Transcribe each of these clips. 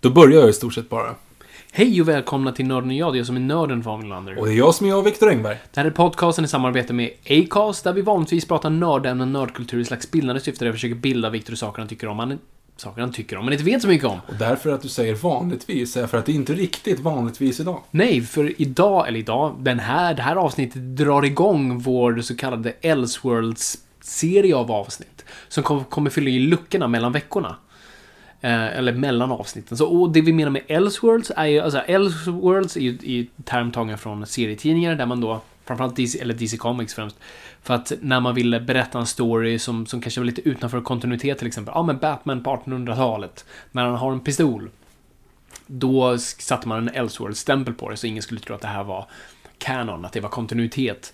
Då börjar jag i stort sett bara. Hej och välkomna till Nörden och jag, det är jag som är nörden Fabian Nylander. Och det är jag som är jag, Viktor Engberg. Det här är podcasten i samarbete med Acast, där vi vanligtvis pratar nördämnen och nördkultur i slags bildande syfte, där jag försöker bilda Viktor i saker han tycker om. Han, saker han tycker om, men inte vet så mycket om. Och därför att du säger vanligtvis, är för att det är inte riktigt vanligtvis idag. Nej, för idag, eller idag, den här, det här avsnittet drar igång vår så kallade Elseworlds-serie av avsnitt. Som kom- kommer fylla i luckorna mellan veckorna. Eh, eller mellan avsnitten. Så, och det vi menar med Elseworlds är ju, alltså Elseworlds är ju i term tagen från serietidningar där man då, framförallt DC, eller DC Comics främst, för att när man ville berätta en story som, som kanske var lite utanför kontinuitet till exempel, ja men Batman på 1800-talet, när han har en pistol, då satte man en Elseworlds-stämpel på det så ingen skulle tro att det här var kanon, att det var kontinuitet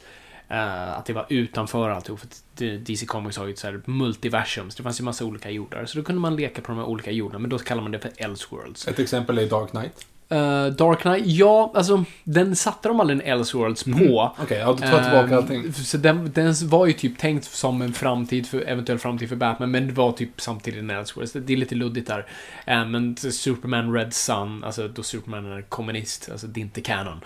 eh, att det var utanför alltihop. För DC Comics har ju ett så här multiversum, så det fanns ju massa olika jordar. Så då kunde man leka på de här olika jordarna, men då kallar man det för Elseworlds. Ett exempel är Dark Knight. Uh, Dark Knight, ja, alltså den satte de aldrig en Elseworlds på. Okej, ja, då tar tillbaka Ehm, allting. Så den, den var ju typ tänkt som en framtid för, eventuell framtid för Batman, men det var typ samtidigt en Elseworlds. Det är lite luddigt där. Eh, men Superman Red Sun, alltså då Superman är kommunist, alltså det är inte canon.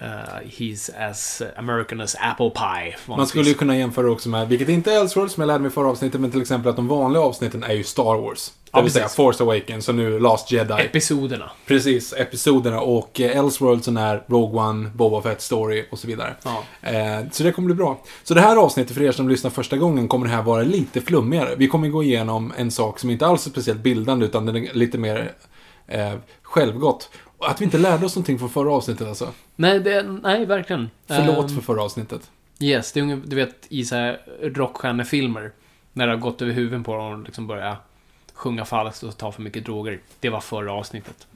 Eh, he's as American as apple pie. Man skulle ju kunna jämföra också med, vilket inte är Elseworlds som jag lärde mig i förra avsnittet, men till exempel att de vanliga avsnitten är ju Star Wars. Det Ja, vill säga precis. Force Awakens och nu Last Jedi. Episoderna. Precis, episoderna och eh, Elseworldsen är Rogue One, Boba Fett Story och så vidare. Ja. Eh, så det kommer bli bra. Så det här avsnittet, för er som lyssnar första gången, kommer det här vara lite flummigare. Vi kommer gå igenom en sak som inte alls är speciellt bildande, utan den är lite mer eh, självgott. Att vi inte lärde oss någonting från förra avsnittet alltså. Nej, det, nej, verkligen. Förlåt Ehm, för förra avsnittet. Yes, det är du vet i så här rockstjärnefilmer. När det har gått över huvudet på dem och liksom börjar sjunga falskt och ta för mycket droger. Det var förra avsnittet.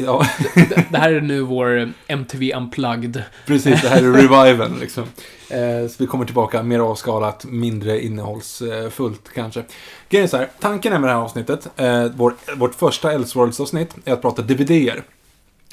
Ja, Det, det här är nu vår MTV Unplugged. precis. Det här är reviven liksom. Eh, så vi kommer tillbaka mer avskalat, mindre innehållsfullt kanske. Grejen är så här, tanken är med det här avsnittet, eh, vår, vårt första Elseworlds-avsnitt, är att prata DVD-er.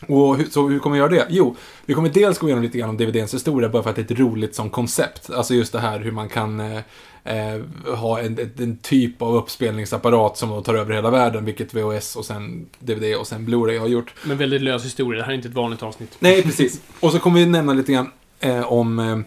Och hur, så hur kommer vi göra det? Jo, vi kommer dels gå igenom lite grann om DVDns historia, bara för att det är ett roligt som koncept. Alltså just det här hur man kan eh, eh, ha en, en, typ av uppspelningsapparat som tar över hela världen, vilket VHS och sen DVD och sen Blu-ray har gjort. Men väldigt lös historia. Det här är inte ett vanligt avsnitt. Nej, precis. Och så kommer vi nämna lite grann eh, om, eh,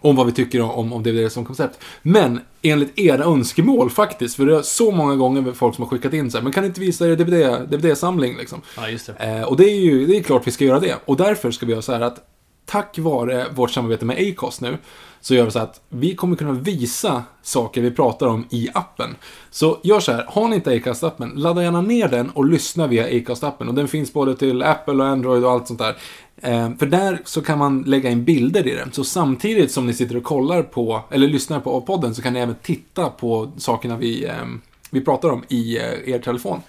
om vad vi tycker om, om DVD som koncept. Men enligt era önskemål faktiskt, för det är så många gånger folk som har skickat in så här, men kan ni inte visa er DVD, DVD-samling liksom? Ja, just det. Eh, och det är ju, det är klart vi ska göra det. Och därför ska vi göra så här att tack vare vårt samarbete med Acast nu, så gör vi så att vi kommer kunna visa saker vi pratar om i appen. Så gör så här, har ni inte Acast-appen, ladda gärna ner den och lyssna via Acast-appen. Och den finns både till Apple och Android och allt sånt där. Eh, för där så kan man lägga in bilder i den. Så samtidigt som ni sitter och kollar på, eller lyssnar på podden, så kan ni även titta på sakerna vi, eh, vi pratar om i eh, er telefon.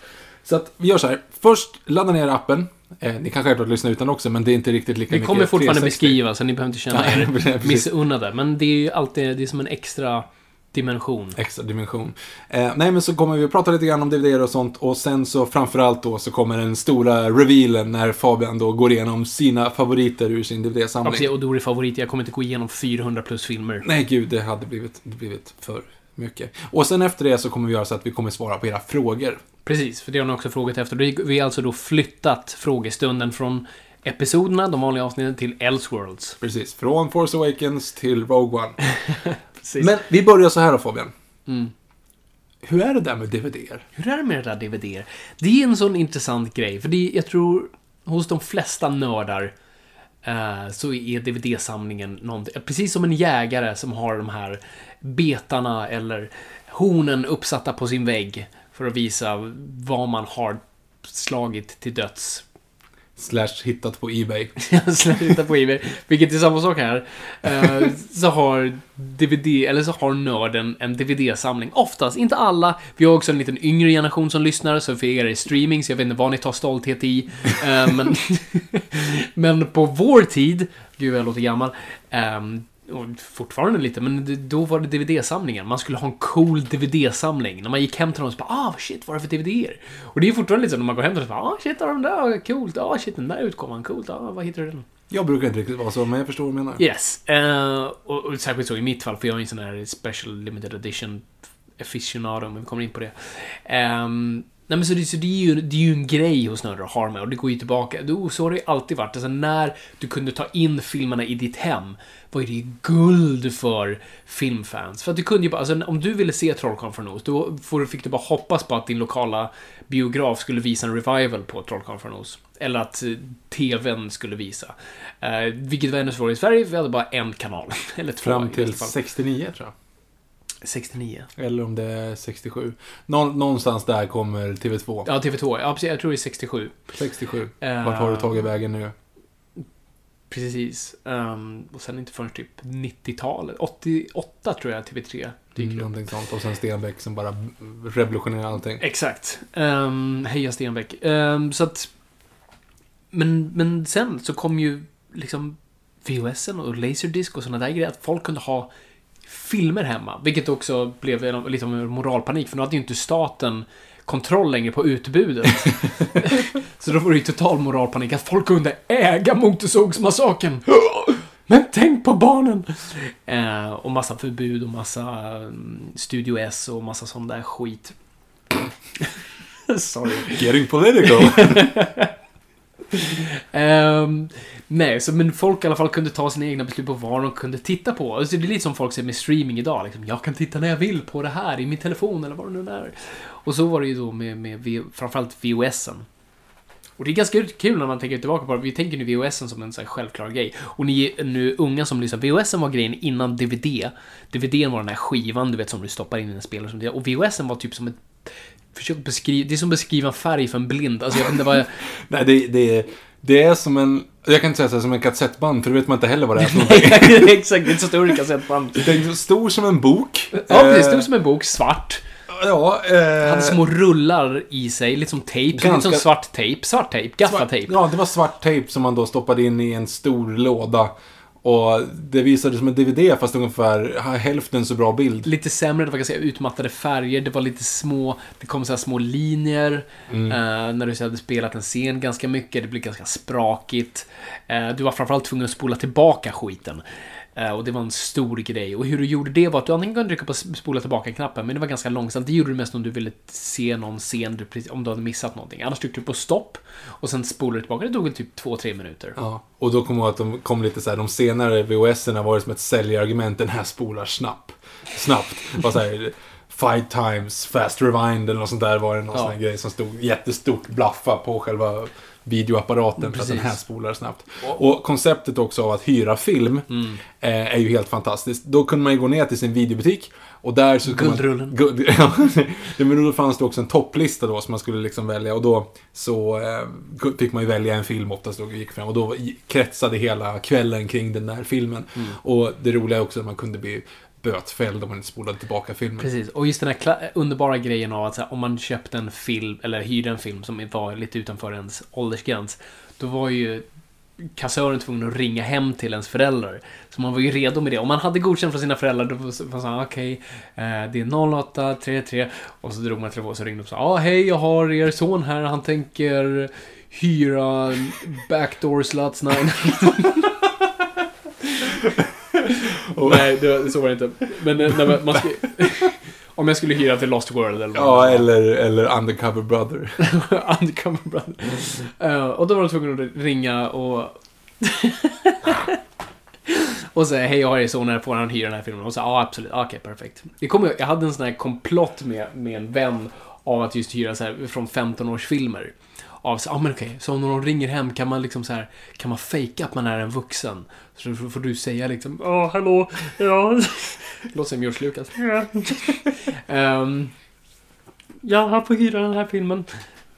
Så att vi gör så här. Först ladda ner appen. Eh, ni kan självklart lyssna utan också, men det är inte riktigt lika Vi kommer fortfarande 360. beskriva, så ni behöver inte känna er missunnade. Men det är ju alltid det är som en extra Dimension. extra dimension. Eh, nej, men så kommer vi att prata lite grann om DVD och sånt och sen så framförallt då så kommer den stora revealen när Fabian då går igenom sina favoriter ur sin Ja, DVD-samling. precis, och då är det favorit. Jag kommer inte gå igenom 400 plus filmer. Nej, gud, det hade blivit, det blivit för mycket. Och sen efter det så kommer vi göra så att vi kommer svara på era frågor. Precis, för det har ni också frågat efter. Vi har alltså då flyttat frågestunden från episoderna, de vanliga avsnitten, till Elseworlds. Precis, från Force Awakens till Rogue One. Men vi börjar så här då Fabian. Mm. Hur är det där med DVD-er? Hur är det med det där DVD? Det är en sån intressant grej, för det, jag tror hos de flesta nördar eh, så är DVD-samlingen någonting, precis som en jägare som har de här betarna eller hornen uppsatta på sin vägg för att visa vad man har slagit till döds. Slash hittat på Ebay. Jag slutar på Ebay. Vilket är samma sak här. Eh, så har DVD, eller så har nörden en DVD-samling. Oftast, inte alla. Vi har också en liten yngre generation som lyssnar, så för er är det streaming, så jag vet inte vad ni tar stolthet i. Eh, men, men på vår tid, gud jag låter gammal, ehm, och fortfarande lite, men då var det DVD-samlingen. Man skulle ha en cool DVD-samling. När man gick hem till någon så bara ah shit, vad är det för DVD-er? Och det är fortfarande lite så när man går hem till någon så bara ah shit, har de där? Coolt. Ah shit, den där utgåvan. Coolt. Ah, vad hittar du den? Jag brukar inte riktigt vara så, men jag förstår vad du menar. Yes. Eh, och, och särskilt så i mitt fall, för jag är en sån här special limited edition aficionado, men vi kommer in på det. Ehm, nej men så, det, så det, är ju, det är ju en grej hos nördar att ha med och det går ju tillbaka. Då, så har det ju alltid varit. Alltså när du kunde ta in filmerna i ditt hem var ju det guld för filmfans. För att du kunde ju bara, alltså om du ville se Trollkarlen från Oz, då fick du bara hoppas på att din lokala biograf skulle visa en revival på Trollkarlen från Oz. Eller att eh, TVn skulle visa. Eh, vilket var ännu svårare i Sverige, vi hade bara en kanal. Eller två Fram till bästa fall. 69 tror jag. 69. Eller om det är 67. Nå någonstans där kommer TV2. Ja, TV2. Ja, precis. Jag tror det är 67. 67. Eh, Vart har du tagit vägen nu? Precis. Ehm, och sen inte förrän typ 90-talet. 88 tror jag TV3 dyker upp. Någonting sånt. Och sen Stenbeck som bara revolutionerar allting. Exakt. Um, heja Stenbeck. Ehm, så att... Men, men sen så kom ju liksom VHSen och Laserdisc och sådana där grejer. Att folk kunde ha filmer hemma. Vilket också blev en- lite av en moralpanik. För nu hade ju inte staten kontroll längre på utbudet. så då var det ju total moralpanik att folk kunde äga Motorsågsmassakern. Men tänk på barnen! Eh, och massa förbud och massa mm, Studio S och massa sån där skit. Sorry. Getting political. Ehm, nej, så men folk i alla fall kunde ta sina egna beslut på vad de kunde titta på. Alltså, det är lite som folk säger med streaming idag. Liksom, jag kan titta när jag vill på det här i min telefon eller vad det nu är. Och så var det ju då med, med framförallt VHSen. Och det är ganska kul när man tänker tillbaka på det. Vi tänker nu VHSen som en så här självklar grej. Och ni är nu unga som lyssnar. VHSen var grejen innan DVD. DVDn var den här skivan, du vet, som du stoppar in i en spelare. Som det, och VHSen var typ som ett... Försök beskriva... Det är som att beskriva en färg för en blind. Alltså jag vet inte vad jag... Nej, det, det, det är som en... Jag kan inte säga så här, som en kassettband, för då vet man inte heller vad det är för någonting. Exakt, det är ett så stort kassettband. Det är så stor som en bok. Ja, det Eh, stod som en bok, svart. Ja, eh, Hade små rullar i sig, lite som tejp. Lite Ganska- som svart tejp. Svart tejp, gaffatejp. Ja, det var svart tejp som man då stoppade in i en stor låda. Och det visade som en DVD fast ungefär hälften så bra bild. Lite sämre, det var ganska utmattade färger, det var lite små, det kom så små linjer. Mm. eh, när du så hade spelat en scen ganska mycket, det blev ganska sprakigt. Eh, du var framförallt tvungen att spola tillbaka skiten. Eh, och det var en stor grej. Och hur du gjorde det var att du antingen kunde trycka på spola tillbaka-knappen, men det var ganska långsamt. Det gjorde du mest om du ville se någon scen, om du hade missat någonting. Annars tryckte du på stopp och sen spolade du tillbaka. Det tog typ 2-3 minuter. Ja, och då kommer jag att de kom lite så här, de senare VHS-erna var det som ett säljargument, den här spolar snabbt. Snabbt. Var så här, five times, fast rewind eller något sånt där var det någon Ja. sån grej som stod jättestort blaffa på själva videoapparaten för att Precis. den här spolar snabbt. Och konceptet också av att hyra film Mm. eh, är ju helt fantastiskt. Då kunde man ju gå ner till sin videobutik och där så kunde Guldrullen. Man, guld, ja, men då fanns det också en topplista då som man skulle liksom välja och då så eh, fick man ju välja en film oftast och gick fram och då kretsade hela kvällen kring den där filmen. Mm. Och det roliga är också att man kunde bli bötfälld om man inte spolade tillbaka filmen. Precis, och just den här underbara grejen av att här, om man köpte en film, eller hyrde en film som var lite utanför ens åldersgräns, då var ju kassören tvungen att ringa hem till ens föräldrar. Så man var ju redo med det. Om man hade godkänt från sina föräldrar, då var man sa okej, eh, det är 0833 och så drog man telefonen och så ringde de och sa ja, hej, jag har er son här, han tänker hyra backdoor sluts 9. Nej, det, så var det inte. Men eh, nej, men man ska, om jag skulle hyra till Lost World eller Ja, eller, eller Undercover Brother. Undercover brother. Eh, och då var de tvungna att ringa och... och säga hej, jag har er son får han hyra den här filmen? Och så ja, absolut, okej, perfekt. Det kom, jag hade en sån här komplott med, med en vän av att just hyra så här från 15-årsfilmer. Av så, ja men okej, så om någon ringer hem kan man liksom så här, kan man fejka att man är en vuxen? Så får du säga liksom, ja, hallå, ja. Låter som George Lucas. Ehm, ja, han får hyra den här filmen.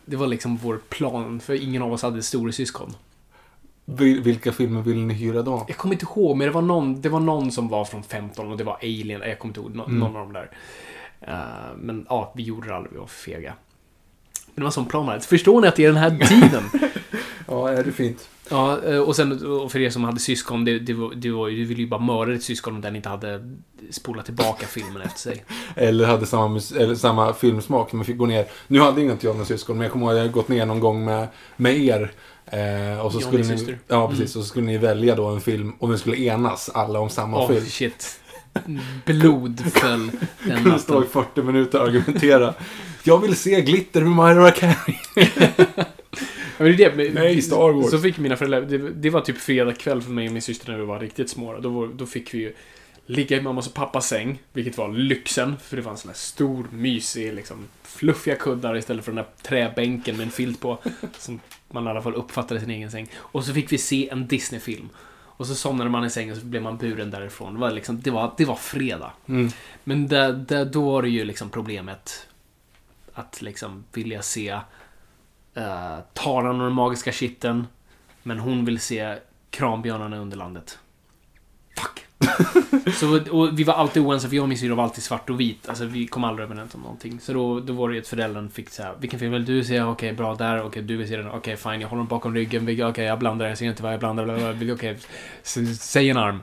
Det var liksom vår plan, för ingen av oss hade storasyskon. Vil- Vilka filmer vill ni hyra då? Jag kommer inte ihåg, men det var någon, det var någon som var från 15 och det var Alien. Jag kommer inte ihåg, nå- någon av dem där. Eh, men ja, vi gjorde det aldrig, vi var fega. Det var som plan. Förstår ni att det är den här tiden? Ja, är det fint? ja, eh, och sen och för er som hade syskon, det, det var, det var, du ville ju bara mörda ditt syskon om den inte hade spolat tillbaka filmen efter sig. Eller hade samma, eller samma filmsmak. Man fick gå ner. Nu hade inte jag några syskon, men jag kommer ihåg att jag hade gått ner någon gång med, med er. Eh, och så skulle ni, syster. Ja, precis. Och så skulle ni välja då en film och ni skulle enas alla om samma Åh, film. shit. Blod föll den kunde stå i natten. 40 minuter och argumentera. Jag vill se Glitter med Mariah Carey. Ja, men det är det, Nej, Star Wars. Så fick mina föräldrar, det, det var typ fredag kväll för mig och min syster när vi var riktigt små. Då, var, då fick vi ju ligga i mammas och pappas säng, vilket var lyxen. För det var en här stor, mysig, liksom, fluffiga kuddar istället för den där träbänken med en filt på. Som man i alla fall uppfattade sin egen säng. Och så fick vi se en Disney-film. Och så somnade man i sängen och så blev man buren därifrån. Det var, liksom, det var, det var fredag. Mm. Men där, där, då var det ju liksom problemet att liksom vilja se uh, Taran och den magiska kitten. Men hon vill se Kranbjörnarna i Underlandet. Fuck. så, och vi var alltid oense, för jag och min syrra var alltid svart och vit. Alltså vi kom aldrig överens om någonting. Så då, då var det ju att föräldern fick säga vilken film vill du se? Okej, bra där. Okej, du vill se den. Okej, fine. Jag håller den bakom ryggen. Okej, jag blandar. Jag ser inte vad jag blandar. bla, bla, bla. Okej, s- säg en arm.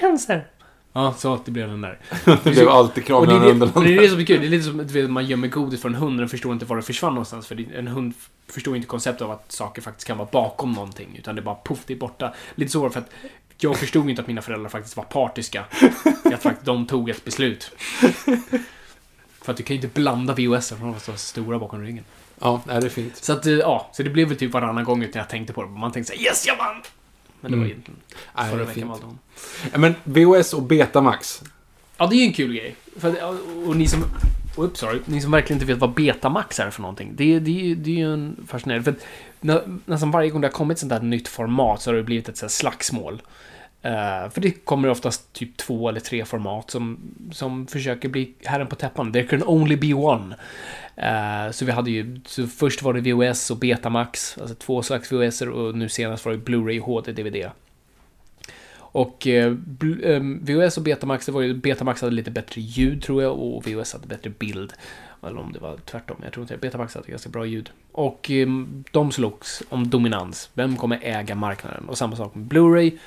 Vänster. Ja, så det blev den där. Det blev alltid Och det, är kramen det, under och det är det som är kul. Det är lite som att man gömmer godis för en hund. Den förstår inte var det försvann någonstans. För en hund förstår inte konceptet av att saker faktiskt kan vara bakom någonting. Utan det bara poff, det är borta. Lite så för att jag förstod inte att mina föräldrar faktiskt var partiska. Att faktiskt de tog ett beslut. För att du kan ju inte blanda VHS för de så stora bakom ryggen. Ja, det är fint. Så att, eh, ja. Så det blev väl typ varannan gång utan jag tänkte på det. Man tänkte såhär Yes, jag vann! Men det var Mm. egentligen Nej, förra veckan valde hon. Ja, Men VHS och Betamax. Ja, det är ju en kul grej. För, och ni som... Oops, sorry. Ni som verkligen inte vet vad Betamax är för någonting. Det, är- det, det är ju en fascinerande... För nä, nästan varje gång det har kommit sånt där nytt format så har det blivit ett här slagsmål. Uh, för det kommer oftast typ två eller tre format som, som försöker bli herren på täppan. There can only be one. Uh, så vi hade ju... Så först var det VHS och Betamax. Alltså två slags VHS och nu senast var det Blu-ray och HD-DVD. Och eh, eh VHS och Betamax, det var ju, Betamax hade lite bättre ljud tror jag och VHS hade bättre bild. Eller om det var tvärtom, jag tror inte det. Betamax hade ganska bra ljud. Och ehm, de slogs om dominans. Vem kommer äga marknaden? Och samma sak med Blu-ray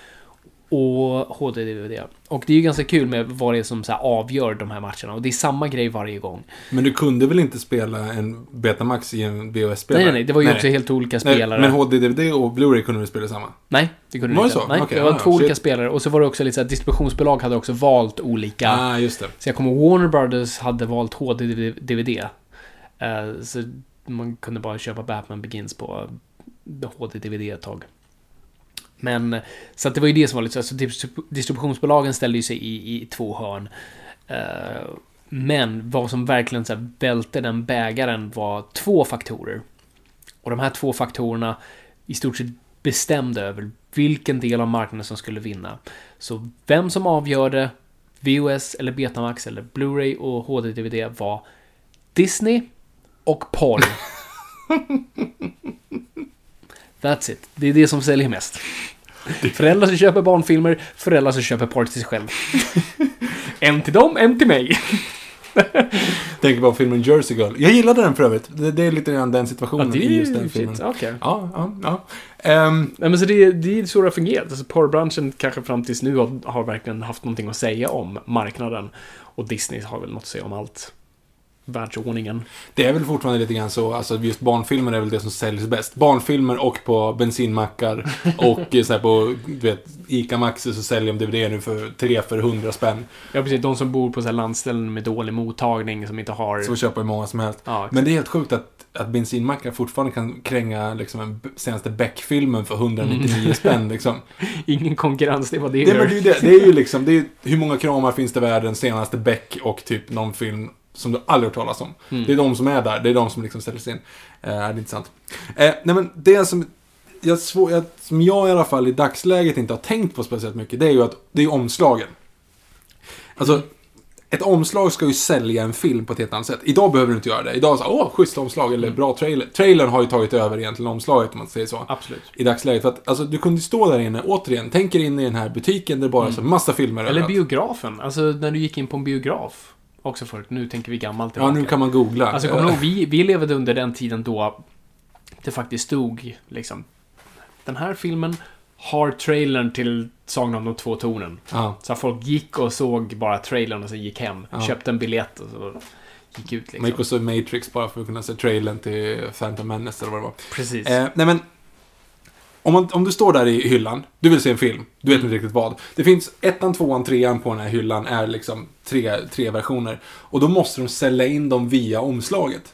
och HD-DVD. Och det är ju ganska kul med vad det är som så avgör de här matcherna. Och det är samma grej varje gång. Men du kunde väl inte spela en Betamax i en VHS-spelare? Nej, nej, nej. Det var ju också helt olika Nej, spelare. Men HD-DVD och Blu-ray kunde du spela samma? Nej, det kunde Var du det inte. så? Nej, Okej, det var ja, två olika shit. spelare. Och så var det också lite så här, distributionsbolag hade också valt olika... Ah, just det. Så jag kommer ihåg Warner Brothers hade valt HD-DVD. Eh, så man kunde bara köpa Batman Begins på HD-DVD ett tag. Men, så att det var ju det som var lite så, så distrib- distributionsbolagen ställde ju sig i, i två hörn. Eh, men vad som verkligen så här välte den bägaren var två faktorer. Och de här två faktorerna i stort sett bestämde över vilken del av marknaden som skulle vinna. Så vem som avgörde VHS eller Betamax eller Blu-ray och HD-DVD var Disney och porr. That's it. Det är det som säljer mest. Föräldrar som köper barnfilmer, föräldrar som köper porr till sig själv. en till dem, en till mig. Tänker på filmen Jersey Girl. Jag gillade den för övrigt. Det, det är lite grann den situationen Ja, det är i just ju den filmen. shit. Okej. Ja, ja, ja. Ehm, Nej, men så det, det är så det har fungerat. Alltså, porrbranschen kanske fram tills nu har, har verkligen haft någonting att säga om marknaden. Och Disney har väl något att säga om allt. Världsordningen. det är väl fortfarande lite grann så, alltså just barnfilmer är väl det som säljs bäst. Barnfilmer och på bensinmackar och eh, så här på, du vet, ICA Maxi så säljer de DVD nu för tre för 100 spänn. Ja, precis. De som bor på så här landställen med dålig mottagning, som inte har... Så köper ju många som helst. Ja, Men det är helt sjukt att, att bensinmackar fortfarande kan kränga liksom senaste Beck-filmen för 199 spänn liksom. ingen konkurrens, det var det. Det, men det, är ju det, det är ju liksom, det är, hur många kramar finns det i världen, senaste Beck och typ någon film som du aldrig hört talas om. Mm. Det är de som är där, det är de som liksom ställs in. Eh, det är intressant. Eh, nej men det som jag, svår, jag, som jag i alla fall i dagsläget inte har tänkt på speciellt mycket, det är ju att det är omslagen. Alltså, ett omslag ska ju sälja en film på ett helt annat sätt. Idag behöver du inte göra det. Idag så åh, schysst omslag eller bra trailer. Trailern har ju tagit över egentligen omslaget om man säger så. Absolut. I dagsläget. För att, alltså, du kunde stå där inne, återigen, tänk er in i den här butiken där det bara är så massa filmer Eller överallt. biografen. Alltså, när du gick in på en biograf. Också förut. Nu tänker vi gammalt Ja, tillbaka. nu kan man googla. Alltså, kommer ihåg, vi, vi levde under den tiden då det faktiskt stod liksom Den här filmen har trailern till Sagan om de två tornen. Ja. Så folk gick och såg bara trailern och sen gick hem. Ja. Köpte en biljett och så gick ut Man gick liksom. och såg Matrix bara för att kunna se trailern till Phantom Menace eller vad det var. Precis. Eh, nej men, om, man, om du står där i hyllan, du vill se en film, du vet Mm. inte riktigt vad. Det finns ettan, tvåan, trean på den här hyllan är liksom tre, tre versioner. Och då måste de sälja in dem via omslaget.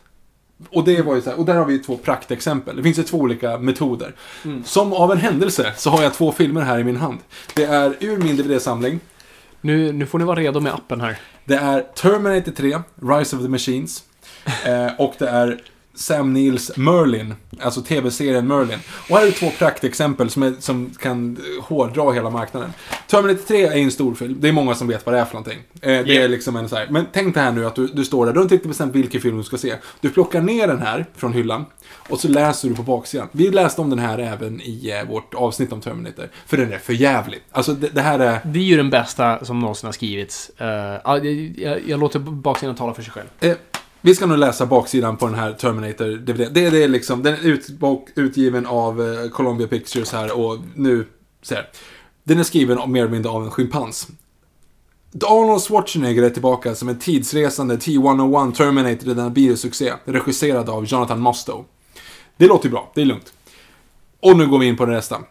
Och det var ju så här, och där har vi två praktexempel. Det finns ju två olika metoder. Mm. Som av en händelse så har jag två filmer här i min hand. Det är ur min DVD-samling. Nu, nu får ni vara redo med appen här. Det är Terminator 3, Rise of the Machines. Eh, och det är Sam Neils Merlin, alltså tv-serien Merlin. Och här är två praktexempel som, är, som kan hårdra hela marknaden. Terminator 3 är en stor film, det är många som vet vad det är för någonting. Eh, det Ja. är liksom en så här, men tänk dig här nu att du, du står där, du har inte riktigt bestämt vilken film du ska se. Du plockar ner den här från hyllan och så läser du på baksidan. Vi läste om den här även i eh, vårt avsnitt om Terminator, för den är för jävlig. Alltså det, det här är... Det är ju den bästa som någonsin har skrivits. Uh, ja, jag, jag, jag låter baksidan tala för sig själv. Eh, vi ska nog läsa baksidan på den här Terminator DVD. Det, det är liksom, den är ut, bok, utgiven av eh, Columbia Pictures här och nu, så här. Den är skriven mer eller mindre av en schimpans. Arnold Schwarzenegger är tillbaka som en tidsresande T-101 Terminator i denna biosuccé, regisserad av Jonathan Mostow. Det låter ju bra, det är lugnt. Och nu går vi in på det nästa.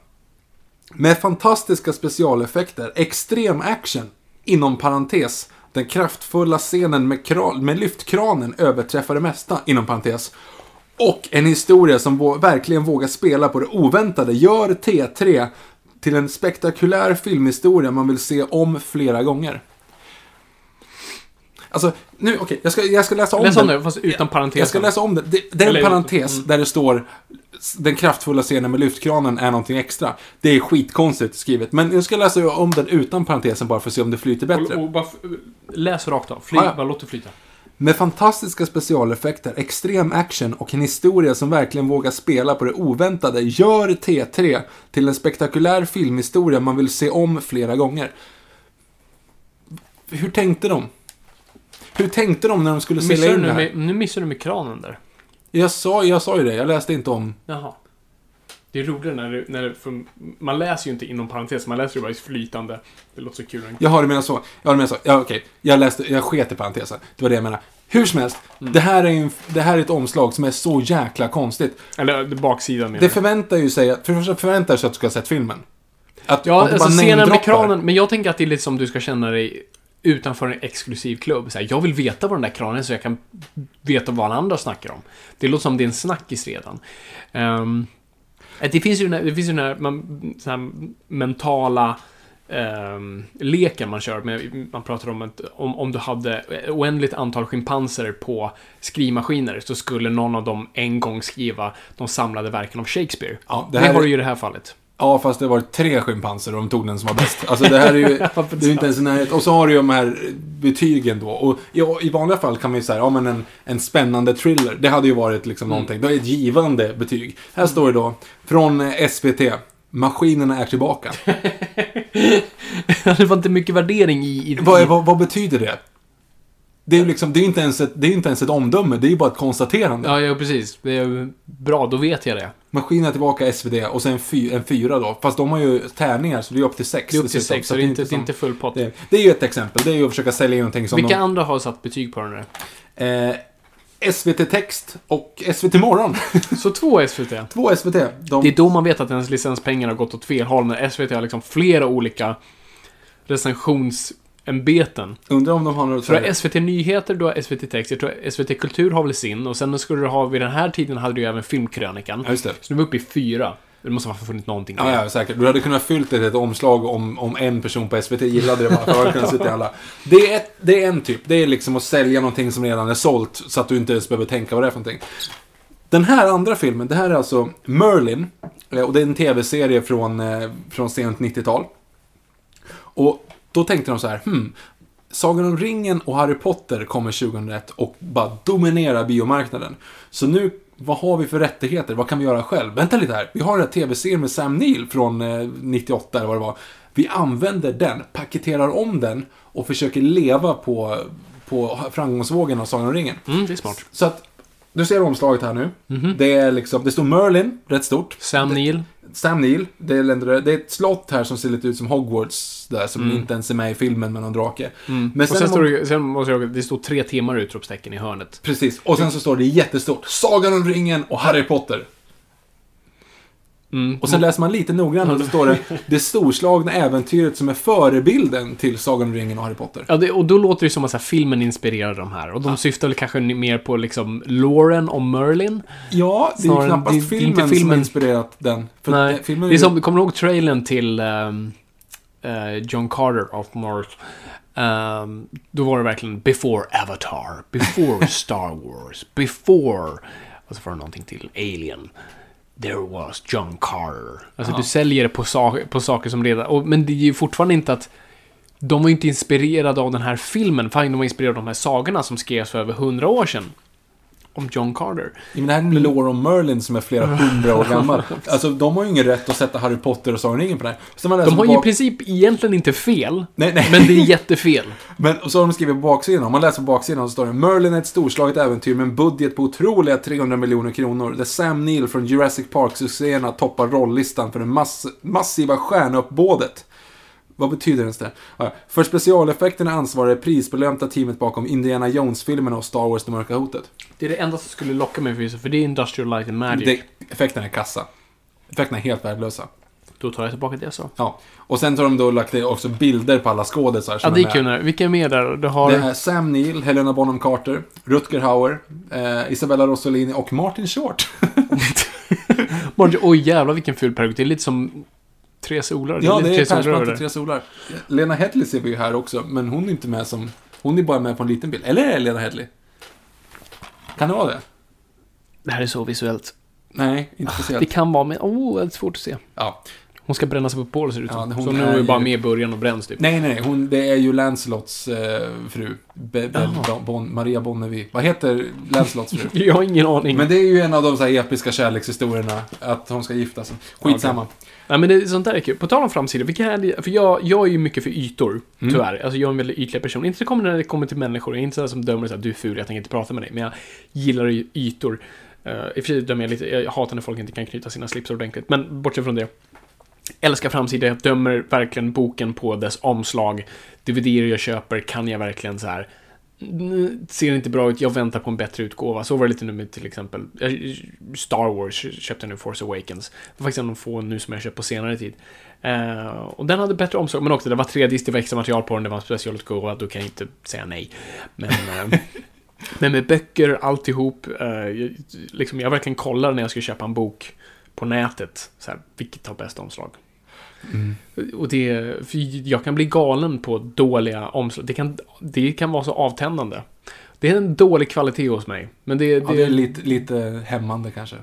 Med fantastiska specialeffekter, extrem action, inom parentes, den kraftfulla scenen med, kran, med lyftkranen överträffar det mesta, inom parentes. Och en historia som vå- verkligen vågar spela på det oväntade gör T3 till en spektakulär filmhistoria man vill se om flera gånger. Alltså, nu, okej, jag, ska, jag ska läsa om Läs den. om det, fast utan parentesen. Jag ska läsa om det. Det, det är en Eller- parentes mm. där det står den kraftfulla scenen med lyftkranen är någonting extra. Det är skitkonstigt skrivet. Men jag ska läsa om den utan parentesen bara för att se om det flyter bättre. Och, och bara, f- läs rakt av. Fly, ja. Bara låt det flyta. Med fantastiska specialeffekter, extrem action och en historia som verkligen vågar spela på det oväntade gör T3 till en spektakulär filmhistoria man vill se om flera gånger. Hur tänkte de? Hur tänkte de när de skulle sälja du in det nu, här? med, nu missar du med kranen där. Jag sa, jag sa ju det, jag läste inte om... Jaha. Det är roligt när, det, när det, man läser ju inte inom parentes, man läser ju bara i flytande. Det låter så kul. Jag har det menat så. Jag har det menat så. Ja, okej. Jag läste, jag sket i parentesen. Det var det jag menade. Hur som helst, Mm. det, här är en, det här är ett omslag som är så jäkla konstigt. Eller det baksidan menar Det förväntar ju sig för det första förväntar sig att du ska ha sett filmen. Att, Ja, att du alltså scenen med kranen. Men jag tänker att det är lite som du ska känna dig utanför en exklusiv klubb. Så här, jag vill veta vad den där kranen är så jag kan veta vad alla andra snackar om. Det låter som det är en snackis redan. Ehm, det finns ju den här, det finns ju den här, man, här mentala ehm, leken man kör med, man pratar om att om, om du hade oändligt antal schimpanser på skrivmaskiner så skulle någon av dem en gång skriva de samlade verken av Shakespeare. Ja, det det, här har är- du ju i det här fallet. Ja, fast det var tre schimpanser och de tog den som var bäst. Alltså det här är ju, det är ju inte ens i närheten. Och så har du ju de här betygen då. Och i vanliga fall kan man ju säga, ja men en, en spännande thriller. Det hade ju varit liksom någonting. Det är ett givande betyg. Här står det då, från eh, SVT. Maskinerna är tillbaka. det var inte mycket värdering i... i vad, vad, vad betyder det? Det är ju liksom, det är inte ens ett, det är inte ens ett omdöme, det är ju bara ett konstaterande. Ja, ja, precis. Det är bra, då vet jag det. Maskinen är tillbaka SvD och sen fy, en fyra då. Fast de har ju tärningar så det är upp till sex. Det är upp till dessutom. sex, så det är inte, som- inte full pott. det, det är ju ett exempel. Det är ju att försöka sälja in någonting som Vilka de, andra har satt betyg på den där? eh, SVT Text och SVT Morgon. Så två SVT. Två SVT. De, Det är då man vet att ens licenspengar har gått åt fel håll, när SVT har liksom flera olika recensionsämbeten. Undrar om de har något Så du har SVT Nyheter, du har SVT Text, jag tror SVT Kultur har väl sin, och sen skulle du ha, vid den här tiden hade du ju även Filmkrönikan. Ja, just det. Så nu är vi uppe i fyra. Det måste ha funnits någonting Ja, ja, säkert. Du hade kunnat fyllt ett, ett omslag om, om en person på SVT gillade det bara. För att kunna sitta alla. Det är, ett, det är en typ. Det är liksom att sälja någonting som redan är sålt så att du inte ens behöver tänka vad det är för någonting. Den här andra filmen, det här är alltså Merlin. eh, Och det är en tv-serie från, eh, från sent 90-tal. Och då tänkte de så här, hmm, Sagan om ringen och Harry Potter kommer 2001 och bara dominerar biomarknaden. Så nu, vad har vi för rättigheter? Vad kan vi göra själv? Vänta lite här, vi har den här tv-serien med Sam Neill från eh, 98 eller vad det var. Vi använder den, paketerar om den och försöker leva på, på framgångsvågen av Sagan om ringen. Mm, det är smart. Så att, du ser omslaget här nu. Det är liksom, det står Merlin, rätt stort. Sam Neill. Sam Neill, det är, ändå- det är ett slott här som ser lite ut som Hogwarts där, som inte ens är med i filmen med någon drake. Men Mm. Och sen, sen, står det, sen måste jag, det står tre timmar utropstecken i hörnet. Precis, och sen så står det jättestort Sagan om ringen och Harry Potter. Mm. Och sen läser man lite noggrannare så står det Det storslagna äventyret som är förebilden till Sagan om ringen och Harry Potter. Ja, det, och då låter det som att här, filmen inspirerade de här. Och de syftar väl kanske mer på liksom Lauren och Merlin. Ja, det är ju knappast det- är filmen, inte som filmen. inspirerat den. För Nej, det- det är ju- som, kommer du ihåg trailern till ehm, eh, John Carter of Mars? Ehm, då var det verkligen before Avatar, before Star Wars, before... Och så var det någonting till, Alien. There was John Carter. Alltså du säljer det på, sa- på saker som redan... Och, men det är ju fortfarande inte att... De var ju inte inspirerade av den här filmen, fine, de var inspirerade av de här sagorna som skrevs för över hundra år sedan. Om John Carter. Ja, men det här är lore om Merlin som är flera hundra år gammal. Alltså, de har ju ingen rätt att sätta Harry Potter och Sagan ringen på det här. De har på ju i bak- princip egentligen inte fel, Nej, nej. men det är jättefel. Men och så har de skrivit på baksidan, om man läser på baksidan så står det Merlin är ett storslaget äventyr med en budget på otroliga 300 miljoner kronor. Där Sam Neill från Jurassic Park-succéerna toppar rolllistan för det mass massiva stjärnuppbådet. Vad betyder ens det? Ja, för specialeffekterna ansvarar det prisbelönta teamet bakom Indiana Jones-filmerna och Star Wars Det Mörka Hotet. Det är det enda som skulle locka mig förvisso, för det är Industrial Light and Magic. Det, effekterna är kassa. Effekterna är helt värdelösa. Då tar jag tillbaka det jag sa. Ja. Och sen har de då lagt också bilder på alla skådisar Ja, det är kul. Vilka är med där? Du har... Det är Sam Neill, Helena Bonham Carter, Rutger Hauer, eh, Isabella Rossellini och Martin Short. Martin, oj jävlar vilken ful peruk. Det är lite som Tre solar. ja, lite det är Tre solar över Persbrandt och Tre solar. Lena Headley ser vi ju här också, men hon är inte med som... Hon är bara med på en liten bild. Eller är det Lena Headley? Kan det vara det? Det här är så visuellt. Nej, inte Det speciellt. kan vara, men oh, det är svårt att se. Ja. Hon ska bränna sig på bål ser det ut Ja, som. hon så nu är hon ju bara med i början och bränns typ. Nej, nej. Hon, det är ju Lancelots eh, fru. Be, Be, bon, Maria Bonnevie. Vad heter Lancelots fru? Jag har ingen aning. Men det är ju en av de så här episka kärlekshistorierna, att hon ska gifta sig. Skitsamma. Nej, men det, sånt där är kul. På tal om framsidor, vilka är det? För jag, jag är ju mycket för ytor, Mm. tyvärr. Alltså jag är en väldigt ytlig person. Inte så kommer när det kommer till människor. Jag är inte sådär som dömer såhär, du är ful, jag tänker inte prata med dig. Men jag gillar ju ytor. Uh, I och för sig dömer jag lite, jag hatar när folk inte kan knyta sina slipsar ordentligt. Men bortsett från det. Älskar framsidor, jag dömer verkligen boken på dess omslag. dvd jag köper kan jag verkligen så här. "Mm, Ser inte bra ut, jag väntar på en bättre utgåva. Så var det lite nu med till exempel jag- Star Wars köpte jag nu, Force Awakens. Det var faktiskt en av de få nu som jag köpt på senare tid. Eh, och den hade bättre omslag, men också det var 3D, det var extra material på den, det var en specialutgåva, då kan jag inte säga nej. Men, eh, men med böcker, alltihop, eh, jag, liksom, jag verkligen kollar när jag ska köpa en bok på nätet, så här, vilket har bäst omslag. Och det, för jag kan bli galen på dåliga omslag. Det kan, det kan vara så avtändande. Det är en dålig kvalitet hos mig. Men det, det, Ja, det är lite, lite hämmande kanske.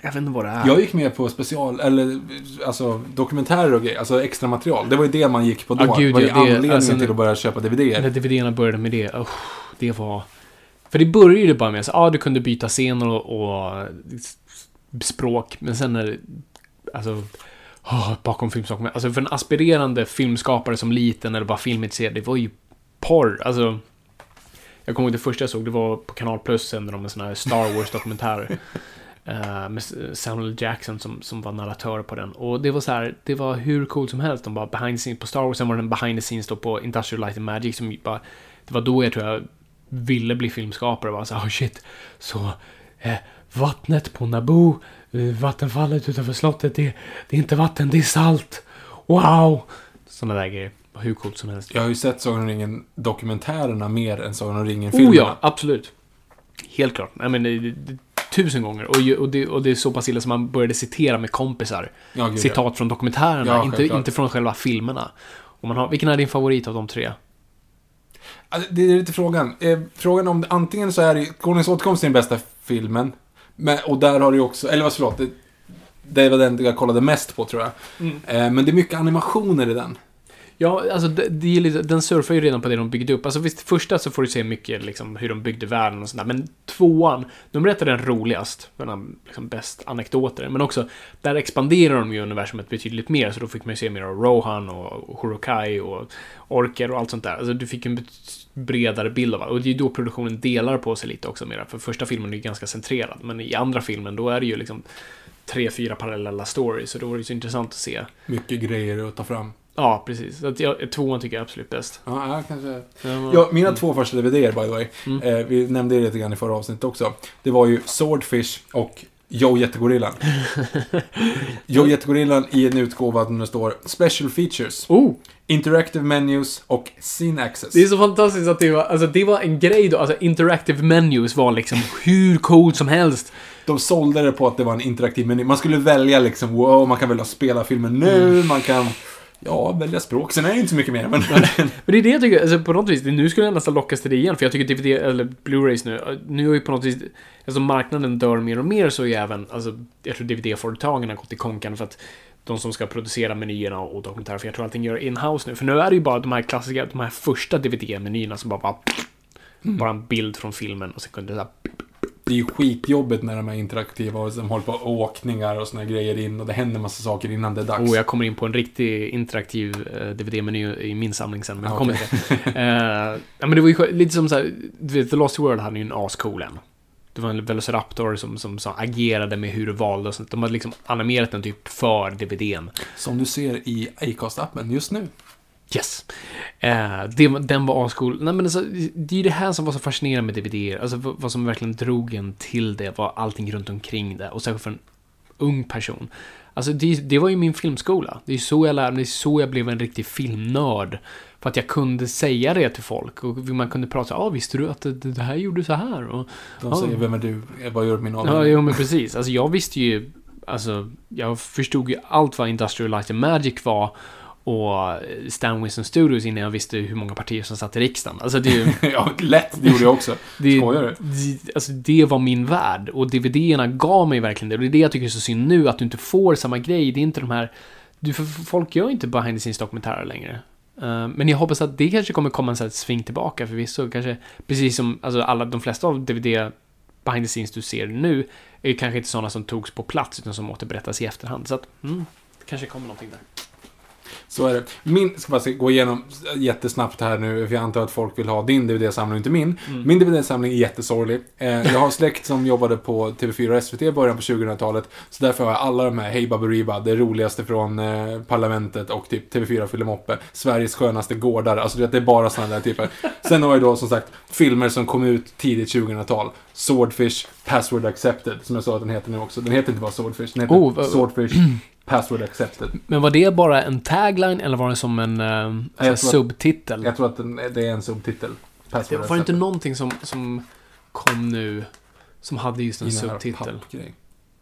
jag vet inte vad det är. Jag gick med på special, eller alltså dokumentärer och grejer, alltså extra material. Det var ju det man gick på då. Ja, gud, det var ju det- anledningen alltså, till att börja köpa DVDer. När DVD-erna började med det, oh, det var... För det började ju bara med att ah, du kunde byta scener och, och språk, men sen när det- Alltså... Oh, bakom filmsaker. Men Alltså för en aspirerande filmskapare som liten eller bara filmintresserad, det var ju porr. Alltså... Jag kommer ihåg det första jag såg, det var på Kanal Plus sände de en sån här Star Wars-dokumentär. eh, med Samuel Jackson som, som var narratör på den. Och det var så här, det var hur coolt som helst. De bara behind the scenes på Star Wars, sen var det en behind the scenes då på Industrial Light and Magic som bara... Det var då jag tror jag ville bli filmskapare. Bara så här, oh shit. Så, eh, vattnet på Naboo, eh, vattenfallet utanför slottet, det, det är inte vatten, det är salt. Wow! Sådana där grejer. Hur coolt som helst. Jag har ju sett Sagan om ringen-dokumentärerna mer än Sagan om ringen-filmerna. Oh ja, absolut. Helt klart. Nej, men det, det, det, tusen gånger. Och, och, det, och det är så pass illa som man började citera med kompisar. Ja, gud, Citat från dokumentärerna, Ja, inte, inte från själva filmerna. Och man har, vilken är din favorit av de tre? Alltså, det är lite frågan. Eh, frågan om antingen så är det Konungens återkomst är den bästa filmen. Men, och där har du också, eller vad förlåt. Det, det var den jag kollade mest på tror jag. Eh, men det är mycket animationer i den. Ja, alltså det, det är lite, den surfar ju redan på det de byggde upp. Alltså visst, första så får du se mycket liksom hur de byggde världen och sådär. Men tvåan, de berättar den roligast. Den liksom bäst anekdoter. Men också, där expanderar de ju universumet betydligt mer. Så då fick man ju se mer av Rohan och Horokai och Orker och allt sånt där. Alltså du fick en bredare bild av det. Och det är ju då produktionen delar på sig lite också mer. För första filmen är ju ganska centrerad. Men i andra filmen, då är det ju liksom tre, fyra parallella stories. Så då var det ju så intressant att se. Mycket grejer att ta fram. Ja, precis. Så att jag, tvåan tycker jag är absolut bäst. Ja, ja, kanske. Ja, mina två första DVDer by the way. Mm. Eh, vi nämnde det lite grann i förra avsnittet också. Det var ju Swordfish och Joe Jättegorillan. Joe Jättegorillan i en utgåva där det står Special Features. Oh! Interactive Menus och Scene Access. Det är så fantastiskt att det var, alltså det var en grej då, alltså interactive menus var liksom hur coolt som helst. De sålde det på att det var en interaktiv meny. Man skulle välja liksom, wow, man kan välja spela filmen nu, Mm. man kan, ja, välja språk. Sen är det inte så mycket mer, men... Men det är det jag tycker, alltså på något vis, nu skulle jag nästan lockas till det igen, för jag tycker DVD, eller Blu-rays nu, nu har ju på något vis, alltså marknaden dör mer och mer så är även, alltså jag tror DVD-företagen har gått i konkan för att de som ska producera menyerna och dokumentärer, för jag tror allting gör in-house nu. För nu är det ju bara de här klassiska, de här första DVD-menyerna som bara, bara bara en bild från filmen och sen kunde det här, Det är ju skitjobbigt när de är interaktiva och de håller på åkningar och såna grejer in och det händer massa saker innan det är dags. Oh, jag kommer in på en riktig interaktiv eh, DVD-meny i min samling sen, men jag Ja, kommer det. Eh, ja, men det var ju lite som så här, du vet, The Lost World hade ju en ascool en. Det var en Velociraptor som, som, som agerade med hur du valde och sånt. De hade liksom animerat den typ för DVDn. Som du ser i Acast-appen just nu. Yes. Eh, det, den var ascool. Nej, men alltså, det är ju det här som var så fascinerande med DVD. Alltså vad, vad som verkligen drog en till det var allting runt omkring det. Och särskilt för en ung person. Alltså det, det var ju min filmskola. Det är så jag lärde mig, det är så jag blev en riktig filmnörd. För att jag kunde säga det till folk och man kunde prata, ja ah, visste du att det, det här gjorde så här? Och, De säger, vem är du? Vad gör min ålder? Ja, jo men precis. Alltså jag visste ju, alltså jag förstod ju allt vad Industrial Light and Magic var och Stan Winston Studios innan jag visste hur många partier som satt i riksdagen. Alltså det är ju... ja, lätt. Det gjorde jag också. Det, Skojar du? det, alltså det var min värld och DVD-erna gav mig verkligen det. Och det är det jag tycker är så synd nu, att du inte får samma grej. Det är inte de här... Du, folk gör inte behind the scenes dokumentärer längre. Eh, men jag hoppas att det kanske kommer komma en sån här sving tillbaka förvisso. Kanske, precis som alltså alla, de flesta av DVD behind the scenes du ser nu är ju kanske inte sådana som togs på plats utan som återberättas i efterhand. Så att, mm, det kanske kommer någonting där. Så är det. Min, ska bara gå igenom jättesnabbt här nu, för jag antar att folk vill ha din DVD-samling och inte min. Min DVD-samling är jättesorglig. Eh, jag har släkt som jobbade på TV4 och SVT i början på 2000-talet. Så därför har jag alla de här, Hej Baberiba, det roligaste från eh, Parlamentet och typ TV4 fyller moppe. Sveriges skönaste gårdar, alltså det är bara sådana där typer. Sen har jag då som sagt filmer som kom ut tidigt 2000-tal. Swordfish, Password Accepted, som jag sa att den heter nu också. Den heter inte bara Swordfish, den heter Oh, Swordfish, Password Accepted. Men var det bara en tagline eller var det som en tror att- subtitel? Jag tror att det är en subtitel. Det Password var det inte Accepted. någonting som, som kom nu som hade just en subtitel?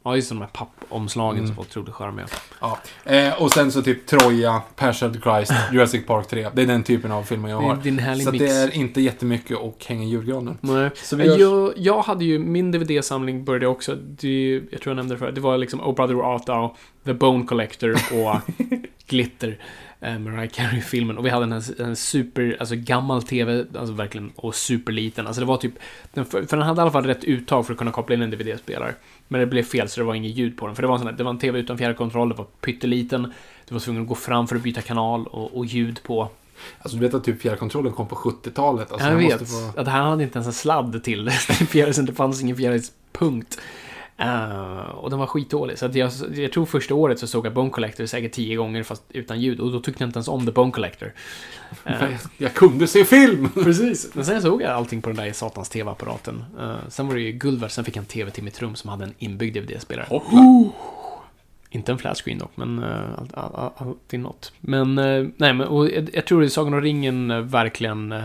Ja, just de här pappomslagen Mm. som folk trodde charmiga. Ja. Eh, och sen så typ Troja, Passion of the Christ, Jurassic Park 3. Det är den typen av filmer jag Det är- har. det är en härlig så att mix. det är inte jättemycket att hänga i julgranen. Nej. Så vi gör- Jag, jag hade ju, min DVD-samling började också, det, jag tror jag nämnde det förut, det var liksom Oh Brother Where Art Thou, The Bone Collector och Glitter. Eh, Mariah Carey-filmen. Och vi hade en, en super, alltså gammal TV, alltså verkligen, och superliten. Alltså det var typ, den, för, för den hade i alla fall rätt uttag för att kunna koppla in en DVD-spelare. Men det blev fel så det var inget ljud på den. För det var en sån här, det var en TV utan fjärrkontroll, det var pytteliten. Du var tvungen att gå fram för att byta kanal och, och ljud på. Alltså du vet att typ fjärrkontrollen kom på 70-talet. Alltså, jag vet. måste få- Att han hade inte ens en sladd till fjärrisen. Det fanns ingen fjärrispunkt. Uh, och den var skitdålig. Så att jag, jag tror första året så såg jag Bone Collector säkert tio gånger fast utan ljud. Och då tyckte jag inte ens om The Bone Collector. Eh, Jag, jag kunde se film! Precis. Men sen såg jag allting på den där satans TV-apparaten. Eh, sen var det ju guld värt. Sen fick jag en TV till mitt rum som hade en inbyggd DVD-spelare. Hoppla. Inte en flatscreen dock, men uh, all, all, all, alltid något. Men, nej, men och jag, jag tror att Sagan om ringen verkligen uh,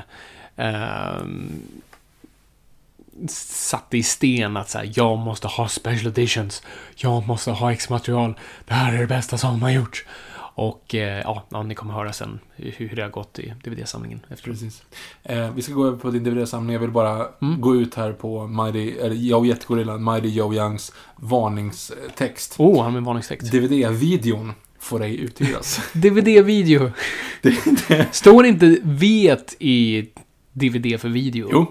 satte i sten att så här, jag måste ha special editions. Jag måste ha X-material. Det här är det bästa som har gjorts. Och eh, ja, ja, ni kommer höra sen hur, hur det har gått i DVD-samlingen. Precis. Eh, vi ska gå över på din DVD-samling. Jag vill bara Mm. gå ut här på Mighty, eller Joe Jättegorillan, Mighty Joe Youngs varningstext. Oh, han med varningstext. DVD-videon får ej uthyras. DVD-video. Står inte vet i DVD för video? jo,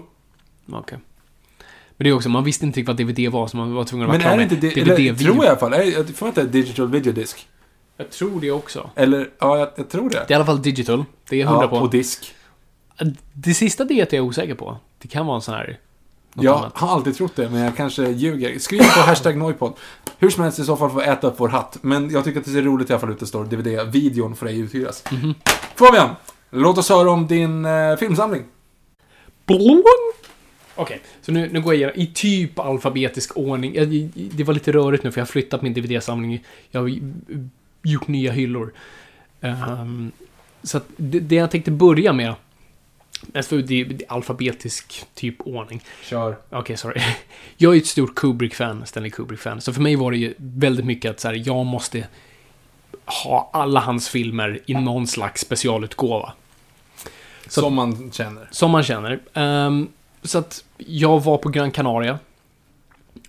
Okej. Men det är också, man visste inte riktigt vad DVD var, så man var tvungen att vara men klar är det med inte det? Eller, DVD-video. tror jag i alla fall. Är- Jag får inte digital videodisk. Jag tror det också. Eller, ja, jag, jag tror det. Det är i alla fall digital. Det är hundra ja, på. på disk. Det sista det är jag osäker på. Det kan vara en sån här... Jag annat. har alltid trott det, men jag kanske ljuger. Skriv på hashtag Noipod. Hur som helst i så fall får äta upp vår hatt. Men jag tycker att det ser roligt i alla fall ut det står DVD-videon får ej uthyras. Mhm. Fabian, låt oss höra om din eh, filmsamling. Blån! Okej, så nu, nu går jag igenom i typ alfabetisk ordning. Jag, det var lite rörigt nu för jag har flyttat min DVD-samling. Jag har gjort nya hyllor. Ehm, så att det, det jag tänkte börja med. Alltså det, det är alfabetisk typ ordning. Kör. Okej, sorry. Jag är ett stort Kubrick-fan, Stanley Kubrick-fan. Så för mig var det ju väldigt mycket att så här, jag måste ha alla hans filmer i någon slags specialutgåva. Så- Som man känner. Som man känner. Ehm, så att jag var på Gran Canaria.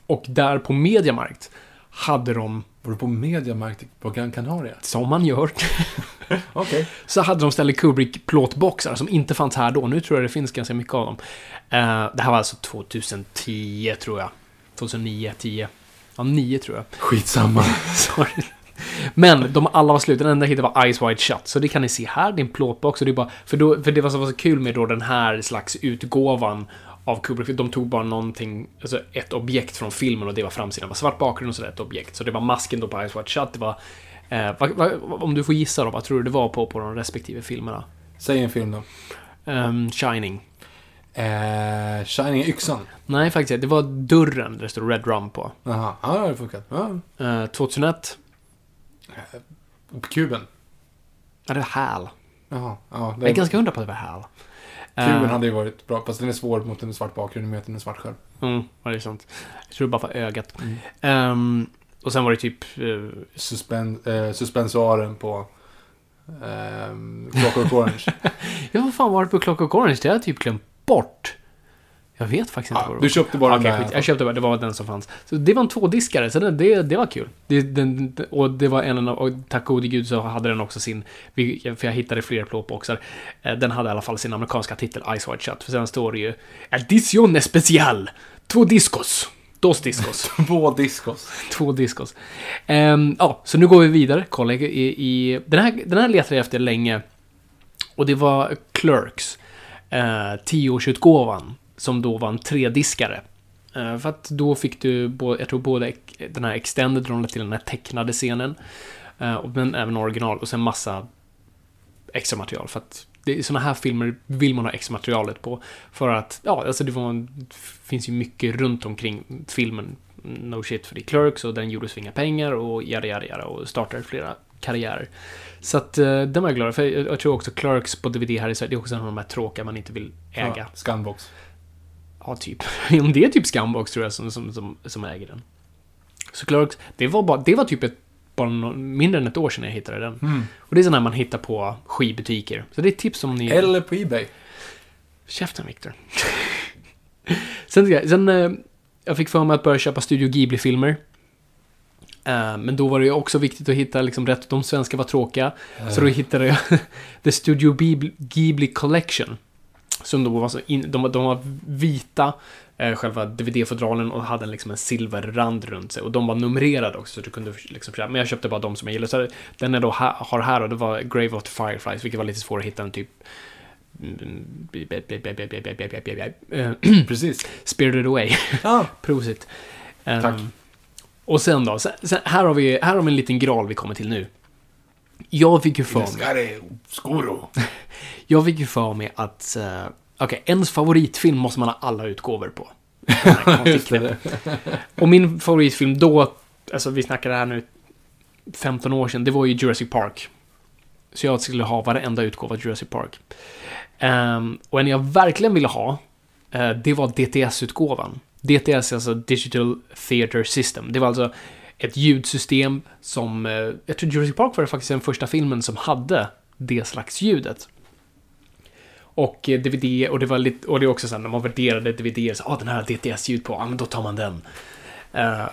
Och där på Mediamarkt hade de, Var du på Mediamarkt på Gran Canaria? som man gör, Okej. så hade de Stanley Kubrick-plåtboxar som inte fanns här då. Nu tror jag det finns ganska mycket av dem. Eh, det här var alltså 2010, tror jag. 2009, 10. Ja, 9 tror jag. Skitsamma. Sorry. Men de alla var slut. Den enda jag hittade var Eyes Wide Shut. Så det kan ni se här. Det är en plåtbox. Och det är bara, för, då, för det var så, var så kul med då den här slags utgåvan av Kubrick. De tog bara någonting, alltså ett objekt från filmen och det var framsidan. Det var svart bakgrund och så där ett objekt. Så det var masken då på Eyes Wide Shut. Det var, eh, vad, vad, om du får gissa då, vad tror du det var på, på de respektive filmerna? Säg en film då. Ehm, Shining. Eh, Shining Yxan. Nej, faktiskt. Det var dörren där det stod Red Rum på. Jaha, ja, det har funkat. Ja. Eh, 2001. Kuben. Ja, det var Hal. Jaha, ja. Jag är ganska hundra på att det var Hal. Kuben Eh, hade ju varit bra, fast den är svår mot en svart bakgrund, möter en svart skärm. Mm, ja, det är sant. Jag tror det bara för ögat. Ehm, och sen var det typ... Uh, Suspen, eh, suspensoaren på ehm, Clockwork Orange. ja, vad fan var det på Clockwork Orange? Det har jag typ glömt bort. Jag vet faktiskt inte Ja, vad det du var. köpte bara Okej, den där. skit. Jag köpte bara, det var den som fanns. Så det var en tvådiskare, så det, det, det var kul. Det, den, och det var en av, och tack gode gud så hade den också sin, för jag hittade fler plåtboxar. Eh, Den hade i alla fall sin amerikanska titel, Ice White Shut. För sen står det ju Edition Especial. Två discos. Dos discos. Två diskos. Två discos. Ehm, ja, så nu går vi vidare. Kolla i... i den, här, den här letade jag efter länge. Och det var Clerks. Uh, tioårsutgåvan. Som då var en trediskare. Uh, för att då fick du, jag tror både den här extended rollen till den här tecknade scenen. eh, och- men även original. Och sen massa extra material. För att det är såna här filmer vill man ha extra materialet på. För att, ja, alltså det var det finns ju mycket runt omkring filmen. No shit för det Clerks och den gjordes för inga pengar och jada jada jada och startade flera karriärer. Så att eh, den var jag glad för. Jag, jag tror också Clerks på DVD här i Sverige, det är också en av de här tråkiga man inte vill äga. Ja, Scanbox. Ja, typ. Om det är typ Scumbox tror jag som, som, som, som äger den. Så Clerks, det var, bara, det var typ ett, bara nå- mindre än ett år sedan jag hittade den. Och det är sån här man hittar på skivbutiker. Så det är ett tips om ni... Eller på Ebay. Käften Victor. sen, sen eh, jag fick för mig att börja köpa Studio Ghibli-filmer. Eh, men då var det ju också viktigt att hitta liksom rätt. De svenska var tråkiga. Så då hittade jag The Studio Ghibli Collection. Som då var så in, de, de var vita, eh, själva DVD-fodralen och hade liksom en silverrand runt sig. Och de var numrerade också, så du kunde liksom. Men jag köpte bara de som jag gillade. Så den jag då ha, har här, och det var Grave of the Fireflies, vilket var lite svårt att hitta en typ... Eh, Precis. Spirited Away. Ja. Prosit. Ehm, Tack. och sen då, sen, sen, här, har vi, här har vi en liten graal vi kommer till nu. Jag fick ju för mig, jag fick ju för mig att, uh, okej, ens favoritfilm måste man ha alla utgåvor på. Och min favoritfilm då, alltså vi snackar det här nu 15 år sedan, det var ju Jurassic Park. Så jag skulle ha varenda utgåva av Jurassic Park. Ehm, och en jag verkligen ville ha, eh, det var DTS-utgåvan. DTS alltså Digital Theater System. Det var alltså ett ljudsystem som, eh, jag tror Jurassic Park var det faktiskt den första filmen som hade det slags ljudet. Och eh, DVD, och det var lite, och det är också så här, när man värderade DVD, så ah, den här har DTS-ljud på, ja ah, men då tar man den. Uh,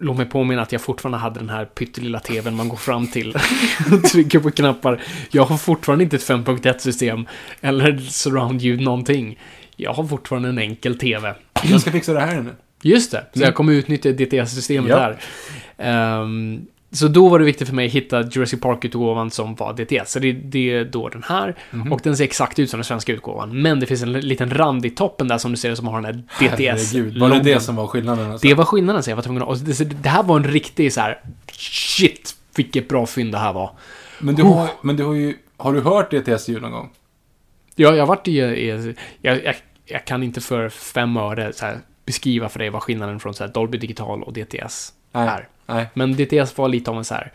låt mig påminna att jag fortfarande hade den här pyttelilla TVn man går fram till och trycker på knappar. Jag har fortfarande inte ett 5.1 system eller surround-ljud någonting. Jag har fortfarande en enkel TV. Jag ska fixa det här nu. Just det, så jag kommer utnyttja DTS-systemet Ja. där. Ehm, så då var det viktigt för mig att hitta Jurassic Park-utgåvan som var DTS. Så det, det är då den här. Mhm. Och den ser exakt ut som den svenska utgåvan. Men det finns en liten rand i toppen där som du ser som har den här DTS. Herregud, var det det som var skillnaden? Alltså? Det var skillnaden, så jag var tvungen att... Och det, det här var en riktig så här... Shit, vilket bra fynd det här var. Men du har, men du har ju... Har du hört DTS-ljud någon gång? Ja, jag vart i... i jag, jag, jag kan inte för fem öre så här, beskriva för dig vad skillnaden från så här, Dolby Digital och DTS Nej. är. Nej. Men DTS var lite av en så här...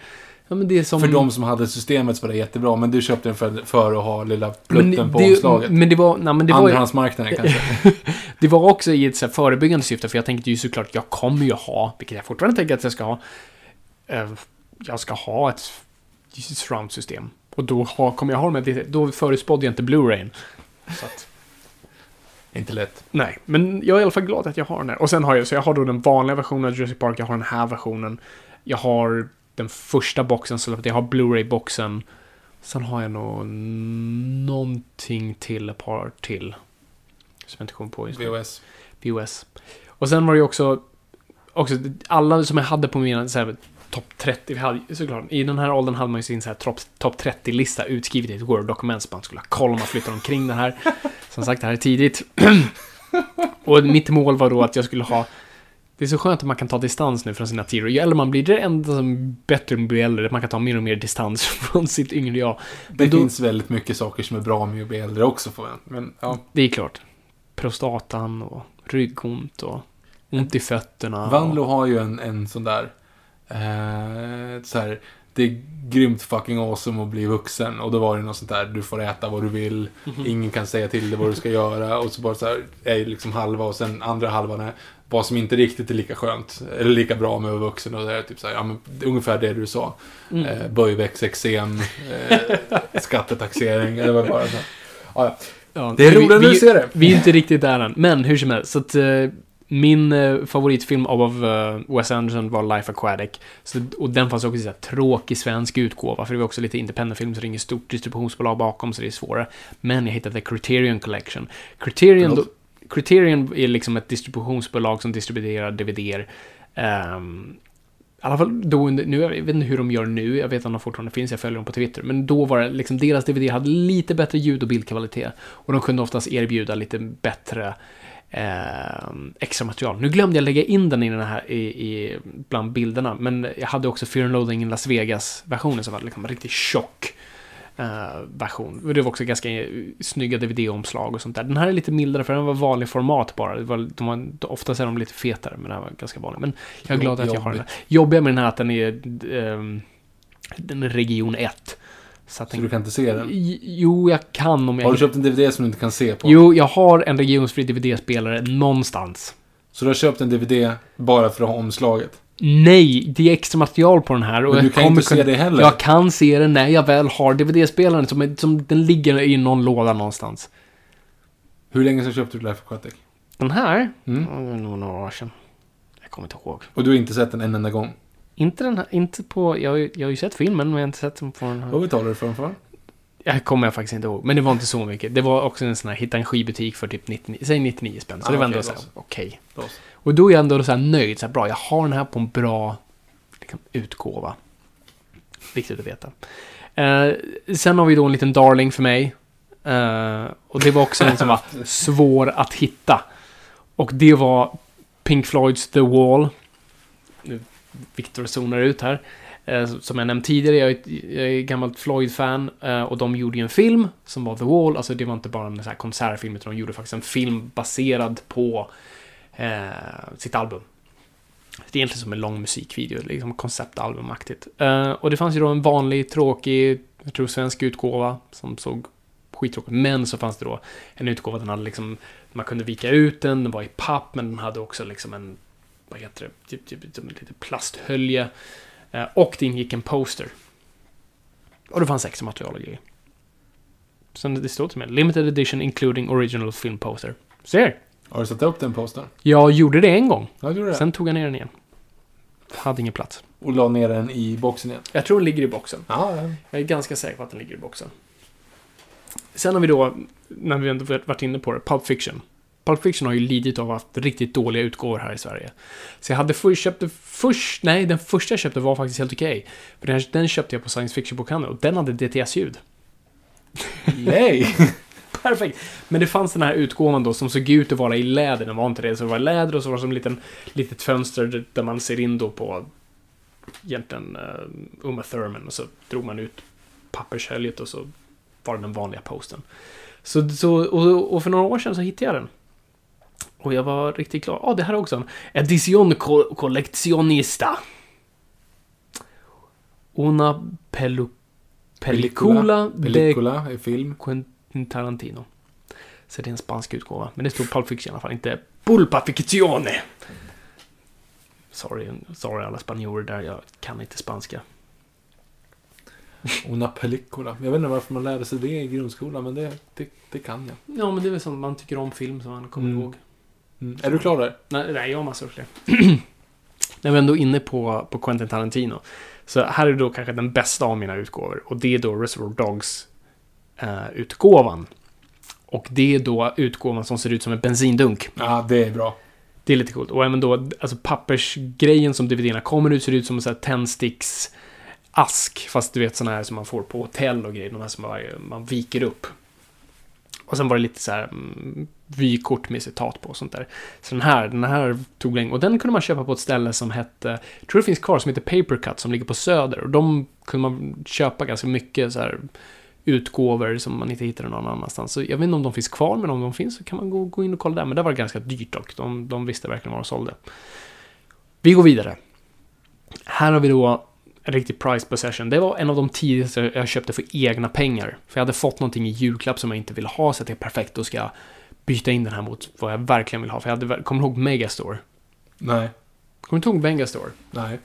Ja, men det är som... För de som hade systemet så var det jättebra, men du köpte den för, för att ha lilla plutten på omslaget. Men det var... Nej, men det var, ju- Andrahandsmarknaden kanske. det var också i ett så här, förebyggande syfte, för jag tänkte ju såklart, jag kommer ju ha, vilket jag fortfarande tänker att jag ska ha, eh, jag ska ha ett surround-system. Och då ha, kommer jag ha med det, då förutspådde jag inte Blu-rayn. Så att, Inte lätt. nej, men jag är i alla fall glad att jag har den här. Och sen har jag, så jag har då den vanliga versionen av Jurassic Park, jag har den här versionen. Jag har den första boxen, så jag har Blu-ray-boxen. Sen har jag nog någonting till, ett par till. Som jag inte kommer på just nu. VOS. VOS. Och sen var det ju också, också alla som jag hade på mina så här, topp 30, vi hade, såklart, i den här åldern hade man ju sin topp top 30-lista utskrivet i ett Word-dokument som man skulle kolla om man flyttar omkring det här. Som sagt, det här är tidigt. och mitt mål var då att jag skulle ha det är så skönt att man kan ta distans nu från sina tider. Ju äldre man blir, det är det enda som bättre blir äldre. Man kan ta mer och mer distans från sitt yngre jag. Det Men då- finns väldigt mycket saker som är bra med att bli äldre också, jag. Men ja. Det är klart. Prostatan och ryggont och ont i fötterna. och- Vanlo har ju en, en sån där... Eh, så här, det är grymt fucking awesome att bli vuxen. Och då var det något sånt där, du får äta vad du vill. Mhm. Ingen kan säga till dig vad du ska göra. Och så bara så här, är liksom halva och sen andra halvan är vad som inte riktigt är lika skönt. Eller lika bra med att vara vuxen. Och det är typ så här, ja men det är ungefär det du sa. Mm. Eh, böjväxteksem, eh, skattetaxering. Det var bara så här. Ja, ja. Det är roligt när du ser det. Vi är inte riktigt där än. Men hur som helst. Så att, eh, min eh, favoritfilm av eh, Wes Anderson var Life Aquatic. Så, och den fanns också i så tråkig svensk utgåva. För det var också lite independent-film, så det är inget stort distributionsbolag bakom, så det är svårare. Men jag hittade Criterion Collection. Criterion, då? Criterion är liksom ett distributionsbolag som distribuerar DVD-er. Ehm, I alla fall då, under- nu, jag vet inte hur de gör nu, jag vet att de fortfarande finns, jag följer dem på Twitter. Men då var det liksom, deras DVD hade lite bättre ljud och bildkvalitet. Och de kunde oftast erbjuda lite bättre eh, extra material. Nu glömde jag lägga in den i den här, i, i, bland bilderna. Men jag hade också Fear and Loathing in Las Vegas-versionen som var liksom en riktigt tjock eh, version. Det var också ganska eh, snygga DVD-omslag och sånt där. Den här är lite mildare för den var vanlig format bara. Det var, de var, oftast är de lite fetare, men den här var ganska vanlig. Men jag är glad att jag har den här. Jobbiga med den här är att den är, ehm, den är region 1. Så Så du kan inte se den? Jo, jag kan om jag... Har du köpt en DVD som du inte kan se på? Jo, jag har en regionsfri DVD-spelare någonstans. Så du har köpt en DVD bara för att ha omslaget? Nej, det är extra material på den här. Och Men du kan inte se kunna- det heller. Jag kan se den när jag väl har DVD-spelaren. Som, är- som den ligger i någon låda någonstans. Hur länge sedan köpte du Life Aquatic? Den här? Mm. Det nog några år sedan. Jag kommer inte ihåg. Och du har inte sett den en enda gång? Inte den här, inte på... Jag, har ju- jag har ju sett filmen, men jag har inte sett den på den här. Vad betalar du för den för? Jag kommer jag faktiskt inte ihåg. Men det var inte så mycket. Det var också en sån här hitta en skivbutik för typ 99, säg 99 spänn. Så Ah, det var okej, ändå då så här, så. okej. Så. Och då är jag ändå så här nöjd. Så här, bra, jag har den här på en bra liksom, utgåva. Viktigt att veta. Eh, sen har vi då en liten darling för mig. Eh, och det var också en som var svår att hitta. Och det var Pink Floyds The Wall. Nu, Victor zonar ut här. Eh, som jag nämnt tidigare, jag är ett, jag är ett gammalt Floyd-fan. Eh, och de gjorde ju en film som var The Wall. Alltså det var inte bara en så här konsertfilm, utan de gjorde faktiskt en film baserad på eh, sitt album. Det är egentligen som en lång musikvideo, liksom konceptalbumaktigt. Eh, och det fanns ju då en vanlig, tråkig, jag tror svensk utgåva som såg skittråkig Men så fanns det då en utgåva, den hade liksom, man kunde vika ut den, den var i papp, men den hade också liksom en, vad heter det, typ, typ, typ, lite plasthölje. Eh, och det ingick en poster. Och det fanns extra material och grejer. Sen det står till mig, limited edition including original film poster. Ser! Har du satt upp den posten? Jag gjorde det en gång. Ja, gjorde det. Sen tog jag ner den igen. Hade ingen plats. Och la ner den i boxen igen. Jag tror den ligger i boxen. Ja, ja. Jag är ganska säker på att den ligger i boxen. Sen har vi då, när vi ändå varit inne på det, Pulp Fiction. Pulp Fiction har ju lidit av att haft riktigt dåliga utgåvor här i Sverige. Så jag hade först köpte först, nej den första jag köpte var faktiskt helt okej. För den, den köpte jag på Science Fiction-bokhandeln och den hade DTS-ljud. Nej! Perfekt! Men det fanns den här utgåvan då som såg ut att vara i läder, den var inte det. Så det var läder och så var det som liten, litet fönster där man ser in då på egentligen uh, Uma Thurman och så drog man ut pappershöljet och så var det den vanliga posten. Så, så, och, och för några år sedan så hittade jag den. Och jag var riktigt glad. Ja, ah, det här är också Edition co- Collectionista. Una pelu, pellicula de Pellicula i film. Quentin Tarantino. Så det är en spansk utgåva. Men det står Pulp Fiction i alla fall, inte Pulpa Fictione. Sorry, sorry alla spanjorer där, jag kan inte spanska. Una pellicula. Jag vet inte varför man lärde sig det i grundskolan, men det, det, det kan jag. Ja, men det är väl som man tycker om film som man kommer Mm. ihåg. Mm. Är du klar där? Nej, nej, jag har massor fler. När vi ändå är inne på, på Quentin Tarantino. Så här är då kanske den bästa av mina utgåvor. Och det är då Reservoir Dogs eh. Och det är då utgåvan som ser ut som en bensindunk. Ja, det är bra. Det är lite coolt. Och även då, alltså pappersgrejen som DVDerna kommer ut ser ut som en sån här tändsticks ask. Fast du vet såna här som man får på hotell och grejer. De här som man, man viker upp. Och sen var det lite så här mm, vykort med citat på och sånt där. Så den här, den här tog länge. Och den kunde man köpa på ett ställe som hette, jag tror det finns kvar, som heter Papercut som ligger på Söder. Och de kunde man köpa ganska mycket så här utgåvor som man inte hittade någon annanstans. Så jag vet inte om de finns kvar, men om de finns så kan man gå, gå in och kolla där. Men det var ganska dyrt dock. De, de visste verkligen vad de sålde. Vi går vidare. Här har vi då en riktig price possession. Det var en av de tidigaste jag köpte för egna pengar. För jag hade fått någonting i julklapp som jag inte ville ha, så att det är perfekt. Då ska jag byta in den här mot vad jag verkligen vill ha. För jag hade, kommer du ihåg Megastore? Nej. Kommer du ihåg Megastore? Nej.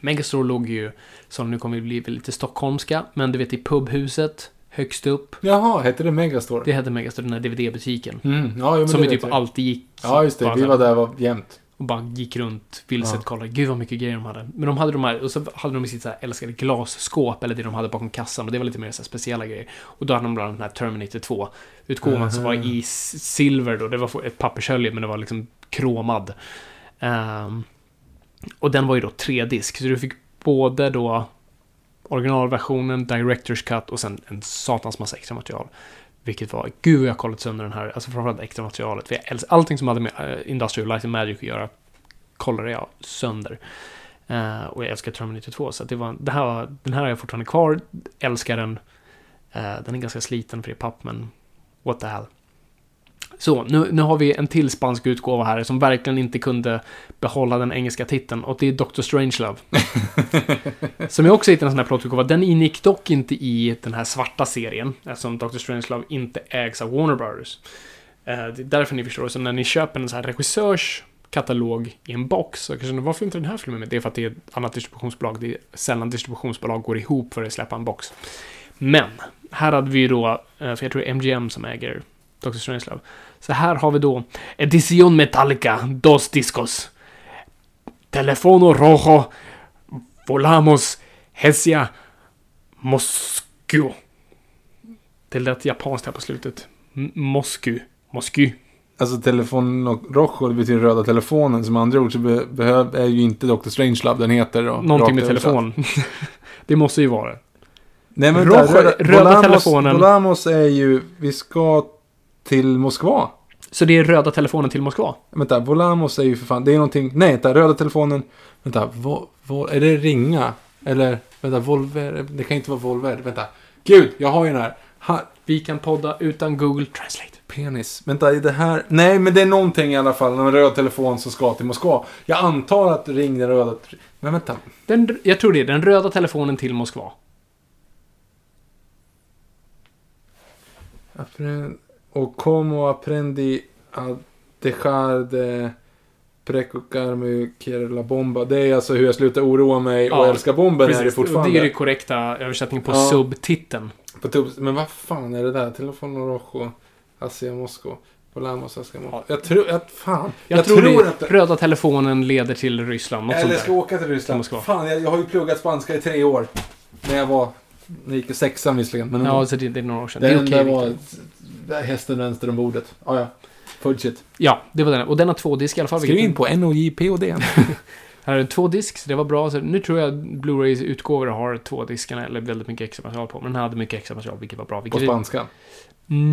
Megastore låg ju, som nu kommer bli lite stockholmska, men du vet i pubhuset, högst upp. Jaha, hette det Megastore? Det hette Megastore, den här DVD-butiken. Mm. Ja, jo, Som vi typ jag. alltid gick. Ja, just det. Vi var där var jämt. Och bara gick runt vilset, Ja. kollade. Gud vad mycket grejer de hade. Men de hade de här, och så hade de i sitt så här älskade glasskåp, eller det de hade bakom kassan. Och det var lite mer så speciella grejer. Och då hade de bland annat den här Terminator 2-utgåvan som var i silver då. Det var ett pappershölje, men det var liksom kromad. Ehm, och den var ju då tredisk, så du fick både då originalversionen, Directors Cut och sen en satans massa extra material. Vilket var, gud vad jag har kollat sönder den här, alltså framförallt extra materialet. För jag allting som hade med eh, Industrial Light and Magic att göra kollade jag sönder. Uh, och jag älskar Terminator 2, så att det var, det här, var- den här har jag fortfarande kvar. Älskar den. Uh, den är ganska sliten för det är papp, men what the hell. Så, nu, nu har vi en till spansk utgåva här som verkligen inte kunde behålla den engelska titeln och det är Doctor Strangelove. som jag också hittade en sån här plåtutgåva. Den ingick dock inte i den här svarta serien eftersom Doctor Strangelove inte ägs av Warner Brothers. Eh, Det är därför ni förstår. Så när ni köper en sån här regissörs katalog i en box så kanske varför inte den här filmen med? Det är för att det är ett annat distributionsbolag. Det är sällan distributionsbolag går ihop för att släppa en box. Men, här hade vi då, eh, för jag tror det är MGM som äger Dr. Strangelove. Så här har vi då Edition Metallica, dos discos. Telefono rojo, volamos, Hesia, Moscow. Det lät japanskt här på slutet. M- Mosku. Mosku. Alltså telefon och rojo, det betyder röda telefonen. Som andra ord så be, behöv, är ju inte Dr. Strangelove den heter. Då, Någonting med telefon. det måste ju vara det. Nej men Rojo- röda, röda Bolamos, telefonen. Bolamos är ju, vi ska till Moskva. Så det är röda telefonen till Moskva? Vänta, Volamos är ju för fan, det är någonting, nej vänta, röda telefonen, vänta, vo, vo, är det ringa? Eller, vänta, Volver, det kan inte vara Volver, vänta. Gud, jag har ju den här. Ha, Vi kan podda utan Google Translate. penis. Vänta, är det här? Nej, men det är någonting i alla fall, en röd telefon som ska till Moskva. Jag antar att ring den röda, men vänta. Den, jag tror det är den röda telefonen till Moskva. Och como aprendi a dejar de precocarme quiere la bomba. Det är alltså hur jag slutar oroa mig och Ja, älska bomben är det Precis, fortfarande. det är det korrekta översättningen på Ja. subtiteln. På tubs. Men vad fan är det där? Telefon Rojo, Asia Moskva, Polamos Asia Moskva. Jag tror att fan. Jag, tror, det, röda telefonen leder till Ryssland. Något Eller sånt ska där. åka till Ryssland. Moskva. Fan, jag, jag har ju pluggat spanska i tre år. När jag var... När jag gick i sexan visserligen. Men Ja, så det, det är några år sedan. det Det är okej. var Victor. där hästen vänster om bordet. Ah, ja, Fudge it. Ja, det var den. Och den har två disk i alla fall. Skriv in på NOJPOD. Här är det två disk, så det var bra. Så nu tror jag Blu-rays utgåvor har två diskarna, eller väldigt mycket extra material på. Men den hade mycket extra material, vilket var bra. på Vilket spanska.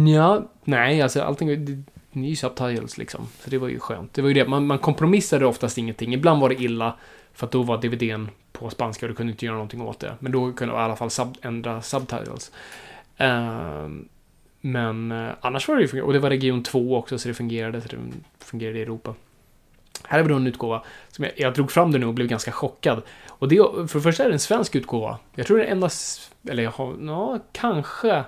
Ja, nej, alltså allting... Det, det är ju subtitles liksom. Så det var ju skönt. Det var ju det, man, man kompromissade oftast ingenting. Ibland var det illa, för att då var DVDn på spanska och du kunde inte göra någonting åt det. Men då kunde du i alla fall sub, ändra subtitles. Ehm, men eh, annars var det ju fungerande. Och det var region 2 också, så det fungerade. Så det fungerade i Europa. Här har vi då en utgåva som jag, jag drog fram den nu och blev ganska chockad. Och det, för det första är det en svensk utgåva. Jag tror det är endast, eller jag har, ja, kanske.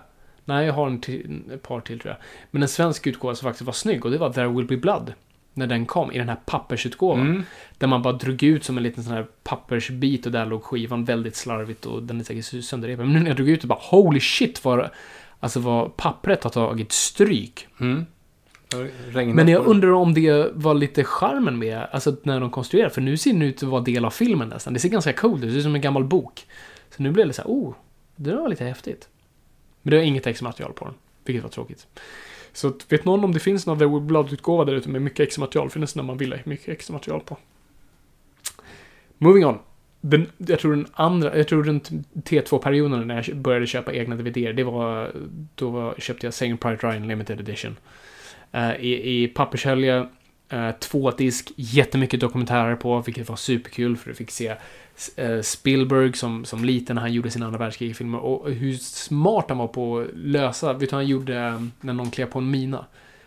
Nej, jag har en till, ett par till tror jag. Men en svensk utgåva som faktiskt var snygg och det var There Will Be Blood. När den kom, i den här pappersutgåvan. Mm. Där man bara drog ut som en liten sån här pappersbit och där låg skivan väldigt slarvigt och den är säkert sönderrepad. Men när jag drog ut det bara holy shit vad, alltså vad pappret har tagit stryk. Mm. Men jag undrar om det var lite charmen med, alltså när de konstruerar, för nu ser den ut att vara del av filmen nästan. Det ser ganska coolt ut, det ser ut som en gammal bok. Så nu blev det så här, oh, det var lite häftigt. Men det var inget extra material på den, vilket var tråkigt. Så vet någon om det finns någon The Blood-utgåva där ute med mycket extra material? För det är man vill ha mycket extra material på. Moving on. Den, jag tror den andra, jag tror runt T2-perioden när jag började köpa egna DVDer, det var, då var, köpte jag Saving Private Ryan Limited Edition. Uh, I, i pappershölje, uh, två disk, jättemycket dokumentärer på, vilket var superkul för du fick se eh, Spielberg som, som liten när han gjorde sina andra världskrigsfilmer och hur smart han var på att lösa, vet du vad han gjorde eh, när någon klev på en mina?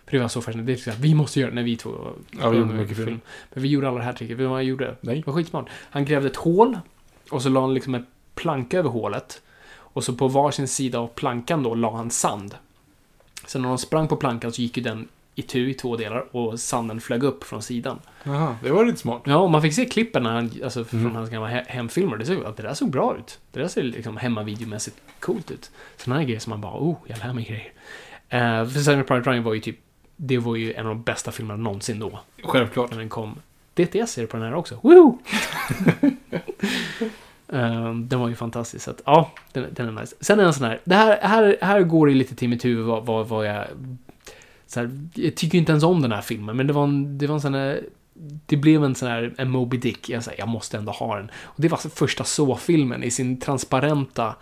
För det var så fascinerande. Det är så här, vi måste göra det när vi två Ja, vi gjorde mycket film. Men vi gjorde alla det här tricket. Vet du vad han gjorde? Nej. Det var skitsmart. Han grävde ett hål och så la han liksom en planka över hålet. Och så på varsin sida av plankan då la han sand. Så när de sprang på plankan så gick ju den i tu i två delar och sanden flög upp från sidan. Jaha, det var lite smart. Ja, och man fick se klippen när han, alltså, från Mm. hans gamla he- hemfilmer. Det, såg, att det där såg bra ut. Det där ser liksom hemmavideomässigt coolt ut. Sådana här grejer som man bara, oh, jag lär mig grejer. Uh, för Saving Private Ryan var ju typ, det var ju en av de bästa filmerna någonsin då. Självklart. När den kom. DTS det på den här också. Woo! Ehm, den var ju fantastisk. Så att, ja, den, den är nice. Sen är en sån här. Det här, här, här går det lite till mitt huvud vad, vad, vad jag... Så här, jag tycker inte ens om den här filmen, men det var en, det var en sån här... Det blev en sån här en Moby Dick. Jag, säger, jag måste ändå ha den. Och det var alltså första så-filmen i sin transparenta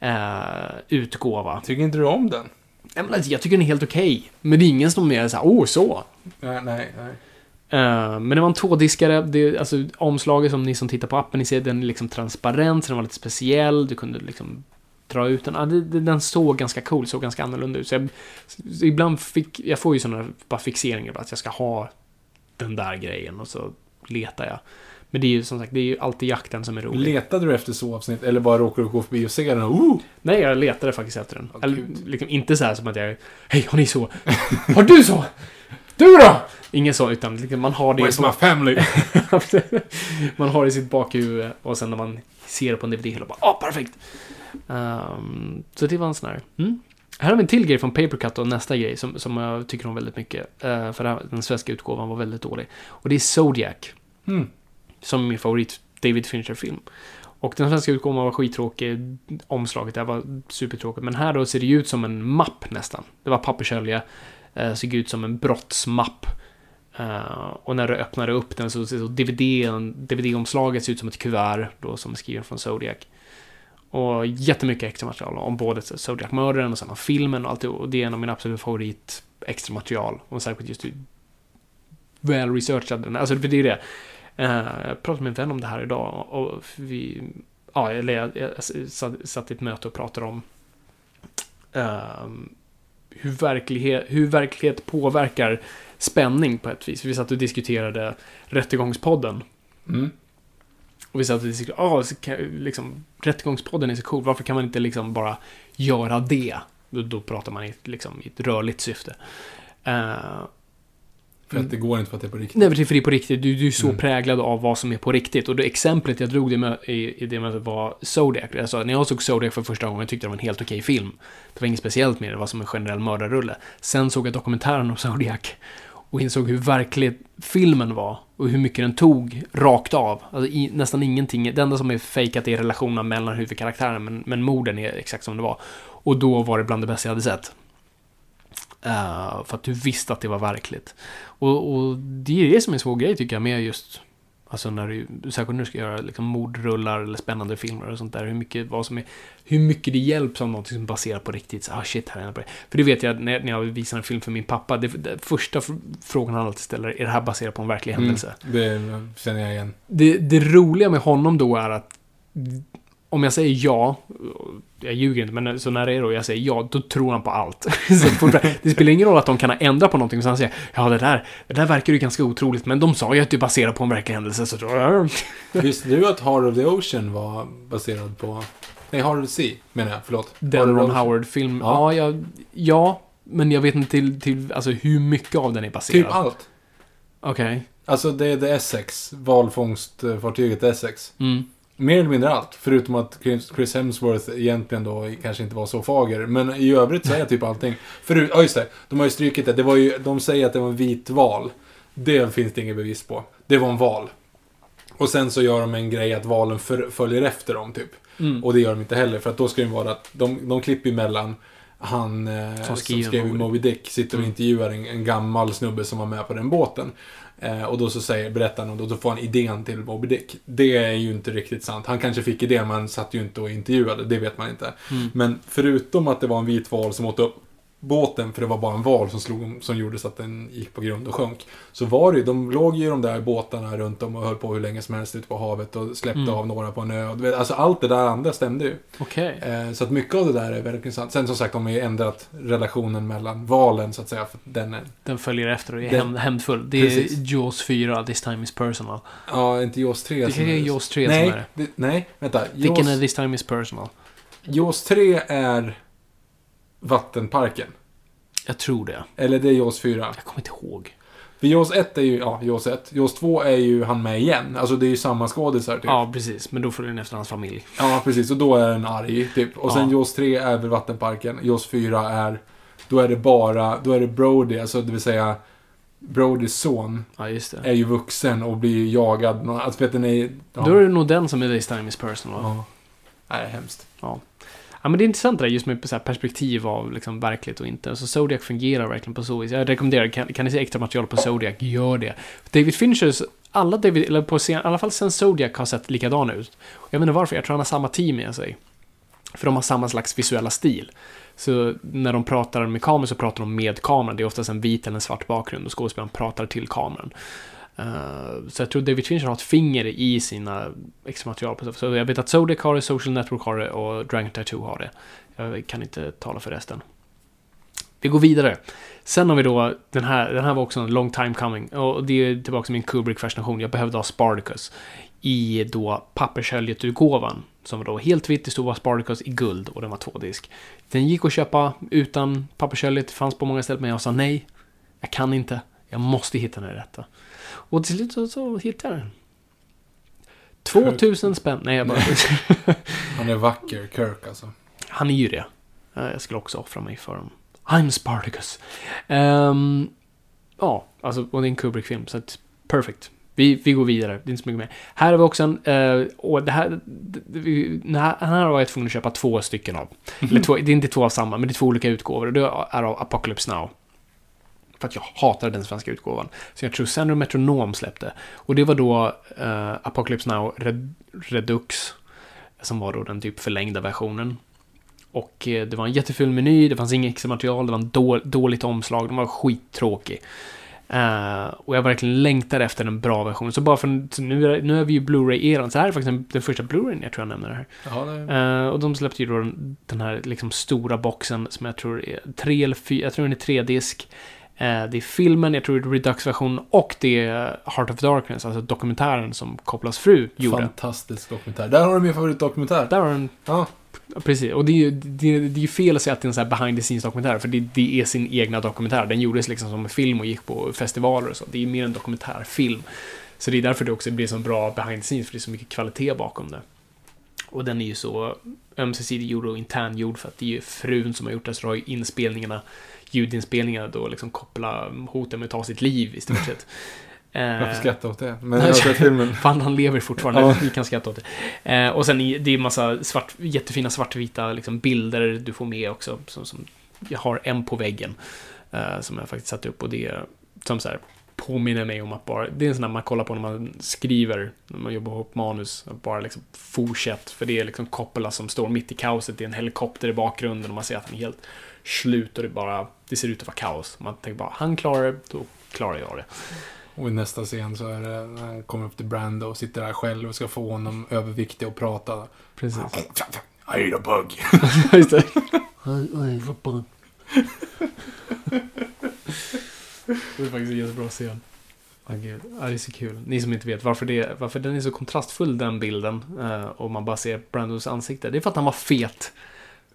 eh, utgåva. Tycker inte du om den? Alltså, Jag tycker den är helt okej. Men det är ingen som är så här, oh, så. Nej, nej, nej. Eh, men det var en tvådiskare. Det, alltså, omslaget som ni som tittar på appen, ni ser den är liksom transparent, så den var lite speciell. Du kunde liksom dra ut den. Ah, det, den såg ganska cool, såg ganska annorlunda ut. Så jag, så ibland fick, jag får ju sådana bara fixeringar att jag ska ha den där grejen och så letar jag. Men det är ju som sagt, det är ju alltid jakten som är rolig. Letade du efter så avsnitt eller bara råkade du gå förbi och se den? och, Oh! Nej, jag letade faktiskt efter den. Åh, Eller, liksom, inte så här som att jag... Hej, har ni så? Har du så? Du då? Ingen så, utan liksom, man har det... Where's my family? man har det i sitt bakhuvud och sen när man ser det på en DVD-hylla bara ah, perfekt! Ehm, så det var en sån här. Mm. Här har vi en till grej från Papercut och nästa grej som, som jag tycker om väldigt mycket. Uh, för den svenska utgåvan var väldigt dålig. Och det är Zodiac. Mm. Som min favorit David Fincher-film. Och den svenska utgåvan var skittråkig. Omslaget där var supertråkigt. Men här då ser det ju ut som en mapp nästan. Det var pappershölje. Eh, såg ut som en brottsmapp. Eh, och när du öppnade upp den så ser så DVD, DVD-omslaget ser ut som ett kuvert då som är skriven från Zodiac. Och jättemycket extra material om både Zodiac-mördaren och sen om filmen och allt det. Och det är en av mina absoluta favorit extra material. Och särskilt just väl researchad. Alltså det är det. Uh, jag pratade med en vän om det här idag och vi, ja, eller jag, jag satt i ett möte och pratade om uh, hur, verklighet, hur verklighet påverkar spänning på ett vis. Vi satt och diskuterade Rättegångspodden. Mm. Och vi satt och diskuterade, ah, liksom, Rättegångspodden är så cool, varför kan man inte liksom bara göra det? Då, då pratar man i, liksom, i ett rörligt syfte. Uh, för att det går inte för att det är på riktigt. Nej, för det är på riktigt. Du, du är så mm. präglad av vad som är på riktigt. Och det exemplet jag drog det med, i, i det mötet var Zodiac. Alltså, när jag såg Zodiac för första gången tyckte jag det var en helt okej film. Det var inget speciellt med det, det var som en generell mördarrulle. Sen såg jag dokumentären om Zodiac och insåg hur verklig filmen var och hur mycket den tog rakt av. Alltså, i, nästan ingenting. Det enda som är fejkat är relationerna mellan huvudkaraktärerna, men, men morden är exakt som det var. Och då var det bland det bästa jag hade sett. Uh, för att du visste att det var verkligt. Och, och, det är det som är en svår grej tycker jag med just Alltså när du, särskilt när du ska göra liksom mordrullar eller spännande filmer och sånt där. Hur mycket, vad som är, hur mycket det hjälps av något som är baserat på riktigt. Så, ah shit, här är det. För det vet jag när, när jag visar en film för min pappa. Det, det första frågan han alltid ställer är det här baserat på en verklig mm, händelse? det känner jag igen. Det, det roliga med honom då är att om jag säger ja, jag ljuger inte, men så när det är då jag säger ja, då tror han på allt. det spelar ingen roll att de kan ha ändrat på någonting, så han säger ja, det där, det där verkar ju ganska otroligt, men de sa ju att det är baserat på en verklig händelse, så. Visste du att Heart of the Ocean var baserad på... Nej, Heart of the Sea, menar jag, förlåt. Den Ron Howard-film, ja. Ja, jag, ja, men jag vet inte till, till alltså, hur mycket av den är baserad. Typ allt. Okej. Okay. Alltså, det är The Essex, valfångstfartyget Essex. Mm. Mer eller mindre allt. Förutom att Chris Hemsworth egentligen då kanske inte var så fager. Men i övrigt så är typ allting. Förut, ja just det. De har ju strykit det. det var ju, de säger att det var en vit val. Det finns det inget bevis på. Det var en val. Och sen så gör de en grej att valen för, följer efter dem typ. Mm. Och det gör de inte heller. För att då ska det vara att de, de klipper emellan han eh, som, som skrev Moby Dick sitter och mm. intervjuar en, en, gammal snubbe som var med på den båten. Eh, och då så säger berättaren och då, då får han idén till Moby Dick. Det är ju inte riktigt sant. Han kanske fick idén men satt ju inte och intervjuade, det vet man inte. Mm. Men förutom att det var en vit val som åt upp båten, för det var bara en val som, slog, som gjorde så att den gick på grund och sjönk. Så var det ju, de låg ju de där båtarna runt om och höll på hur länge som helst ute på havet och släppte mm. av några på en ö. Alltså allt det där andra stämde ju. Okay. Eh, så att mycket av det där är verkligen sant. Sen som sagt, de har ju ändrat relationen mellan valen så att säga. För den, är, den följer efter och är den, hämndfull. Det är precis. Jaws 4, This time is personal. Ja, inte Jaws 3. Det är Jaws 3 nej, som är det. Nej, vänta. Vilken är This time is personal? Jaws 3 är vattenparken. Jag tror det. Eller det är Jaws 4. Jag kommer inte ihåg. För Jaws 1 är ju, ja, Jaws 1. Jaws 2 är ju han med igen. Alltså det är ju samma skådisar typ. Ja, precis. Men då följer den efter hans familj. Ja, precis. Och då är den arg, typ. Och sen ja. Jaws 3 är väl vattenparken. Jaws 4 är, då är det bara, då är det Brody, alltså det vill säga Brodys son ja, är ju vuxen och blir jagad. Alltså, vet den är, ja. Då är det nog den som är This time is personal. Ja. Nej, det är hemskt. Ja. Ja, men det är intressant det där just med så perspektiv av liksom verkligt och inte. Så Zodiac fungerar verkligen på så vis. Jag rekommenderar, kan, kan ni se extra material på Zodiac, gör det. David Finchers, alla David, eller på scen, i alla fall sen Zodiac har sett likadana ut. Jag vet inte varför, jag tror han har samma team med sig. För de har samma slags visuella stil. Så när de pratar med kameran så pratar de med kameran. Det är oftast en vit eller en svart bakgrund och skådespelaren pratar till kameran. Uh, så jag tror David Fincher har ett finger i sina extra material. Så jag vet att Zodiac har det, Social Network har det och Dragon Tattoo har det. Jag kan inte tala för resten. Vi går vidare. Sen har vi då, den här, den här var också en long time coming. Och det är tillbaka till min Kubrick-fascination. Jag behövde ha Spartacus. I då pappershöljet-utgåvan. Som var då helt vitt, det stod bara Spartacus i guld och den var tvådisk. Den gick att köpa utan pappershöljet, fanns på många ställen, men jag sa nej. Jag kan inte. Jag måste hitta den rätta. Och till slut så, så hittade jag den. 2000 spänn. Nej, jag bara... Han är vacker, Kirk alltså. Han är ju det. Jag skulle också offra mig för honom. I'm Spartacus. Um, ja, alltså, och det är en Kubrick-film, så att perfect. Vi, vi går vidare, det är inte så mycket mer. Här har vi också en, eh, och det här, den här, här har jag tvungen att köpa två stycken av. Eller två, det är inte två av samma, men det är två olika utgåvor. Och det är av Apocalypse Now. För att jag hatar den svenska utgåvan. Så jag tror Sandro Metronom släppte. Och det var då eh, Apocalypse Now Red, Redux. Som var då den typ förlängda versionen. Och eh, det var en jätteful meny, det fanns inget extra material, det var en då, dåligt omslag, den var skittråkig. Eh, och jag verkligen längtar efter en bra version. Så bara för så nu, är, nu är vi ju Blu-ray-eran, så här är faktiskt den, den första Blu-rayen jag tror jag nämner här. Ja, det... Eh, och de släppte ju då den, den här liksom stora boxen som jag tror är tre eller fyra, jag tror den är tre disk. Eh, det är filmen, jag tror det är Redux-version och det är Heart of Darkness, alltså dokumentären som Kopplas fru gjorde. Fantastisk dokumentär. Där har du min favoritdokumentär. Där har den, Ja. precis. Och det är ju det, det är fel att säga att det är en sån här behind the scenes dokumentär, för det, det är sin egna dokumentär. Den gjordes liksom som en film och gick på festivaler och så. Det är mer en dokumentärfilm. Så det är därför det också blir så bra behind the scenes, för det är så mycket kvalitet bakom det. Och den är ju så ömsesidig gjord och interngjord för att det är ju frun som har gjort det, så har ju inspelningarna, ljudinspelningarna då liksom koppla hoten med att ta sitt liv i stort sett. Varför Eh, skrattar åt det? Men jag filmen. Fan, han lever fortfarande. Ja. Vi kan skratta åt det. Eh, och sen det är massa svart, jättefina svartvita liksom, bilder du får med också. Som, som, jag har en på väggen. Eh, som jag faktiskt satt upp och det som så här påminner mig om att bara, det är en sån där man kollar på när man skriver, när man jobbar ihop manus, att bara liksom fortsätt, för det är liksom Coppola som står mitt i kaoset, det är en helikopter i bakgrunden och man ser att han är helt slut och det bara, det ser ut att vara kaos. Man tänker bara, han klarar det, då klarar jag det. Och i nästa scen så är det när han kommer upp till Brando och sitter där själv och ska få honom överviktig och prata. Precis. I ate a bug. Just det. Det är faktiskt en jättebra scen. Gud, ja, det är så kul. Ni som inte vet varför, det, varför den är så kontrastfull den bilden eh, och man bara ser Brandos ansikte. Det är för att han var fet.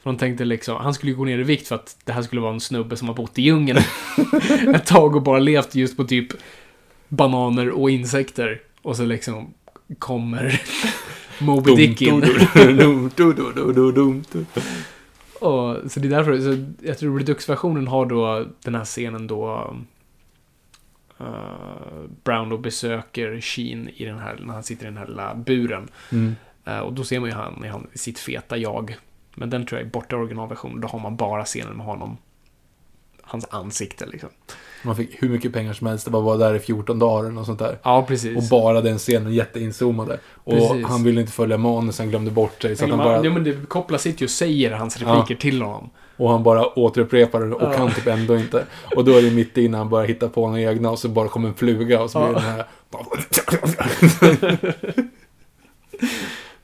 För de tänkte liksom, han skulle ju gå ner i vikt för att det här skulle vara en snubbe som har bott i djungeln ett tag och bara levt just på typ bananer och insekter. Och så liksom kommer Moby Dick in. Och, så det är därför, så jag tror Redux-versionen har då den här scenen då uh, Brown då besöker Sheen i den här, när han sitter i den här lilla buren. Mm. Eh, och då ser man ju han, i sitt feta jag. Men den tror jag är borta i originalversionen. Då har man bara scenen med honom. Hans ansikte liksom. Man fick hur mycket pengar som helst. Det var bara där i 14 dagar något sånt där. Ja, precis. Och bara den scenen jätteinzoomade. Och Precis. han ville inte följa manus, han glömde bort sig. Så han bara, ja, men det kopplar sitt ju och säger hans repliker till honom. och han bara återupprepar det och Ja. kan typ ändå inte. Och då är det mitt innan han börjar hitta på några egna och så bara kommer en fluga och så blir Ja. den här...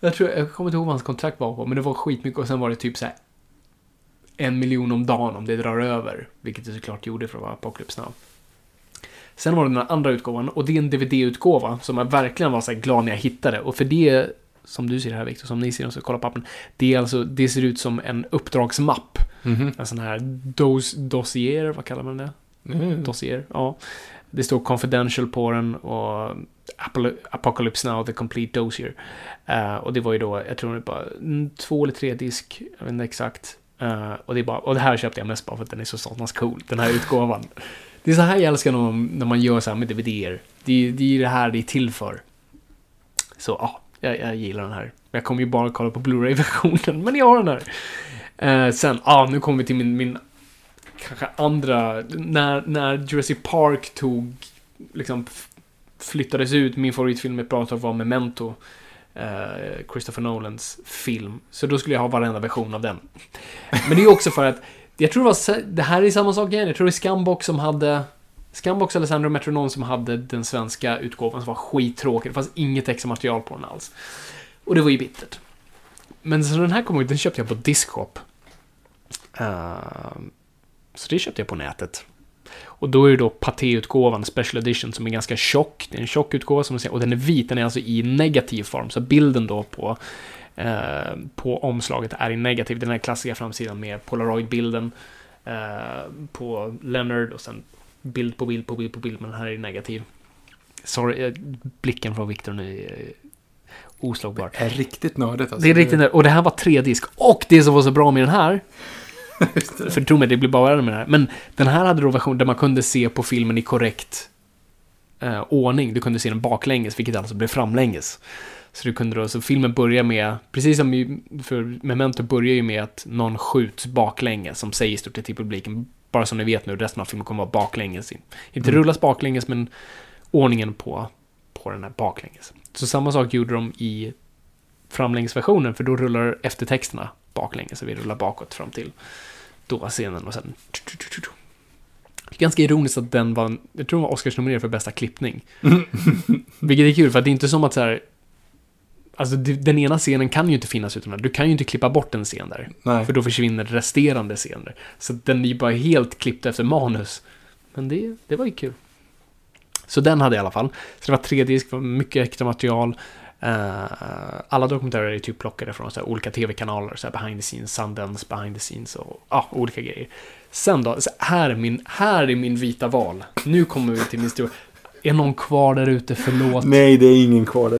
Jag tror, jag kommer inte ihåg vad hans kontrakt var på, men det var skitmycket och sen var det typ så här en miljon om dagen om det drar över. Vilket det såklart gjorde för att vara Apocalypse Now. Sen var det den andra utgåvan och det är en DVD-utgåva som jag verkligen var så glad när jag hittade. Och för det, som du ser här Victor, som ni ser, så kolla på appen. Det är alltså, det ser ut som en uppdragsmapp. Mhm. En sån här dos, dossier, vad kallar man det? Mm. dossier. Ja. Det står confidential på den och Apocalypse Now, the complete Dozier. Uh, eh, och det var ju då, jag tror det var två eller tre disk, jag vet inte exakt. Uh, och, det är bara, och det här köpte jag mest bara för att den är så satans cool, den här utgåvan. Det är så här jag älskar när man, när man gör så här med DVDer. Det, det är ju det här det är till för. Så ja, jag, jag gillar den här. Jag kommer ju bara kolla på Blu-ray-versionen, men jag har den här. Uh, sen, ja, nu kommer vi till min, min kanske andra, när, när Jurassic Park tog, liksom flyttades ut, min favoritfilm jag pratar om var Memento, eh, Christopher Nolans film. Så då skulle jag ha varenda version av den. Men det är också för att, jag tror det var, det här är samma sak igen, jag tror det är Scumbox som hade, Scumbox eller Sandro Metronom som hade den svenska utgåvan som var skittråkig, det fanns inget extra material på den alls. Och det var ju bittert. Men så den här kom ut, den köpte jag på Discshop. Uh, så det köpte jag på nätet. Och då är det då Pathé-utgåvan, Special Edition, som är ganska tjock. Det är en tjock utgåva som man ser, och den är vit, den är alltså i negativ form. Så bilden då på, eh, på omslaget är i negativ. Den här klassiska framsidan med Polaroid-bilden eh, på Leonard och sen bild på bild på bild på bild, men den här är i negativ. Sorry, eh, blicken från Victor nu är eh, oslagbar. Det är riktigt nördigt alltså. Det är riktigt nöjd. Och det här var tre disk. Och det som var så bra med den här. för tro mig, det blir bara värre med det här. Men den här hade då version där man kunde se på filmen i korrekt... eh, ordning. Du kunde se den baklänges, vilket alltså blev framlänges. Så du kunde då, så filmen börjar med, precis som för Memento börjar ju med att någon skjuts baklänges, som säger stort till publiken, bara som ni vet nu, resten av filmen kommer vara baklänges. Inte rullas baklänges, men ordningen på, på den här baklänges. Så samma sak gjorde de i framlängesversionen, för då rullar eftertexterna baklänges, så vi rullar bakåt fram till då scenen och sen... Ganska ironiskt att den var, jag tror den var Oscarsnominerad för bästa klippning. Vilket är kul, för att det är inte som att så här, Alltså den ena scenen kan ju inte finnas utan den. Du kan ju inte klippa bort en scen där. Nej. För då försvinner resterande scener. Så den är ju bara helt klippt efter manus. Men det, det var ju kul. Så den hade jag i alla fall. Så det var tre disk, var mycket extra material. Uh, alla dokumentärer är typ plockade från så här olika tv-kanaler, så här behind the scenes, Sundance, behind the scenes och ja, olika grejer. Sen då, så här, är min, här är min vita val. Nu kommer vi till min stora... Är någon kvar där ute? Förlåt. Nej, det är ingen kvar där.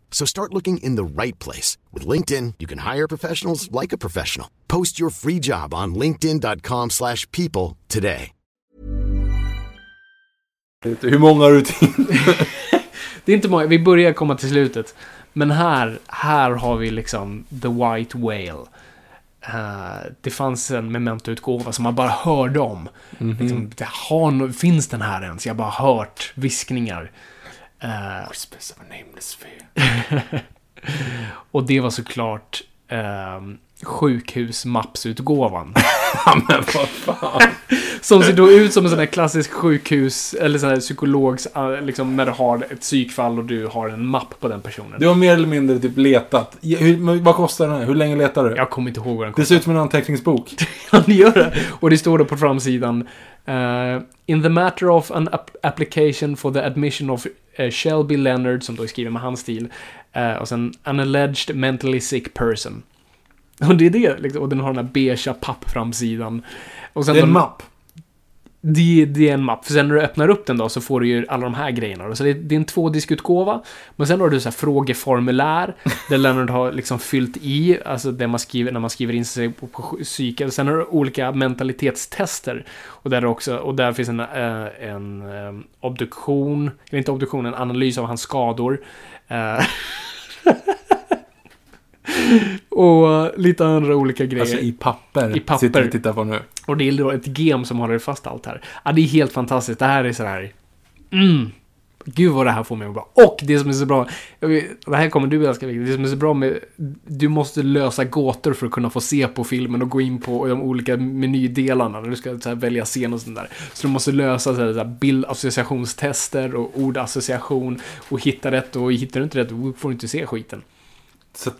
So start looking in the right place. With LinkedIn, you can hire professionals like a professional. Post your free job on linkedin.com/people slash people today. Hur många har du till? Det är inte många, vi börjar komma till slutet. Men här, här har vi liksom The White Whale. Eh, det fanns en Memento-utgåva som man bara hörde om. Liksom, det har, no- finns den här ens? Jag har bara hört viskningar. Eh, Whispers of a nameless fear. och det var såklart eh, sjukhusmappsutgåvan. Ja, men vad fan. Som ser då ut som en sån här klassisk sjukhus, eller sån här psykologs, eh, liksom när du har ett psykfall och du har en mapp på den personen. Du har mer eller mindre typ letat. Hur, vad kostar den här? Hur länge letar du? Jag kommer inte ihåg vad den Det ser ut som en anteckningsbok. Ja, det gör det. Och det står då på framsidan. eh, in the matter of an ap- application for the admission of Shelby Leonard, som då är skriven med hans stil. eh, och sen an alleged mentally sick person. Och det är det, liksom. Och den har den här beigea pappframsidan. Och sen Det är en mapp. Det, det är en mapp. För sen när du öppnar upp den då så får du ju alla de här grejerna. då. Så det, det är en tvådiskutgåva. Men sen har du så här frågeformulär. där Leonard har liksom fyllt i, alltså det man skriver när man skriver in sig på, på psyket. Sen har du olika mentalitetstester. Och där, också, och där finns en, eh, en eh, obduktion, eller inte obduktion, en analys av hans skador. Eh, Och lite andra olika grejer. Alltså i papper. I papper. Sitter vi och tittar på nu. Och det är då ett gem som håller fast allt här. Ja, det är helt fantastiskt. Det här är så här. Mm. Gud vad det här får mig att bra. Och det som är så bra. vet- Det här kommer du älska. Det som är så bra med. Du måste lösa gåtor för att kunna få se på filmen och gå in på de olika menydelarna. När du ska här, välja scen och sånt där. Så du måste lösa så här, så här, bildassociationstester och ordassociation. Och hitta rätt. Och hittar du inte rätt får du inte se skiten. Så?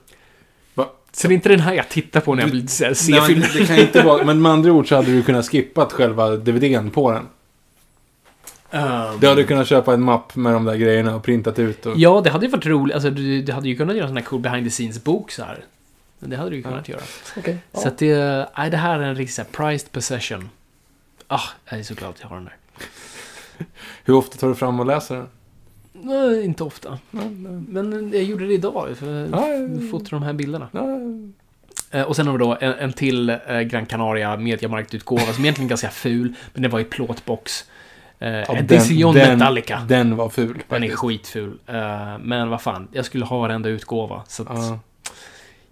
Så det är inte den här jag tittar på när jag vill se filmen. det, det kan inte vara, men med andra ord så hade du kunnat skippat själva DVDn på den. Um, Du hade kunnat köpa en mapp med de där grejerna och printat ut och... Ja, det hade ju varit roligt. Alltså, du, du hade ju kunnat göra en sån här cool behind the scenes-bok så här. Men det hade du ju kunnat göra. Okej. Så att det, nej, det här är en riktig så här, prized possession. Ah, jag är så glad att jag har den där. Hur ofta tar du fram och läser den? Nej, inte ofta. Men jag gjorde det idag. För Ja, ja, ja. att fota de här bilderna. Ja, Eh, Och sen har vi då en, en till eh, Gran Canaria Mediamarkt-utgåva som egentligen är ganska ful. Men det var i plåtbox. Eh, Edition Metallica. Den var ful. Den är faktiskt. skitful. Men vad fan, jag skulle ha varenda utgåva. Så att, Ja.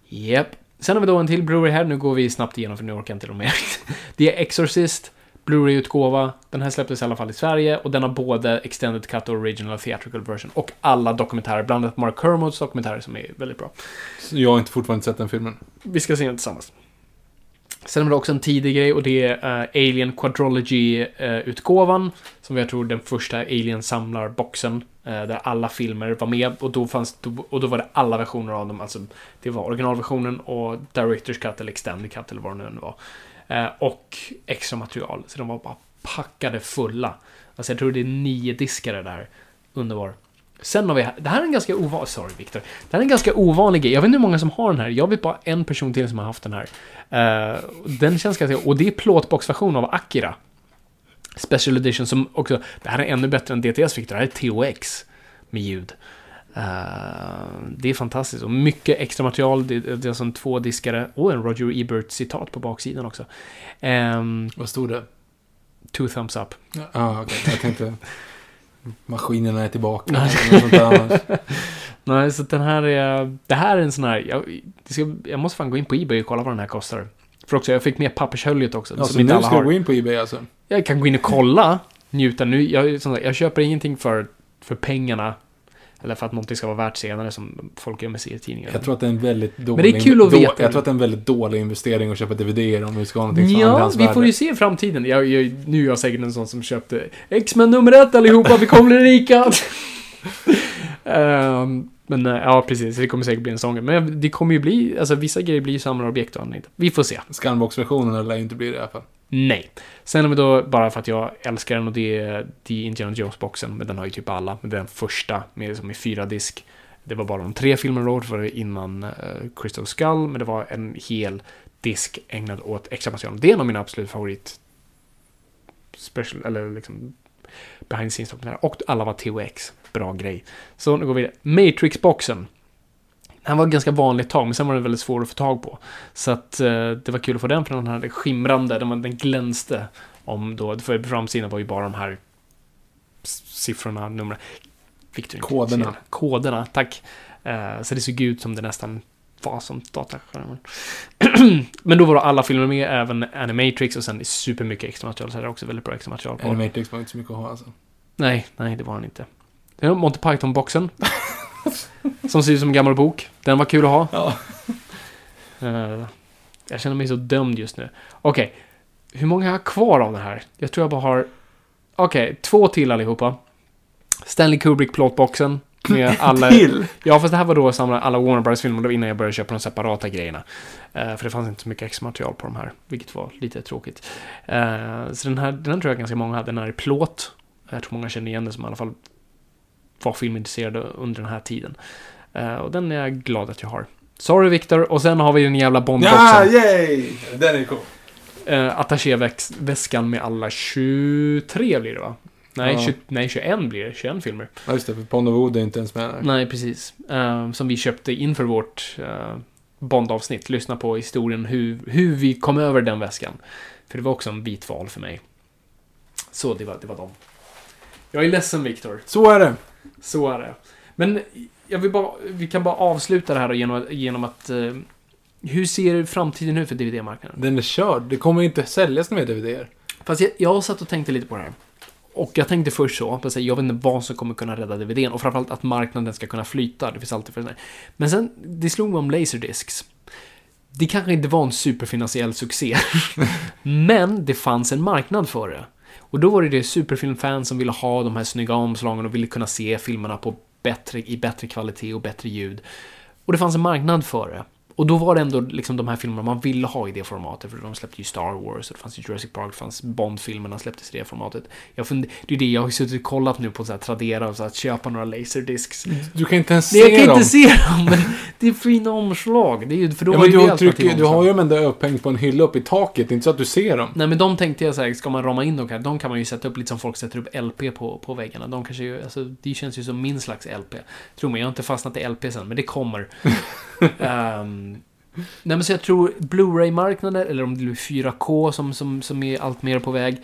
Japp. Sen har vi då en till Blu-ray här. Nu går vi snabbt igenom för nu orkar jag inte de mer. Det är Exorcist, Blu-ray-utgåva. Den här släpptes i alla fall i Sverige och den har både Extended Cut och Original Theatrical Version. Och alla dokumentärer, bland annat Mark Kermods dokumentärer som är väldigt bra. Så Jag har inte fortfarande sett den filmen. Vi ska se den tillsammans. Sen har vi också en tidig grej och det är eh, Alien Quadrology-utgåvan. som jag tror den första Alien-samlarboxen. eh, där alla filmer var med och då, fanns, och då var det alla versioner av dem. Alltså, det var originalversionen och Director's Cut eller Extended Cut eller vad det nu var. Eh, och extra material. Så de var bara packade fulla. Alltså jag tror det är nio diskar där. Underbar. Sen har vi, det här är en ganska ovanlig, sorry Viktor. Det här är en ganska ovanlig grej. Jag vet inte hur många som har den här. Jag vet bara en person till som har haft den här. Uh, den känns ganska, och det är plåtboxversion av Akira. Special Edition som också, det här är ännu bättre än DTS Viktor. Det här är THX med ljud. Eh, det är fantastiskt och mycket extra material. Det, det är som två diskare och en Roger Ebert-citat på baksidan också. Um, Vad stod det? two thumbs up. Ja, ah, okej. Jag tänkte... Maskinerna är tillbaka. Nej. Nej, så den här är... Det här är en sån här... Jag, ska, jag måste fan gå in på Ebay och kolla vad den här kostar. För också, jag fick med pappershöljet också. Ja, så nu ska har. du gå in på Ebay alltså? Jag kan gå in och kolla, njuta. Nu, jag, jag köper ingenting för, för pengarna. Eller för att någonting ska vara värt senare som folk gör med serietidningar. Jag tror att det är en väldigt dålig... det är kul att veta. Jag tror att det är en väldigt dålig investering att köpa DVD om vi ska ha någonting som Ja, vi får ju se i framtiden. Jag, jag, nu är jag säkert en sån som köpte X-Men nummer ett allihopa, vi kommer bli rika! Ehm, men eh, ja, precis. Det kommer säkert bli en sån. Men det kommer ju bli, alltså vissa grejer blir ju samlarobjekt och inte. Vi får se. Scanbox-versionen lär ju inte bli det i alla fall. Nej. Sen om vi då, bara för att jag älskar den och det är, det är Indiana Jones-boxen, men den har ju typ alla. Men den första, med, som är fyra disk. Det var bara de tre filmerna då, för det innan uh, Crystal Skull, men det var en hel disk ägnad åt extra material. Det är en av mina absolut favorit special, eller liksom behind the scenes dokumentärer. Och alla var THX. Bra grej. Så nu går vi vidare. Matrix-boxen. Den var ganska vanlig ett tag, men sen var den väldigt svår att få tag på. Så att eh, det var kul att få den, för den hade skimrande, den, den glänste. Om då, för framsidan var ju bara de här siffrorna, numren. Koderna. Koderna, tack. Eh, så det såg ut som det nästan var som dataskärmen. men då var då alla filmer med, även Animatrix och sen supermycket extra material, så det är också väldigt bra extra material på. Animatrix var inte så mycket att ha alltså. Nej, nej, det var han inte. Det är Monty Python-boxen. som ser ut som en gammal bok. Den var kul att ha. Ja. Eh, jag känner mig så dömd just nu. Okej, hur många har jag kvar av det här? Jag tror jag bara har... Okej, två till allihopa. Stanley Kubrick-plåtboxen. Med alla... Till? Ja, fast det här var då att samla alla Warner var innan jag började köpa de separata grejerna. Eh, för det fanns inte så mycket extra material på de här. Vilket var lite tråkigt. Eh, så den här, den här tror jag ganska många hade. Den här är plåt. Jag tror många känner igen det som i alla fall var filmintresserade under den här tiden. Eh, och den är jag glad att jag har. Sorry Victor. Och sen har vi den jävla Bondboxen. Ja, yay! Den är cool. Eh, Attachéväskan med alla 23 blir det va? Nej, Ja. 20, nej, 21 blir det. 21 filmer. Ja, just det. För Pond of Wood är inte ens med där. Nej, precis. Eh, som vi köpte inför vårt uh, Bond-avsnitt. Lyssna på historien hur, hur vi kom över den väskan. För det var också en bit val för mig. Så det var, det var dem. Jag är ledsen Viktor. Så är det. Så är det. Men jag vill bara, vi kan bara avsluta det här genom, genom att... eh, hur ser framtiden ut för DVD-marknaden? Den är körd. Det kommer inte säljas mer DVDer. Fast jag, jag satt och tänkte lite på det här. Och jag tänkte först så, jag vet inte vad som kommer kunna rädda DVDn och framförallt att marknaden ska kunna flyta. Det finns alltid för det. Men sen, det slog mig om Laserdiscs. Det kanske inte var en superfinansiell succé. men det fanns en marknad för det. Och då var det det superfilmfans som ville ha de här snygga omslagen och ville kunna se filmerna på bättre, i bättre kvalitet och bättre ljud. Och det fanns en marknad för det. Och då var det ändå liksom de här filmerna man ville ha i det formatet. För de släppte ju Star Wars, och det fanns ju Jurassic Park, det fanns Bond-filmerna släpptes i det formatet. Jag fund- det är det, jag har ju suttit och kollat nu på så här Tradera och så att köpa några laserdiscs. Du kan inte ens Nej, jag se kan dem. inte se dem, men det är fina omslag. Det är ju, för då Ja, men du, har tryck, du har ju dem ändå upphängt på en hylla uppe i taket. Det är inte så att du ser dem. Nej men de tänkte jag så här, ska man rama in dem här, de kan man ju sätta upp lite som folk sätter upp LP på, på väggarna. De kanske ju, alltså, det känns ju som min slags LP. Tror mig, jag har inte fastnat i LP sen, men det kommer. Ehm, nej men så jag tror Blu-ray-marknaden, eller om det blir 4K som, som, som är allt mer på väg.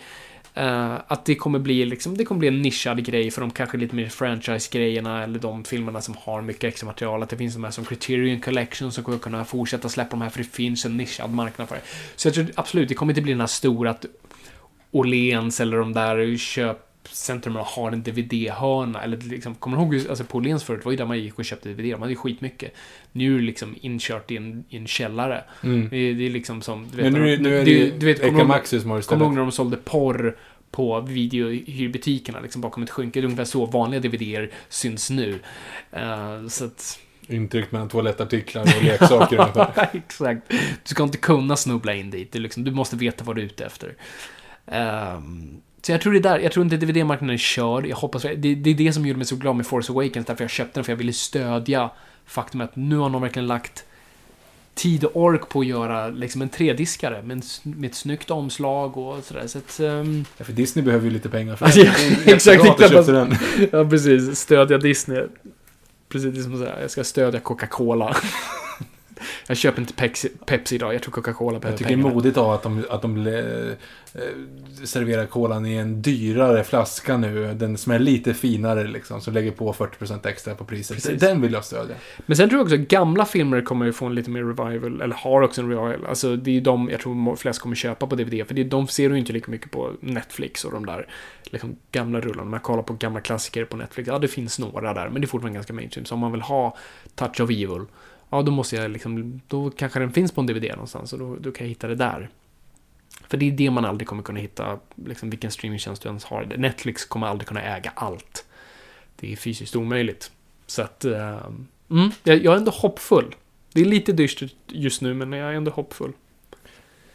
uh, att det kommer bli liksom, det kommer bli en nischad grej för de kanske lite mer franchise-grejerna eller de filmerna som har mycket extra material. Att det finns de här som Criterion Collection som kommer kunna fortsätta släppa de här för det finns en nischad marknad för det. Så jag tror absolut, det kommer inte bli den här stora att Åhléns eller de där köp köpcentrumen har en DVD-hörna. Eller liksom, kommer du ihåg, alltså på Åhléns förut var ju där man gick och köpte DVD. Man hade ju skitmycket. Nu är det liksom inkört i en, i en källare. Mm. Det, är, det är liksom som... Du vet, Men nu, de- nu är det du- du vet, kommer du ihåg- när de sålde porr på videohyrbutikerna, liksom bakom ett skynke? Det är ungefär så vanliga DVDer syns nu. Eh, så att... Intryckt mellan toalettartiklar och leksaker ungefär. Exakt. Du ska inte kunna snubbla in dit. Du, liksom, du måste veta vad du är ute efter. Ehm, så jag tror det är där. Jag tror inte DVD-marknaden är körd. Jag hoppas... Det, det är det som gjorde mig så glad med Force Awakens. Därför jag köpte den. För jag ville stödja faktumet att nu har någon verkligen lagt tid och ork på att göra liksom en trediskare med, en, med ett snyggt omslag och sådär. Så att... ehm, Ja, för Disney behöver ju lite pengar för det. exakt, att den. Ja, precis. Stödja Disney. Precis det är som att säga, jag ska stödja Coca-Cola. Jag köper inte Pepsi, Pepsi idag, jag tror Coca-Cola behöver Jag tycker det är pengarna. modigt av att de, att de eh, eh, serverar kolan i en dyrare flaska nu. Den som är lite finare liksom. Som lägger på 40% extra på priset. Precis. Den vill jag stödja. Men sen tror jag också att gamla filmer kommer ju få en lite mer revival, eller har också en revival. Alltså det är ju de jag tror flest kommer köpa på DVD, för det, de ser du inte lika mycket på Netflix och de där liksom, gamla rullarna. Man kollar på gamla klassiker på Netflix, ja det finns några där, men det är fortfarande ganska mainstream. Så om man vill ha Touch of Evil, ja då måste jag liksom, då kanske den finns på en DVD någonstans och då, då kan jag hitta det där. För det är det man aldrig kommer kunna hitta, liksom vilken streamingtjänst du ens har. Netflix kommer aldrig kunna äga allt. Det är fysiskt omöjligt. Så att, uh, mm, jag, jag är ändå hoppfull. Det är lite dystert just nu, men jag är ändå hoppfull.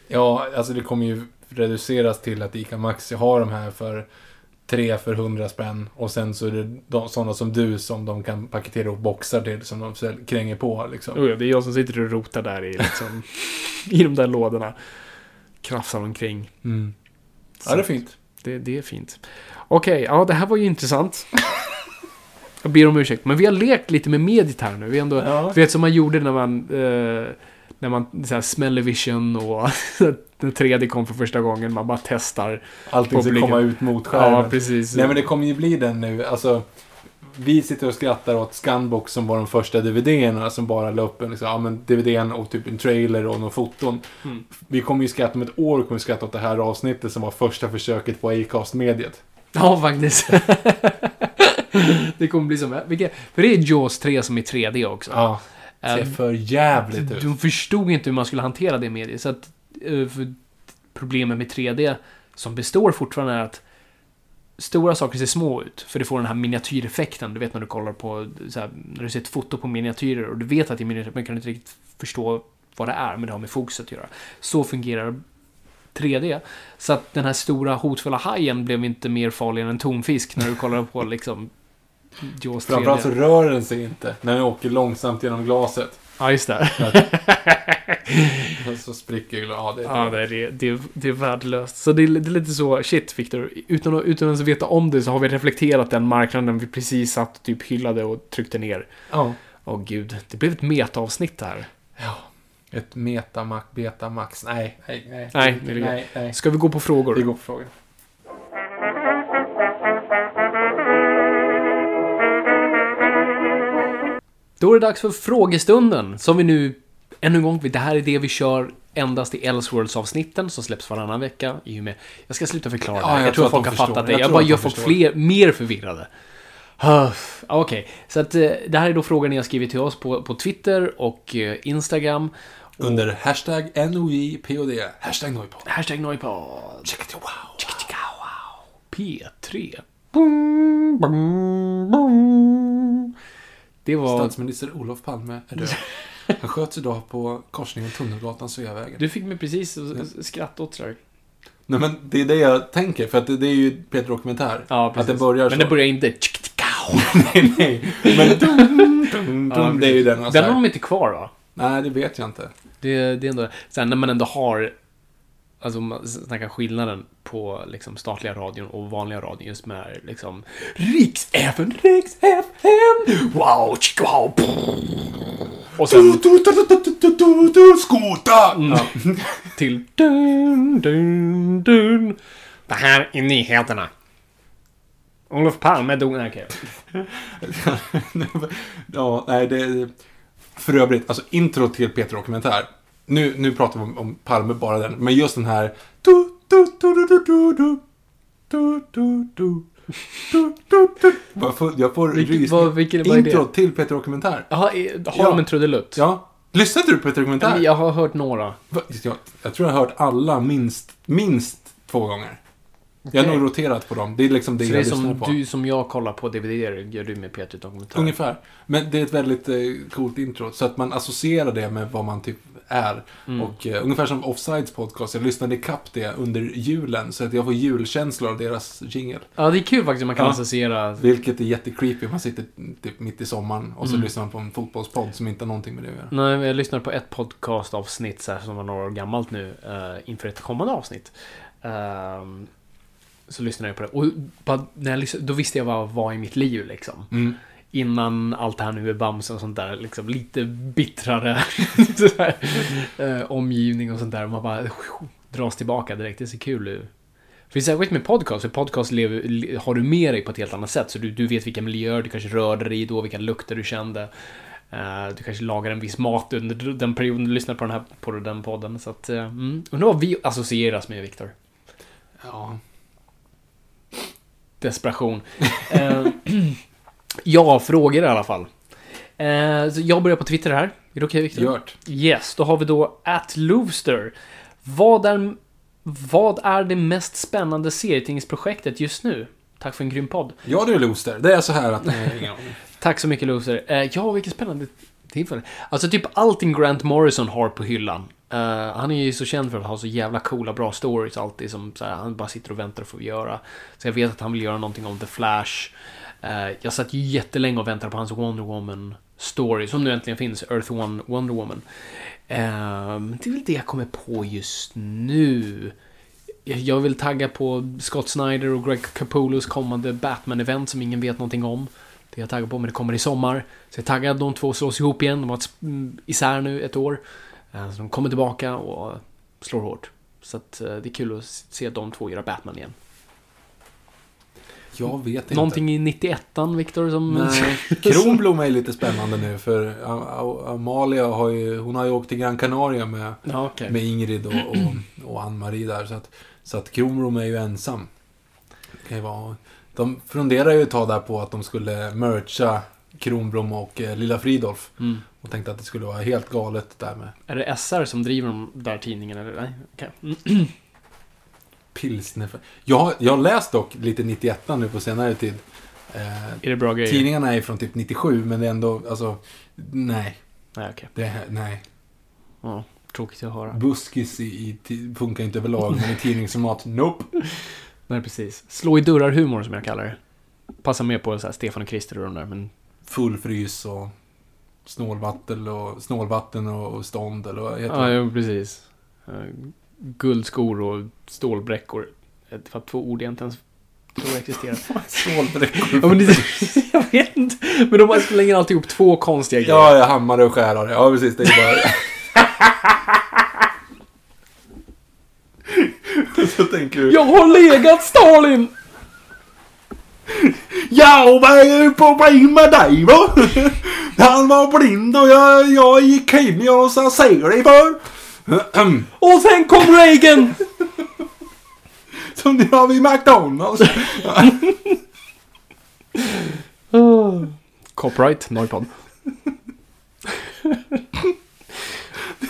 Ja, alltså det kommer ju reduceras till att Ica Maxi har de här för 3 för 100 spänn. Och sen så är det de, sådana som du som de kan paketera ihop boxar till som de kränger på liksom. Oh ja, det är jag som sitter och rotar där i, liksom, i de där lådorna. Krafsar omkring. Mm. Ja, det är fint. Det, det är fint. Okej, ja det här var ju intressant. Jag ber om ursäkt, men vi har lekt lite med mediet här nu. Vi ändå, Ja. vet som man gjorde när man, eh, när man så här, och när 3D kom för första gången. Man bara testar. Allting ska komma ut mot skärmen. Ja, precis. Nej men det kommer ju bli den nu. Alltså, vi sitter och skrattar åt Scanbox som var de första DVD-erna som bara la upp en liksom, ja, men DVDn och typ en trailer och några foton. Mm. Vi kommer ju skratta om ett år kommer vi skratta åt det här avsnittet som var första försöket på Acast-mediet. Ja, faktiskt. det kommer bli som... Vilka, för det är Jaws 3 som är 3D också. Ja. Ser Ehm, för jävligt ut. De förstod inte hur man skulle hantera det mediet. Så att eh, problemet med 3D som består fortfarande är att stora saker ser små ut. För du får den här miniatyreffekten. Du vet när du kollar på, här, när du ser ett foto på miniatyrer och du vet att det är miniatyrer, men kan inte riktigt förstå vad det är, men det har med fokuset att göra. Så fungerar 3D. Så att den här stora hotfulla hajen blev inte mer farlig än en tonfisk när du kollar på liksom Jaws 3D. Framförallt så rör den sig inte när den åker långsamt genom glaset. Ja, just det. så spricker. Ja, det är Ja, det är, det, är, det är värdelöst. Så det är, det är lite så, shit Victor, utan att, utan att ens veta om det så har vi reflekterat den marknaden vi precis satt typ hyllade och tryckte ner. ja. Åh gud, det blev ett meta-avsnitt här. ja. Ett metamax, betamax. Nej, nej, nej. Nej, nej, nej. Ska vi gå på frågor? Vi går på frågan. Då är det dags för frågestunden, som vi nu, ännu en gång, det här är det vi kör endast i Elseworlds-avsnitten som släpps varannan vecka. I och med, jag ska sluta förklara Ja, det här. jag Jag, tror att folk har fattat det. Jag Jag, bara gör folk fler, mer förvirrade. Okej, så att eh, det här är då frågor ni har skrivit till oss på, på Twitter och eh, Instagram. Under hashtag NOJPOD. Hashtag Noipod. Hashtag Noipod. Chicka wow. P3. Boom, boom, boom. Det var... Statsminister Olof Palme är död. Han sköts idag på korsningen Tunnelgatan Sveavägen. Du fick mig precis att skratta åt sådär. Nej men det är det jag tänker, för att det, det är ju Peter Dokumentär. Ja, Att precis. det börjar Men så. det börjar inte... nej, nej. Men dum, dum, dum, det är ju den. Den har de inte kvar va? Nej, det vet jag inte. Det, det är ändå... Sen när man ändå har... Alltså om man snackar skillnaden på liksom statliga radion och vanliga radion just med liksom Riks FM, Riks FM, wow, wow. Och sen Skota! Ja. till dun, dun, dun. Det här är nyheterna. Olof Palme dog... Nej, ja, nej, det... För övrigt, alltså intro till Peter Dokumentär. Nu, nu pratar vi om, om Palme, bara den. Men just den här... Jag får, jag får rysning. Intro till Peter Dokumentär. Jaha, har Ja. de en trudelutt? Ja. Lyssnade du på Peter Dokumentär? Jag har hört några. Jag, jag tror jag har hört alla minst, minst två gånger. Jag har nog roterat på dem. Det är liksom det Så det är jag lyssnar som på. du som jag kollar på DVD gör du med Peter Dokumentär? Ungefär. Men det är ett väldigt eh, coolt intro. Så att man associerar det med vad man typ är. Mm. Och eh, ungefär som Offsides podcast. Jag lyssnade ikapp det under julen. Så att jag får julkänslor av deras jingle. Ja, det är kul faktiskt. Man kan Ja. associera... Vilket är jättecreepy. Man sitter typ mitt i sommaren och så Mm. lyssnar man på en fotbollspodd som inte har någonting med det att göra. Nej, jag lyssnade på ett podcastavsnitt så här, som var några år gammalt nu eh, inför ett kommande avsnitt. Ehm, så lyssnade jag på det. Och bara, när jag lyssnade, då visste jag vad var i mitt liv liksom. Mm. Innan allt det här nu är Bamse och sånt där, liksom lite bittrare här, eh, omgivning och sånt där. Man bara dras tillbaka direkt. Det ser kul ut. För det är särskilt med podcast, för podcast lever, le- har du med dig på ett helt annat sätt. Så du, du vet vilka miljöer du kanske rörde dig i då, vilka lukter du kände. Eh, du kanske lagar en viss mat under den perioden du lyssnar på den här på den podden. Så att, uh, mm. Undrar vad vi associeras med, Viktor. Ja. Desperation. Eh, ja, frågor i alla fall. Eh, så jag börjar på Twitter här. Är det okej, Viktor? Gjort. Yes, då har vi då at Loovster. Vad är, vad är det mest spännande serietidningsprojektet just nu? Tack för en grym podd. Ja du Loster. Det är så här att... Nej, aning. Tack så mycket Loser. Eh, ja, vilket spännande tillfälle. Alltså typ allting Grant Morrison har på hyllan. Eh, han är ju så känd för att ha så jävla coola, bra stories alltid som så här, han bara sitter och väntar för att göra. Så jag vet att han vill göra någonting om The Flash. Eh, jag satt ju jättelänge och väntade på hans Wonder Woman story, som nu äntligen finns, Earth One Wonder Woman. Eh, det är väl det jag kommer på just nu. Jag vill tagga på Scott Snyder och Greg Capulos kommande Batman-event som ingen vet någonting om. Det är jag taggad på, men det kommer i sommar. Så jag är taggad, de två slås ihop igen. De har varit mm, isär nu ett år. Eh, så de kommer tillbaka och slår hårt. Så att det är kul att se de två göra Batman igen. Jag vet inte. Någonting i 91an, Viktor, som... Nej, Kronblom är lite spännande nu för Amalia har ju, hon har ju åkt till Gran Canaria med, Ja, okej. med Ingrid och, och, och Ann-Marie där. Så att, så att Kronblom är ju ensam. Det kan ju vara, de funderar ju ett tag där på att de skulle mercha Kronblom och eh, Lilla Fridolf. Mm. Och tänkte att det skulle vara helt galet där med Är det SR som driver de där tidningarna? Eller? Nej, okej. pilsner. Jag, jag har läst dock lite 91 nu på senare tid. Eh, Är det bra grejer? tidningarna är från typ 97 men det är ändå, alltså, nej. Nej, okej. Det, nej. Ja, tråkigt att höra. Buskis i, i, funkar inte överlag, men i tidningsformat, nope. Nej, precis. Slå i dörrar-humor, som jag kallar det. Passar mer på så här Stefan och Christer och de där, men... Full frys och snålvatten och, snålvatten och, och stånd eller vad heter Ja, det? jo, precis. Eh, Guldskor och stålbräckor. Det var två ord jag inte ens tror existerar. Stålbräckor. ja, men det, jag vet inte. Men de slänger alltid ihop två konstiga grejer. Ja, ja, hammare och skärare. Ja, precis. Det är bara... Så tänker du... Jag har legat Stalin! Jag var på bil med dig va? Han var blind och jag, jag gick hem och sa ser dig för. Och sen kom Reagan! Som ni har vid McDonalds. Copyright, Norrpodd.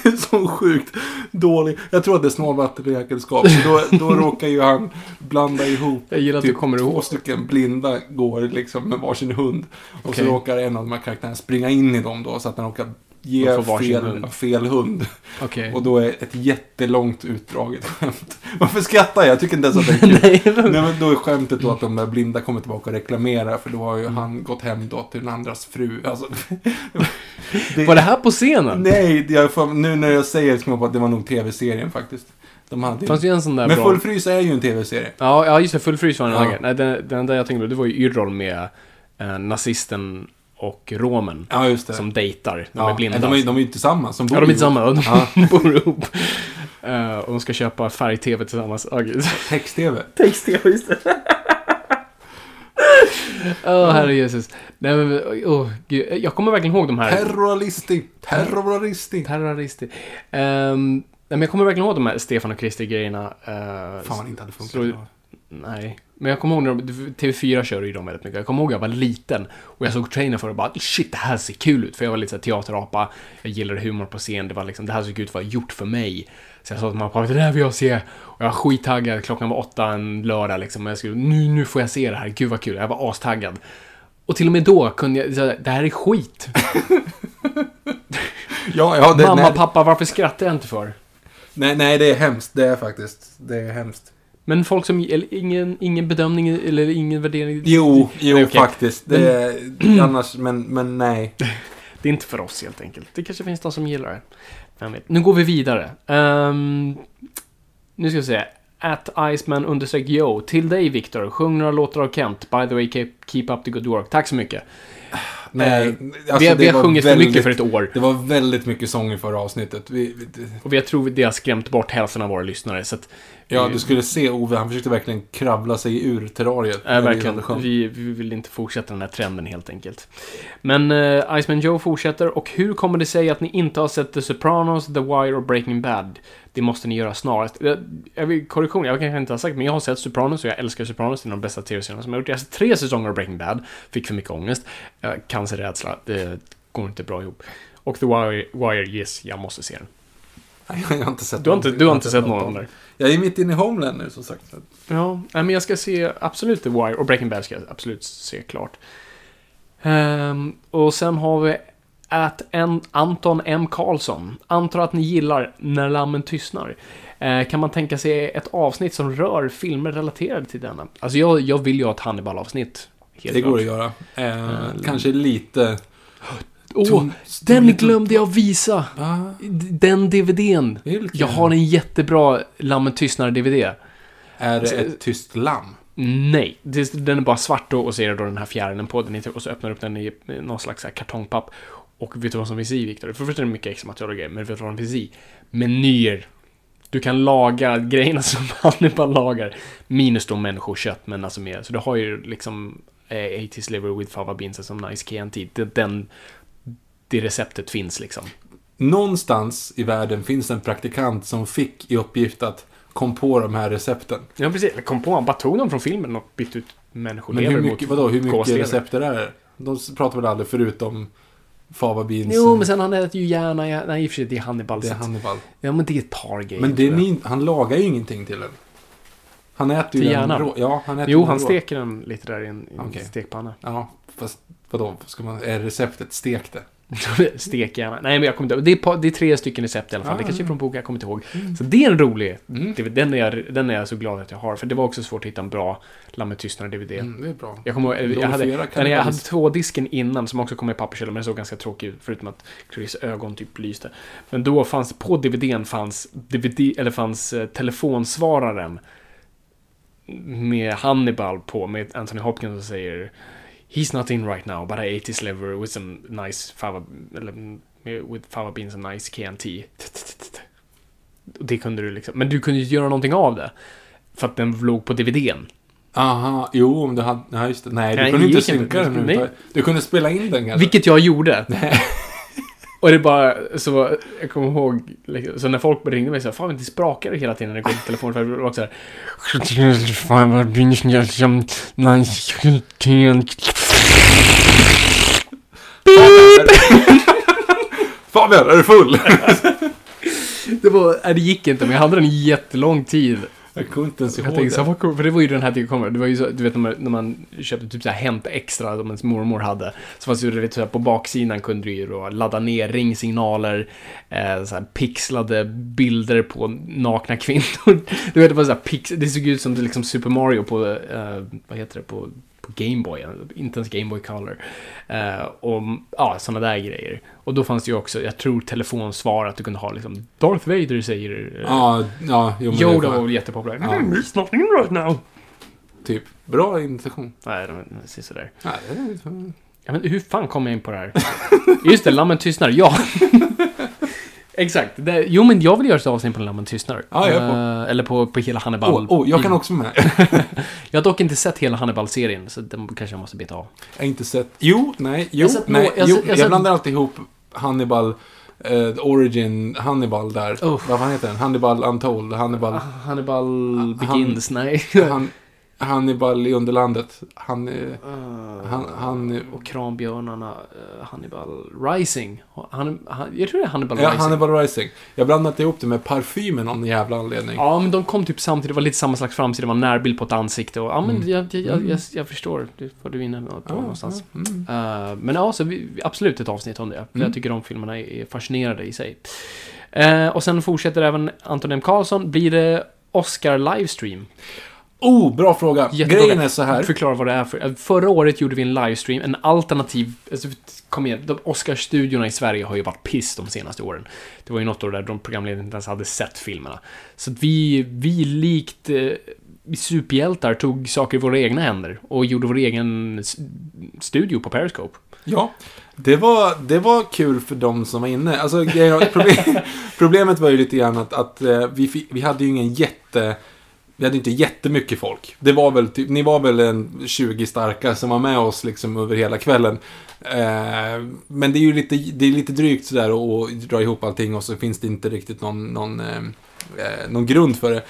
Det är så sjukt dålig. Jag tror att det är snålvattenräkenskap. Så då, då råkar ju han blanda ihop. Jag gillar att du kommer två ihåg. stycken blinda går liksom med varsin hund. Och Okej. så råkar en av de här karaktärerna springa in i dem då. Så att han råkar ge fel, hund. fel hund. Okej. Och då är ett jättelångt utdraget skämt. Varför skrattar jag? Jag tycker inte ens att det är kul. Nej, Nej, men då är skämtet då att de där blinda kommer tillbaka och reklamerar för då har ju han gått hem då till den andras fru. Alltså, det, Var det här på scenen? Nej, jag, får- nu när jag säger det så kommer jag på att det var nog tv-serien faktiskt. De hade Fanns det ju en sån där Men bra... Full frys är ju en tv-serie. Ja, ja just det. Full frys var en Ja. Nej, den, den där jag tänkte på, det var ju Yrrol med eh, nazisten och romen. Ja, just det. Som dejtar. De ja, är blinda. De är, de är ju tillsammans. De bor ja, de är tillsammans. De bor ihop. Eh, och de ska köpa färg-tv tillsammans. Oh, text-tv. Text-tv, just det. Åh, herre Jesus. Nej, men, åh, gud. Jag kommer verkligen ihåg de här... Terroristi. Terroristi. Terrorister. Ehm, nej, men jag kommer verkligen ihåg de här Stefan och Krister-grejerna. Uh, Fan vad det inte hade funkat. idag. Nej. Men jag kommer ihåg när de- TV4 kör ju dem väldigt mycket. Jag kommer ihåg jag var liten och jag såg trailern för och bara shit, det här ser kul ut. För jag var lite så här teaterapa. Jag gillade humor på scen. Det var liksom, det här såg ut att vara gjort för mig. Så jag sa till mamma det där vill jag se. Och jag var skittaggad. Klockan var åtta en lördag liksom. Och jag skulle, nu, nu får jag se det här. Gud vad kul. Jag var astaggad. Och till och med då kunde jag, så det här är skit. Ja, ja, det, Mamma, nej, pappa, varför skrattar jag inte för? nej, nej, det är hemskt. Det är faktiskt. Det är hemskt. Men folk som, eller ingen, ingen bedömning eller ingen värdering. Jo, jo Nej, okej. faktiskt. Det är, annars, men, men nej. Det är inte för oss helt enkelt. Det kanske finns de som gillar det. Vem vet. Nu går vi vidare. Ehm, nu ska vi se. At Iceman understreck yo. Till dig Viktor. Sjung några låtar av Kent. By the way, keep, keep up the good work. Tack så mycket. Nej. Eh, Alltså, vi har, vi har sjungit för väldigt- mycket för ett år. Det var väldigt mycket sång i förra avsnittet. Vi, vi, Och jag tror det har skrämt bort hälften av våra lyssnare. Så att, ja, du skulle se Ove, han försökte verkligen kravla sig ur terrariet. vi verkligen. Vi, vi vill inte fortsätta den här trenden helt enkelt. Men uh, Iceman Joe fortsätter. Och hur kommer det sig att ni inte har sett The Sopranos, The Wire och Breaking Bad? Det måste ni göra snarast. Jag, jag vill, korrektion, jag kanske inte har sagt, men jag har sett Sopranos och jag älskar Sopranos. Det är en av de bästa tv-serierna som jag har gjort. Jag har sett tre säsonger av Breaking Bad. Fick för mycket ångest. Uh, cancerrädsla. Det går inte bra ihop. Och The Wire, Wire, yes, jag måste se den. Nej, jag har inte sett Du har inte, du har inte sett någon där? Jag är mitt inne i Homeland nu, som sagt. Ja, men jag ska se absolut The Wire och Breaking Bad ska jag absolut se klart. Ehm, och sen har vi att en Anton M. Karlsson. Antar att ni gillar När lammen tystnar. Eh, kan man tänka sig ett avsnitt som rör filmer relaterade till denna? Alltså jag, jag vill ju ha ett Hannibal-avsnitt. Det går att klart. göra. Eh, kanske lite... Åh, Tom- den glömde jag visa! Ah, Den DVDn. vilken? Jag har en jättebra Lammen tystnar-DVD. Är det ett tyst lamm? Nej, den är bara svart då och så är det då den här fjärilen på den och så öppnar du upp den i någon slags kartongpapp. Och vet du vad som finns i, Viktor? För det första är det mycket extra material och grejer, men vet du vad som finns i? Menyer. Du kan laga grejerna som Hannibal lagar. Minus då människokött, men alltså mer. Så du har ju liksom eh, 80s liver with fava beans som nice KNT. Den, den, det receptet finns liksom. Någonstans i världen finns en praktikant som fick i uppgift att kom på de här recepten. Ja, precis. Kom på, han bara tog dem från filmen och bytte ut Men människolever hur mycket, mot vadå, hur mycket recepter är det? De pratar väl aldrig förutom fava beans? Jo, men sen han äter ju gärna, nej i och för sig det är Hannibal. Det är Hannibal. Ja, men det är grejer. Men det är min, han lagar ju ingenting till den. Han äter ju Till den hjärnan? rå. Ja, han äter Jo, den han rå. steker den lite där i en, i en Okej. stekpanna. Ja, fast vadå, ska man, är receptet stek det? Stek gärna. Nej, men jag kommer inte ihåg. Det är, pa- det är tre stycken recept i alla fall. Ah, det kanske är från boken, jag kommer inte ihåg. Så det är en rolig. Mm. Den, är jag, den är jag så glad att jag har. För det var också svårt att hitta en bra Lammet tystnar-DVD. Mm, det är bra. Jag kommer jag hade, men jag hade två disken innan som också kom i papperskylen, men det såg ganska tråkigt ut, förutom att Chris ögon typ lyste. Men då fanns, på DVDn fanns, DVD, eller fanns eh, telefonsvararen med Hannibal på, med Anthony Hopkins som säger He's not in right now, but I ate his liver with some nice fava, eller with fava beans and nice. Och Det kunde du liksom, men du kunde ju göra någonting av det. För att den låg på DVDn. Aha, jo om du hade, nej just det. Nej, du Nej, kunde inte synka den. Du kunde spela in den kanske? Vilket jag gjorde. Och det är bara så, jag kommer ihåg, liksom, så när folk ringde mig så här, fan det sprakade hela tiden när det kom till telefonen, för det var så här, Fan vad minns jag som nice Fabian, är du full? det var, nej, det gick inte, men jag hade den i jättelång tid. Jag kommer inte ens Jag ihåg tänkte så det. vad cool, för det var ju den här typen kommer. Det var ju så, du vet när man, när man köpte typ så här Hämt Extra som ens mormor hade. Så fanns det ju lite så här på baksidan kunde du ju då ladda ner ringsignaler, eh, så här pixlade bilder på nakna kvinnor. Du vet, det var så här pix, det såg ut som liksom Super Mario på, eh, vad heter det, på, på Gameboy, inte ens Gameboy Color. Eh, och ja, sådana där grejer. Och då fanns det ju också, jag tror telefonsvar, att du kunde ha liksom Darth Vader säger eh, Ja, ja, jo, men det Yoda är var väl jättepopulär. Ja. Mm, it's not in right now. Typ. Bra imitation. Nej, de de ser sådär. Nej, det är... Ja, men hur fan kom jag in på det här? Just det, Lammen tystnar. Ja! Exakt. Det, jo, men jag vill göra ett avsnitt på Lammen tystnar. Ja, jag på. Eh, eller på, på hela Hannibal. Åh, oh, jag kan också vara med. Jag har dock inte sett hela Hannibal-serien, så den kanske jag måste beta av. Jag har inte sett... Jo, nej, jo, Jag nej. nå- jag jo, jag jag, blandar alltid ihop Hannibal, eh, Origin, Hannibal där. Oh. Vad fan heter den? Hannibal Untold, Hannibal... Hannibal Han- Begins, nej. Han, Hannibal i Underlandet. Han, eh, han, han, Och Kranbjörnarna, eh, Hannibal Rising. Han, han, jag tror det är Hannibal ja, Rising. Hannibal Rising. Jag blandat ihop det med parfymen av någon jävla anledning. Ja, men de kom typ samtidigt. Det var lite samma slags framsida. Det var närbild på ett ansikte. Och, ja, men Mm. jag, jag, jag, jag, jag förstår vad du är inne på Ja, någonstans. ja, mm. Eh, men ja, så vi, absolut ett avsnitt om det. Mm. Jag tycker de filmerna är, är fascinerande i sig. Eh, och sen fortsätter även Anton M. Karlsson. Blir det Oscar livestream? Oh, bra fråga. Jättebra. Grejen är så här. Förklara vad det är för. Förra året gjorde vi en livestream, en alternativ... Alltså, kom igen, de Oscar-studiorna i Sverige har ju varit piss de senaste åren. Det var ju något år där de programledarna inte ens hade sett filmerna. Så att vi, vi likt eh, superhjältar tog saker i våra egna händer och gjorde vår egen studio på Periscope. Ja, det var, det var kul för de som var inne. Alltså, problemet var ju lite grann att, att eh, vi, vi hade ju ingen jätte... Vi hade inte jättemycket folk. Det var väl typ, ni var väl en 20 starka som var med oss liksom över hela kvällen. Eh, men det är ju lite, det är lite drygt sådär att dra ihop allting och så finns det inte riktigt någon, någon, eh, eh, någon grund för det.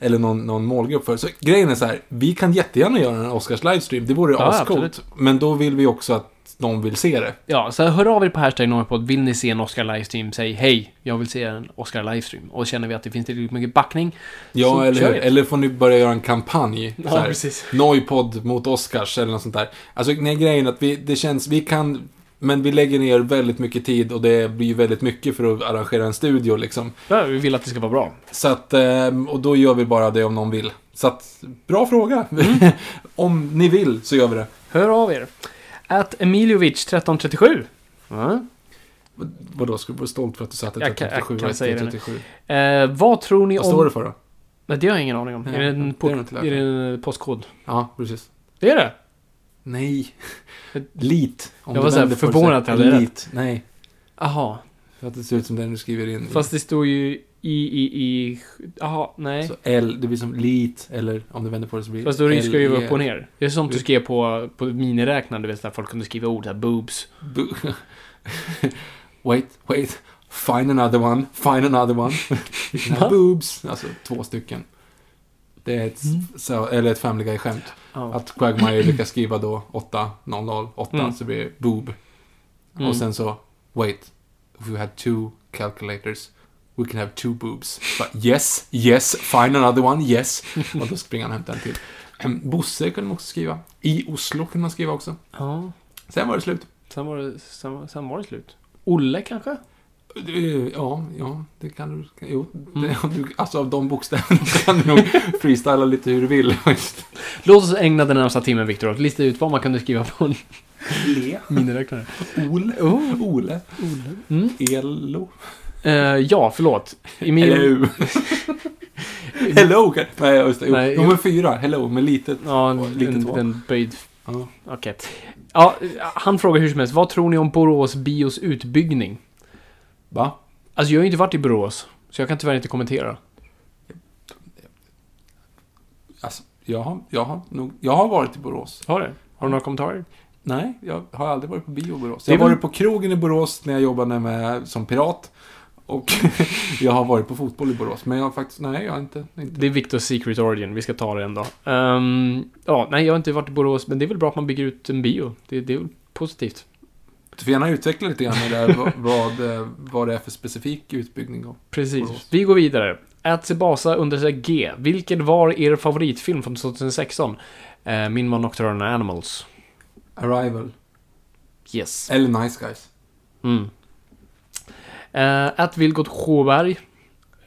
Eller någon, någon målgrupp för det. Så grejen är så här, vi kan jättegärna göra en Oscars livestream. Det vore Ja, ascoolt. Men då vill vi också att någon vill se det. Ja, så hör av er på hashtag Norrpodd. Vill ni se en Oscar livestream? Säg hej, jag vill se en Oscar livestream. Och känner vi att det finns tillräckligt mycket backning, Ja, eller hur? Eller får ni börja göra en kampanj. Ja, här, precis. Noipod mot Oscars eller något sånt där. Alltså, nej, grejen är att vi, det känns, vi kan, men vi lägger ner väldigt mycket tid och det blir väldigt mycket för att arrangera en studio liksom. ja, vi vill att det ska vara bra. Så att, ehm, och då gör vi bara det om någon vill. Så att, bra fråga. Mm. om ni vill så gör vi det. Hör av er. Att Emiljovic 1337. Ja. Vadå, ska du vara stolt för att du satte Jag kan- 37 jag kan säga det nu. 37? Eh, vad tror ni Vad om... står det för då? Nej, det har jag ingen aning om. Nej, är, det en port... det är det en postkod? Ja, precis. Det är det? Nej. Lit. Om Jag var så här vänder på det förvånad att jag hade rätt. Nej. Jaha. För att det ser ut som den du skriver in. Fast det står ju i, i, i... Jaha, nej. Så L, det blir som lit, eller om du vänder på det så blir Fast då ska det ju vara E. upp och ner. Det är som du skrev på, på miniräknaren, du vet, där folk kunde skriva ord, så här boobs. Bu- wait, wait. Find another one, find another one. Boobs. Alltså två stycken. Det är ett, Mm. så, eller ett Family Guy-skämt. Ja. Att Quagmire lyckas skriva då 8, 0, 0, 8, Mm. så blir det boob. Mm. Och sen så, wait. If we had two calculators, we can have two boobs. Bara, yes, yes, find another one, yes. Och då springer han och hämtar en till. Bosse kunde man också skriva. I Oslo kunde man skriva också. ja. Sen var det slut. Sen var det, sen, sen var det slut. Olle kanske? Eh, Ja, ja, det kan du. Jo, Mm. det, du, alltså av de bokstäverna kan du nog freestyla lite hur du vill. Låt oss ägna den närmsta timmen, Viktor, att lista ut vad man kunde skriva på en Le. miniräknare. Ole. Oh. Ole. Mm. Elo. Eh, ja, förlåt. Emil... Hello. Hello. kan- Nej, just det. Nej, men fyra. Hello med litet. Ja, litet en, en böjd... Ja. Okej. Ja, han frågar hur som helst. Vad tror ni om Borås bios utbyggning? Va? Alltså, jag har ju inte varit i Borås. Så jag kan tyvärr inte kommentera. Alltså, jag har, jag har, nog, jag har varit i Borås. Har du? Har du några kommentarer? Nej, jag har aldrig varit på bio i Borås. Jag har varit på krogen i Borås när jag jobbade med, som pirat. Och jag har varit på fotboll i Borås. Men jag har faktiskt, nej, jag har inte. inte. Det är Victors Secret Origin. Vi ska ta det en dag. Ehm, ja, nej, jag har inte varit i Borås. Men det är väl bra att man bygger ut en bio. Det, det är väl positivt. Du får gärna utveckla lite grann här, vad, vad, eh, vad det är för specifik utbyggnad. av Precis. Borås. Vi går vidare. Ät Sebasa under G. Vilken var er favoritfilm från 2016? Eh, min var Nocturnal Animals. Arrival. Yes. Eller Nice Guys. Mm. Eh, att att Vilgot Sjöberg.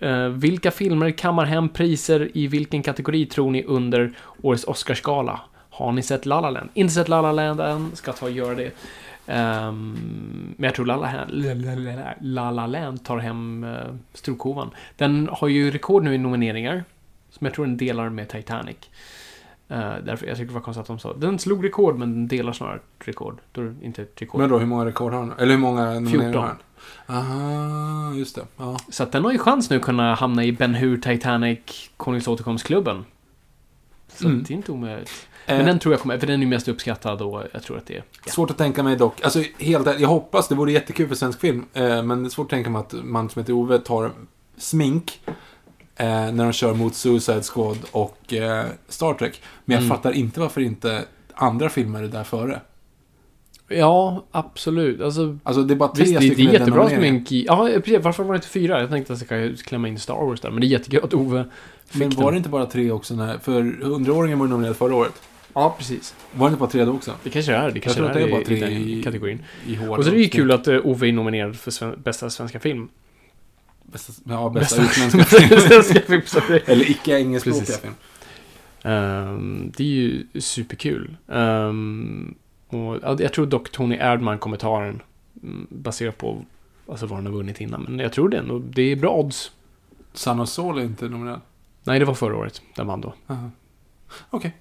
Uh, vilka filmer kammar hem priser i vilken kategori tror ni under årets Oscarsgala? Har ni sett La La Land? Inte sett La La Land än, ska ta och göra det. Um, men jag tror La La, La, La, La Land tar hem uh, storkovan. Den har ju rekord nu i nomineringar. Som jag tror den delar med Titanic. Eh, därför, jag tycker det var konstigt att de sa Den slog rekord, men den delar snarare rekord. Då inte rekord. Men då, hur många rekord har han? Eller hur många nomineringar 14. har han? Aha, just det. Ja. Så att den har ju chans nu att kunna hamna i Ben Hur, Titanic, Konungens återkomstklubben. Så Mm. det är inte omöjligt. Eh, Men den tror jag kommer, för den är ju mest uppskattad och jag tror att det är... Ja. Svårt att tänka mig dock. Alltså, helt jag hoppas det vore jättekul för svensk film. Eh, men det är svårt att tänka mig att man som heter Ove tar smink eh, när de kör mot Suicide Squad och eh, Star Trek. Men jag Mm. fattar inte varför inte andra filmer är där före. Ja, absolut. Alltså, Alltså, det är bara tre visst, det, det stycken är jättebra smink i... Ja, precis. Varför var det inte fyra? Jag tänkte att jag ska klämma in Star Wars där, men det är jättekul att Ove fick Men var den. det inte bara tre också? När, för 100-åringen var nominerad förra året. Ja, precis. Var det inte bara tre då också? Det kanske är. Det kanske tror är, att det är bara tre i den i- kategorin. I Och så är det ju kul att uh, Ove är nominerad för sven- bästa svenska film. Bästa, ja, bästa, bästa utländska film. Eller icke engelskspråkiga film. Um, det är ju superkul. Um, och, jag tror dock Tony Erdman kommentaren mm, baserat på alltså, vad han har vunnit innan. Men jag tror det ändå. Det är bra odds. Sun Sol är inte nominerad? Nej, det var förra året. Den vann då. Okej. Okay.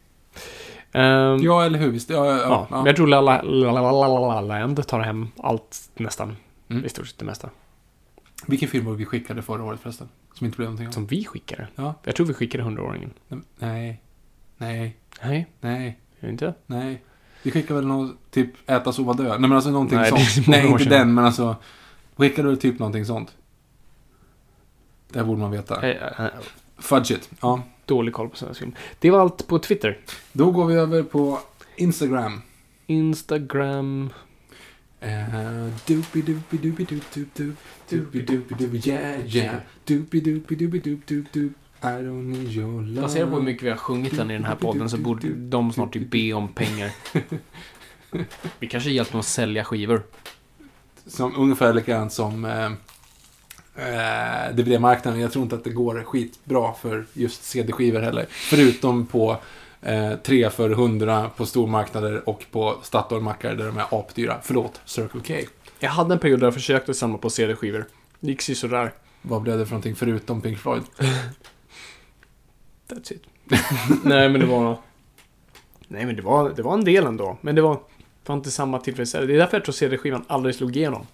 Um, ja, eller hur? Visst. Ja, ja, ja. ja. Jag tror La La, La, La, La Land tar hem allt nästan. Mm. I stort sett det mesta. Vilken film var vi skickade förra året förresten? Som inte blev någonting av? Som vi skickade. Ja. Jag tror vi skickade 100-åringen. Nej. Nej. Nej, Nej. inte? Nej. Vi skickade väl någon, typ Äta, sova, dö? Nej, men alltså någonting Nej, sånt. Nej, inte sedan. den, men alltså. Skickade du typ någonting sånt? Det borde man veta. Eh, eh, Fudge it. Ja. Dålig koll på svensk film. Det var allt på Twitter. Då går vi över på Instagram. Instagram. Doopy doopy doopy doop doop doop. Doopy doopy doopy yeah yeah. Doopy doopy doopy doop doop doop. I don't need your love. Baserat på hur mycket vi har sjungit den i den här podden så borde de snart typ be om pengar. Vi kanske hjälper dem att sälja skivor. Som ungefär likadant som eh, DVD-marknaden. Jag tror inte att det går skitbra för just CD-skivor heller. Förutom på eh, 3 för 100 på stormarknader och på Statoil-mackar där de är apdyra. Förlåt, Circle K. Jag hade en period där jag försökte samla på CD-skivor. Det gick sådär. Vad blev det för någonting förutom Pink Floyd? That's it. Nej, men det var... Nej, men det var, det var en del ändå. Men det var, det var inte samma tillfredsställelse. Det är därför jag tror CD-skivan aldrig slog igenom.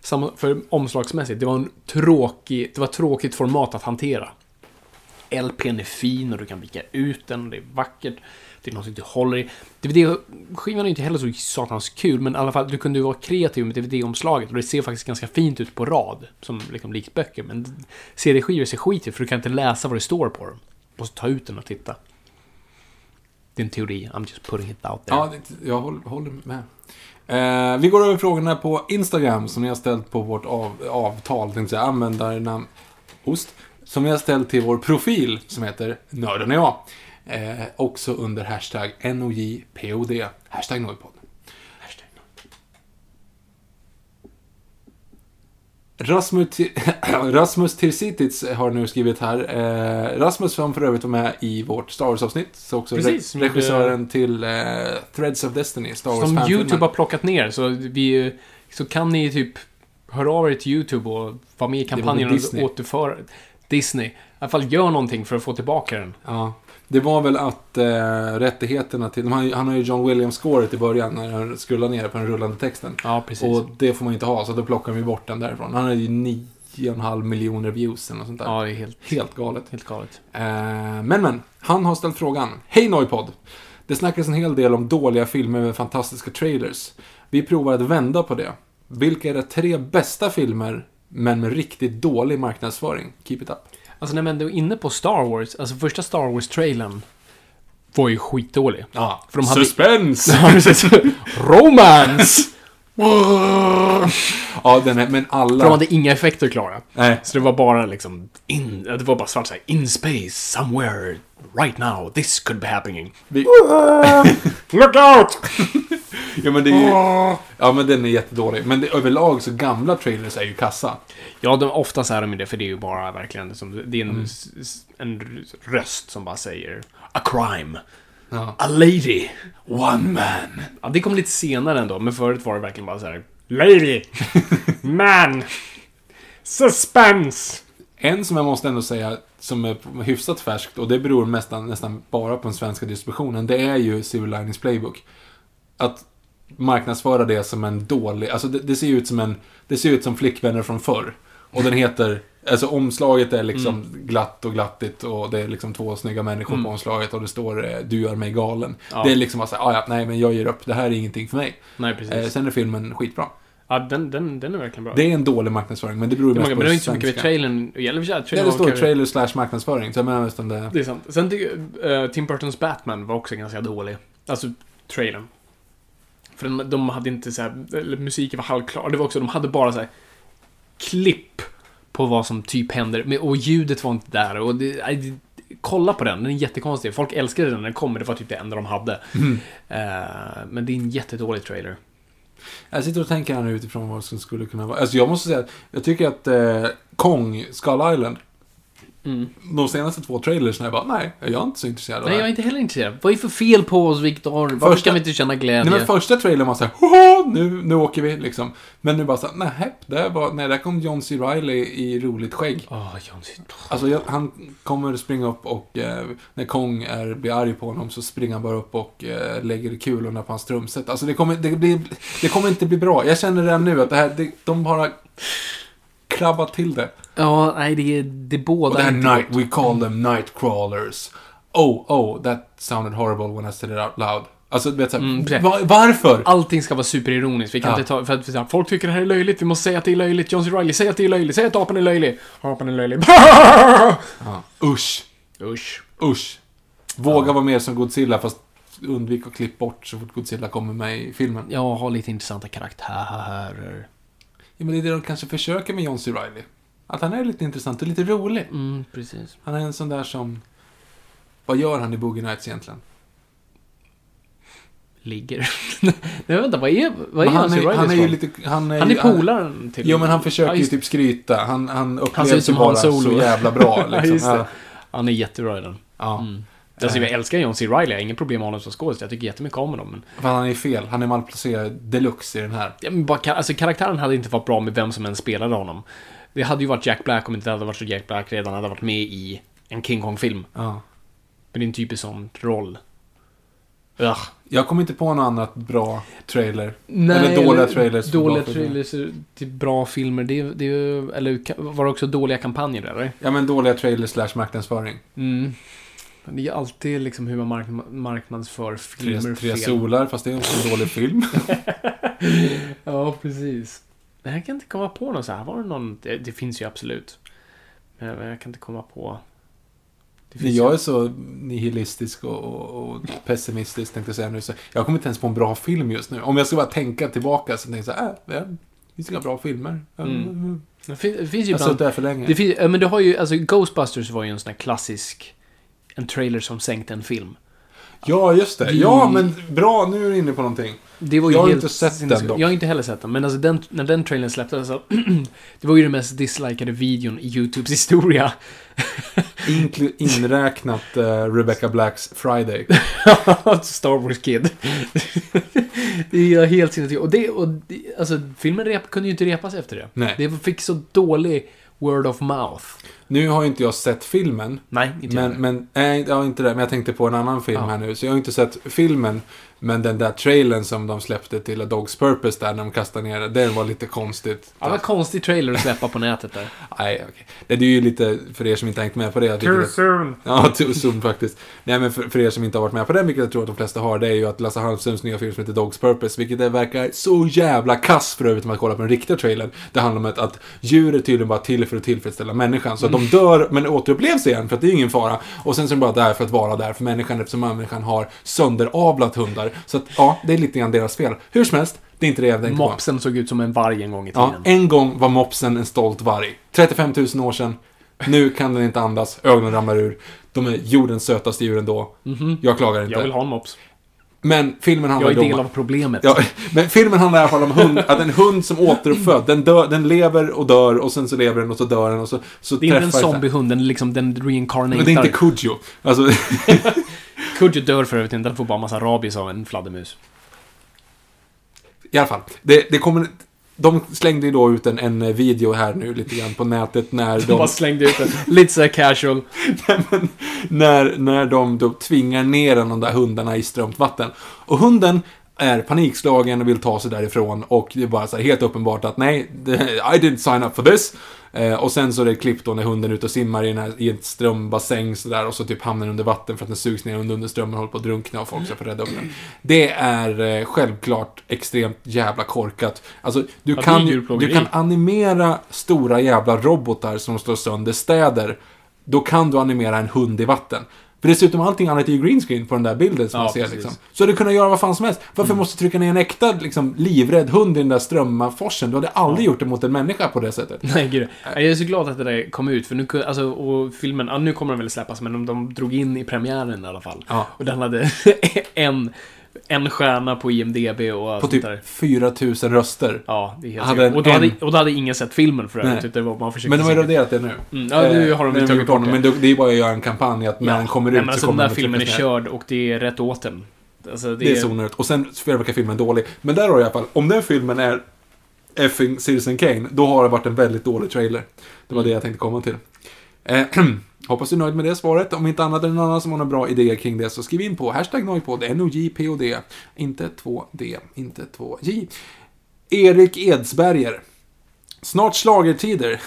Samma, för omslagsmässigt, det var en tråkig, det var ett tråkigt format att hantera. LPn är fin och du kan vika ut den och det är vackert. Det är någonting du håller i. DVD-skivan är inte heller så satans kul, men i alla fall, du kunde ju vara kreativ med DVD-omslaget och det ser faktiskt ganska fint ut på rad, som liksom likt böcker. Men CD-skivor ser skit ut för du kan inte läsa vad det står på dem. Du måste ta ut den och titta. Det är en teori, I'm just putting it out there. Ja, det, jag håller, håller med. Eh, vi går över frågorna på Instagram som ni har ställt på vårt av, avtal, tänkte jag, användarnamn, ost, som vi har ställt till vår profil som heter Nörden och jag. Eh, också under hashtag NOJPOD, hashtag Nojpodd. Rasmus, Rasmus Tirsitits har nu skrivit här. Eh, Rasmus som för övrigt var med i vårt Star Wars-avsnitt. Så också Precis, re- regissören till eh, Threads of Destiny, Star Wars Som. YouTube har plockat ner, så, vi, så kan ni typ höra av er till YouTube och vara med i kampanjen och återföra... Disney. I alla fall gör någonting för att få tillbaka den. Ja. Det var väl att eh, rättigheterna till... Han, han har ju John Williams-scoret i början när han skrullar ner på den rullande texten. Ja, precis. Och det får man ju inte ha, så då plockar vi bort den därifrån. Han hade ju 9,5 miljoner views eller sånt där. ja, det är helt, Helt galet. helt galet. Eh, men men, han har ställt frågan. Hej Noipod! Det snackas en hel del om dåliga filmer med fantastiska trailers. Vi provar att vända på det. Vilka är de tre bästa filmer, men med riktigt dålig marknadsföring? Keep it up. Alltså när man är inne på Star Wars, alltså första Star Wars-trailern var ju skitdålig. Ja, För de hade- suspense! Ja, precis. Romance! Ja, den är, men alla... För de hade inga effekter klara. Nej. Så det var bara liksom, in, det var bara svart såhär, in space, somewhere, right now, this could be happening. Vi... Look out! Ja, men det är ju... Ja, men den är jättedålig. Men det, överlag så gamla trailers är ju kassa. Ja, de, oftast är de ju det, för det är ju bara verkligen som, det är en, Mm. en röst som bara säger A crime. Ja. A lady. One man. Ja, det kom lite senare ändå, men förut var det verkligen bara så här. Lady. Man. Suspense. En som jag måste ändå säga, som är hyfsat färskt, och det beror nästan, nästan bara på den svenska distributionen, det är ju Civil Linings Playbook. Att marknadsföra det som en dålig, alltså det, det ser ut som en, det ser ut som flickvänner från förr. Och den heter, alltså omslaget är liksom glatt och glattigt och det är liksom två snygga människor på omslaget och det står eh, Du gör mig galen. Ja. Det är liksom bara så här, "Ah, ja, nej men jag ger upp, det här är ingenting för mig. Nej, precis. Eh, sen är filmen skitbra. ja, den, den, den är verkligen bra. Det är en dålig marknadsföring, men det beror ju mest på men det är det inte så mycket svenska. trailern. Eller för sig, Ja, det står kanske- trailer slash marknadsföring, så jag menar nästan det. Det är sant. Sen tycker jag, eh, Tim Burtons Batman var också ganska dålig. Alltså, trailern. För de, de hade inte så här, eller musiken var halvklar. Det var också, de hade bara så här klipp på vad som typ händer. Och ljudet var inte där. Och det, kolla på den, den är jättekonstig. Folk älskade den när den kom, men det var typ det enda de hade. Eh, men det är en jättedålig trailer. Jag sitter och tänker här nu utifrån vad som skulle kunna vara. Alltså jag måste säga att jag tycker att eh, Kong, Skull Island, Mm. de senaste två trailers när jag bara, nej, jag är inte så intresserad av Nej, det jag är inte heller intresserad. Vad är för fel på oss, Viktor? Varför Första- ska vi inte känna glädje? Nej, men första trailern var såhär, Hoho, nu, nu åker vi liksom. Men nu bara såhär, nej, där var, nej, där kom John C. Reilly i roligt skägg. Åh, John C. Alltså jag, han kommer springa upp och eh, när Kong är, blir arg på honom så springer han bara upp och eh, lägger kulorna på hans trumset. Alltså det kommer, det, blir, det kommer inte bli bra. Jag känner redan nu att det här, det, de bara krabbat till det. Ja, nej, det det båda Och det här night, we call them night crawlers. Oh, oh, that sounded horrible when I said it out loud. Alltså, vet såhär, Mm, precis. va, varför? Allting ska vara superironiskt. Vi kan Ja. inte ta... För att för att folk tycker det här är löjligt. Vi måste säga att det är löjligt. John C. Reilly, säg att det är löjligt. Säg att apan är löjlig. Apan är löjlig. Ja. Usch, Usch. usch. Våga vara mer som Godzilla, fast undvik att klippa bort så fort Godzilla kommer med i filmen. Jag har lite intressanta karaktärer. Ja, men det är det de kanske försöker med John C. Reilly. Att han är lite intressant och lite rolig. Mm, precis. Han är en sån där som... Vad gör han i Boogie Nights egentligen? Ligger. Nej, vänta. Vad är, vad är Men han, är, Reillys han är ju lite... Han är, Han är polaren till... Jo, men han försöker Ja, ju typ skryta. Han, han Han som bara Han Solo. så jävla bra. Liksom. ja. Han är jättebra i den. Ja. Mm. Alltså, jag älskar John C. Reilly. Jag har inget problem med honom som skådis. Jag tycker jättemycket om honom. Men, han är fel. Han är malplacerad deluxe i den här. ja, men bara, alltså, karaktären hade inte varit bra med vem som än spelade honom. Det hade ju varit Jack Black om inte det hade varit så Jack Black redan hade varit med i en King Kong-film. Ja. Men det är en typisk sån roll. Ugh. Jag kommer inte på något annat bra trailer. Nej, eller dåliga trailers. Dåliga trailers till bra filmer. Det, det, eller var det också dåliga kampanjer eller? Ja, men dåliga trailers slash marknadsföring. Mm. Det är alltid liksom hur man mark- marknadsför Tre, filmer tre fel. solar, fast det är också en dålig film. Ja, precis. Jag kan inte komma på någon så här. Var det någon? Det, det finns ju absolut. Men jag, kan inte komma på. Jag ju. är så nihilistisk och, och, och pessimistisk, tänkte jag säga nu. Så jag kommer inte ens på en bra film just nu. Om jag ska bara tänka tillbaka så tänker jag så här, äh, det finns inga bra filmer. Mm. Det, fin, det finns ju Jag har suttit där för länge. Det finns, men du har ju, alltså Ghostbusters var ju en sån här klassisk... En trailer som sänkte en film. Ja, just det. Ja, men bra, nu är du inne på någonting. Det var ju Jag har inte sett den dock. Jag har inte heller sett den, men alltså den, när den trailern släpptes så... det var ju den mest dislikade videon i YouTubes historia. Inkl- inräknat eh, Rebecca Blacks Friday. Star Wars Kid. det är helt sinnessjukt. Och det, och det, alltså filmen rep, kunde ju inte repas efter det. Nej. Det fick så dålig word of mouth. Nu har ju inte jag sett filmen. Nej, inte Men, jag. men, nej, jag har inte det. Men jag tänkte på en annan film Ja. här nu. Så jag har inte sett filmen. Men den där trailern som de släppte till A Dog's Purpose där när de kastade ner den, den var lite konstigt. Ja, det var en konstig trailer att släppa på nätet där. Nej, okej. Det är ju lite, för er som inte har hängt med på det. Too soon. Ja, too soon faktiskt. Nej, men för, för er som inte har varit med på den, vilket jag tror att de flesta har, det är ju att Lasse Hallströms nya film som heter Dog's Purpose, vilket det verkar så jävla kass för övrigt om man kollar på den riktiga trailern. Det handlar om att, att djur är tydligen bara till för att tillfredsställa människan. Så att de dör men återupplevs igen för att det är ingen fara. Och sen så är de bara där för att vara där för människan eftersom människan har sönderavlat hundar. Så att ja, det är lite grann deras fel. Hur som helst, det är inte det jag tänkte på. Mopsen såg ut som en varg en gång i tiden. Ja, en gång var mopsen en stolt varg. 35 000 år sedan. Nu kan den inte andas, ögonen ramlar ur. De är jordens sötaste djur ändå. Jag klagar inte. Jag vill ha en mops. Men filmen handlar Jag är del om... av problemet. Ja, men filmen handlar i alla fall om hund, att en hund som återuppfödd, den, dör, den lever och dör och sen så lever den och så dör den och så, så Det är inte en zombiehund, den, liksom, den reincarnatar. Men det är inte Kujo. Alltså, Kudjo dör för övrigt inte, den får bara massa rabies av en fladdermus. i alla fall. Det, det kommer... De slängde ju då ut en, en video här nu lite grann på nätet när De de... bara slängde ut den. Lite såhär casual. men när, när de då tvingar ner de där hundarna i strömt vatten. Och hunden är panikslagen och vill ta sig därifrån och det är bara så här helt uppenbart att nej, I didn't sign up for this. Eh, och sen så är det klipp då när hunden är ute och simmar i, här, i en strömbassäng sådär och så typ hamnar under vatten för att den sugs ner under, under strömmen och håller på att drunkna och folk ska få rädda upp den. Det är eh, självklart extremt jävla korkat. Alltså, du, är kan, du kan animera stora jävla robotar som slår sönder städer. Då kan du animera en hund i vatten. För dessutom allting annat är ju green screen på den där bilden som Ja, man ser precis. liksom. Så du kunna göra vad fan som helst. Varför Mm. måste du trycka ner en äkta, liksom, livrädd hund i den där strömmarforsen? Du hade aldrig gjort det mot en människa på det sättet. Nej, gud. Jag är så glad att det där kom ut, för nu, alltså, och filmen, ja, nu kommer den väl släppas, men de, de drog in i premiären i alla fall. Ja. Och den hade en, en stjärna på IMDB och På typ där. 4000 röster. Ja, det är helt Hade och, då en- hade, och då hade ingen sett filmen för Nej. övrigt, utan det var man Men de har ju raderat det nu. Mm, ja, nu har de Eh, tagit bort det. Men det, är bara att göra en kampanj att när den kommer Nej, ut men så alltså, kommer den där att filmen är körd och det är rätt åt den. Alltså, det, Det är zonat. Och sen verkar filmen dålig. Men där har du i alla fall, om den filmen är effing Citizen Kane, då har det varit en väldigt dålig trailer. Det var det jag tänkte komma till. Eh, hoppas du är nöjd med det svaret. Om inte annat är det någon annan som har några bra idéer kring det så skriv in på hashtag nojpodd, N-O-J-P-O-D. Inte 2D, inte 2J. Erik Edsberger. Snart slagertider.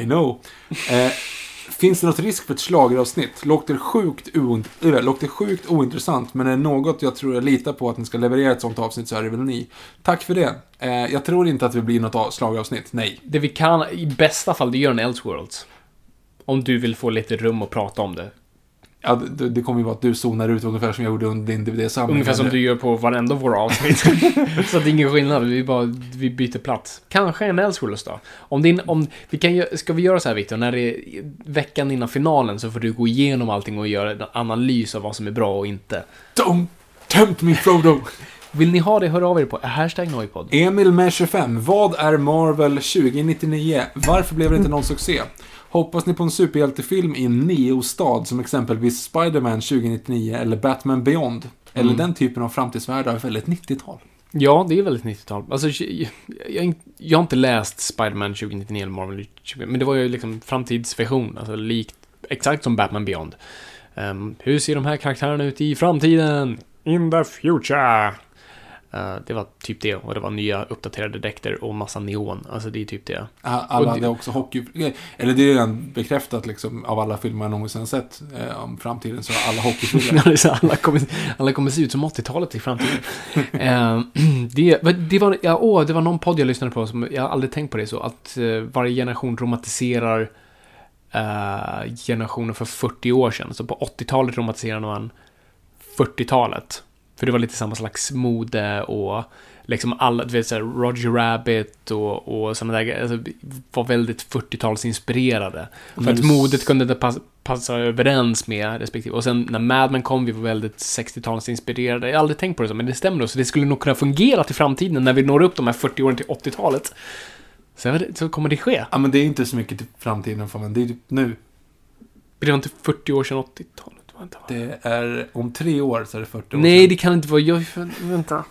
I know. Eh, finns det något risk för ett slageravsnitt? Låter sjukt, oint- låter sjukt ointressant, men är det något jag tror jag litar på att ni ska leverera ett sånt avsnitt så är det väl ni. Tack för det. Eh, jag tror inte att det blir något slageravsnitt, nej. det vi kan, i bästa fall, det gör en Elseworlds. Om du vill få lite rum att prata om det. Ja, det, det kommer ju vara att du zonar ut ungefär som jag gjorde under din DVD-samling. Ungefär som du gör på varenda våra avsnitt. så det är ingen skillnad, vi bara vi byter plats. Kanske en Elseworlds då. Om din, om, vi kan, ska vi göra så här Victor, när det är veckan innan finalen så får du gå igenom allting och göra en analys av vad som är bra och inte. Don't tempt me Frodo! Vill ni ha det, hör av er på hashtag Noipod. Emil med 25. Vad är Marvel 2099? Varför blev det inte någon succé? Hoppas ni på en superhjältefilm i en neostad som exempelvis Spider-Man 2099 eller Batman Beyond? Eller Mm. den typen av framtidsvärldar väldigt 90-tal? Ja, det är väldigt 90-tal. Alltså, jag, jag, jag har inte läst Spider-Man 2099 eller Marvel 20, men det var ju liksom framtidsvision, alltså likt, exakt som Batman Beyond. Ehm, hur ser de här karaktärerna ut i framtiden? In the future! Eh, det var typ det, och det var nya uppdaterade dräkter och massa neon. Alltså det är typ det. Alla hade också hockey... Eller det är redan bekräftat liksom av alla filmer jag någonsin sett eh, om framtiden så har alla hockeyfilmer. Alla, kommer, alla kommer se ut som 80-talet i framtiden. Eh, det, det, var, ja, åh, det var någon podd jag lyssnade på som jag aldrig tänkt på det så. Att eh, varje generation romantiserar eh, generationen för 40 år sedan. Så på 80-talet romantiserade man 40-talet. För det var lite samma slags mode och liksom alla, du vet såhär Roger Rabbit och, och sådana där alltså, var väldigt 40-talsinspirerade. För att modet kunde inte passa, passa överens med respektive. Och sen när Mad Men kom, vi var väldigt 60-talsinspirerade. Jag har aldrig tänkt på det så, men det stämmer. Så det skulle nog kunna fungera till framtiden när vi når upp de här 40 åren till 80-talet. Så, så kommer det ske. Ja, men det är inte så mycket till framtiden för mig. Det är typ nu. Det var inte 40 år sedan 80-talet. Vänta. Det är om tre år så är det 40 år Nej, sedan. det kan inte vara... Jag, vänta.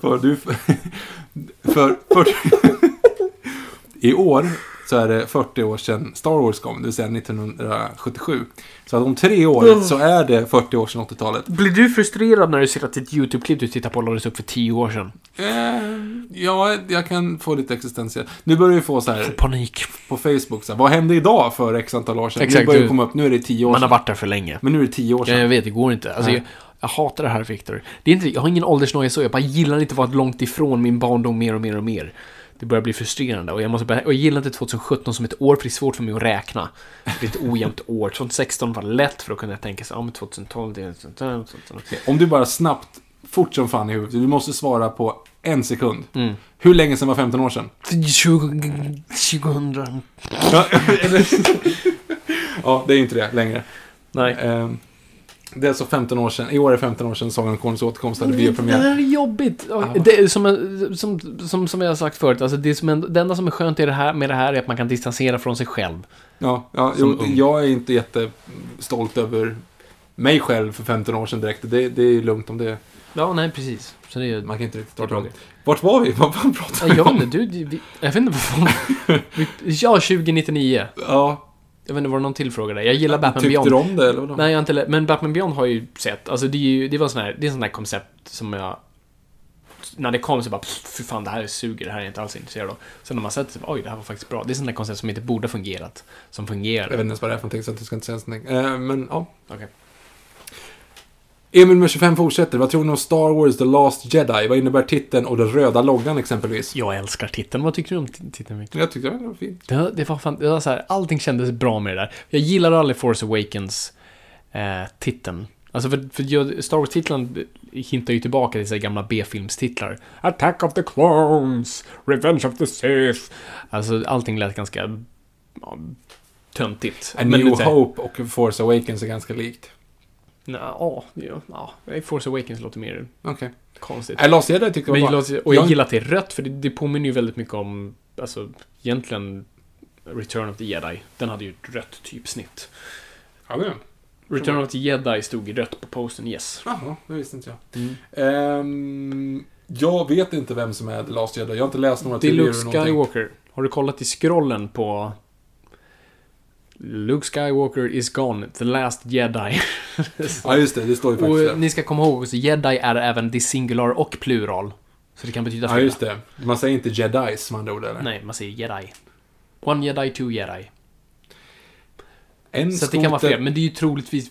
För du... För... för I år så är det 40 år sedan Star Wars kom, det vill säga 1977. Så att om tre år så är det 40 år sedan 80-talet. Blir du frustrerad när du ser att ditt YouTube-klipp du tittar på lades upp för 10 år sedan? Eh, ja, jag kan få lite existentiellt. Nu börjar vi få så här Panik. på Facebook, så här, vad hände idag för x antal år sedan? Exakt, nu börjar det komma upp, nu är det 10 år Man har sedan. varit där för länge. Men nu är det 10 år Ja, sedan. jag vet, det går inte. Alltså, jag, jag hatar det här, Victor. Det är inte, jag har ingen åldersnoja så, jag bara gillar inte att vara långt ifrån min barndom mer och mer och mer. Det börjar bli frustrerande. Och jag, måste börja, och jag gillar inte 2017 som ett år, för det är svårt för mig att räkna. Det är ett ojämnt år. 2016 var lätt för att kunna tänka sig, ja men 2012, det är... Om du bara snabbt, fort som fan i huvudet, du måste svara på en sekund. Mm. Hur länge sedan var 15 år sedan? 2000... Ja, det är inte det längre. Nej. Ehm, det är alltså 15 år sedan, i år är 15 år sedan Sagan om Konungens återkomst hade Det biopremiär. här är jobbigt. Det är som, som, som, som jag har sagt förut, alltså det, är som en, det enda som är skönt i det här, med det här är att man kan distansera från sig själv. Ja, ja jo, jag är inte jättestolt över mig själv för 15 år sedan direkt. Det, det är lugnt om det. Ja, nej, precis. Så det är, Man kan inte riktigt Det starta om. Vart var vi? Vad fan pratade vi jag vet om? inte, du, vi, jag vet inte vad fan... Ja, 2099. Ja, Jag vet inte, var det någon till fråga där? Jag gillar Batman tyckte Beyond. du om det eller vadå? Nej, jag inte Men Batman Beyond har jag ju sett. Alltså det är ju, det var sån här, det är sån här koncept som jag... När det kom så bara, fy fan det här suger, det här är jag inte alls intresserad av. Sen när man sett det, oj det här var faktiskt bra. Det är sån där koncept som inte borde ha fungerat. Som fungerar. Jag vet inte ens vad det är för någonting, så jag ska inte säga någonting. Eh, men ja. Okej. Emil med 25 fortsätter. Vad tror ni om Star Wars The Last Jedi? Vad innebär titeln och den röda loggan exempelvis? Jag älskar titeln. Vad tycker du om titeln, Victor? Jag tyckte det var fint. Det, det var fan, det var så här, allting kändes bra med det där. Jag gillar aldrig Force Awakens eh. Alltså för, för Star Wars-titeln hintar ju tillbaka till här gamla B-filmstitlar. Attack of the Clones, Revenge of the Sith. Alltså allting lät ganska ja, töntigt. A Men New lite Hope och Force Awakens är ganska likt. Ja, ja, Force Awakens låter mer Okej. konstigt. Okay. Last Jedi tyckte jag var bra. och jag Jag- gillar att det är rött, för det, det påminner ju väldigt mycket om, alltså, egentligen Return of the Jedi. Den hade ju ett rött typsnitt. Ja, det. Return of the Jedi stod i rött på posten, yes. Jaha, det visste inte jag. Mm. Ehm, jag vet inte vem som är The Last Jedi. Jag har inte läst några Det är teorier Luke. Skywalker. Har du kollat i scrollen på... Luke Skywalker is gone, the last jedi. Ja, just det. Det står ju faktiskt och där. ni ska komma ihåg också, jedi är även det singular och plural. Så det kan betyda Ja, flera. just det. Man säger inte jedis med andra ord, eller? Nej, man säger jedi. One jedi, two jedi. En Så det kan vara fler, men det är ju troligtvis...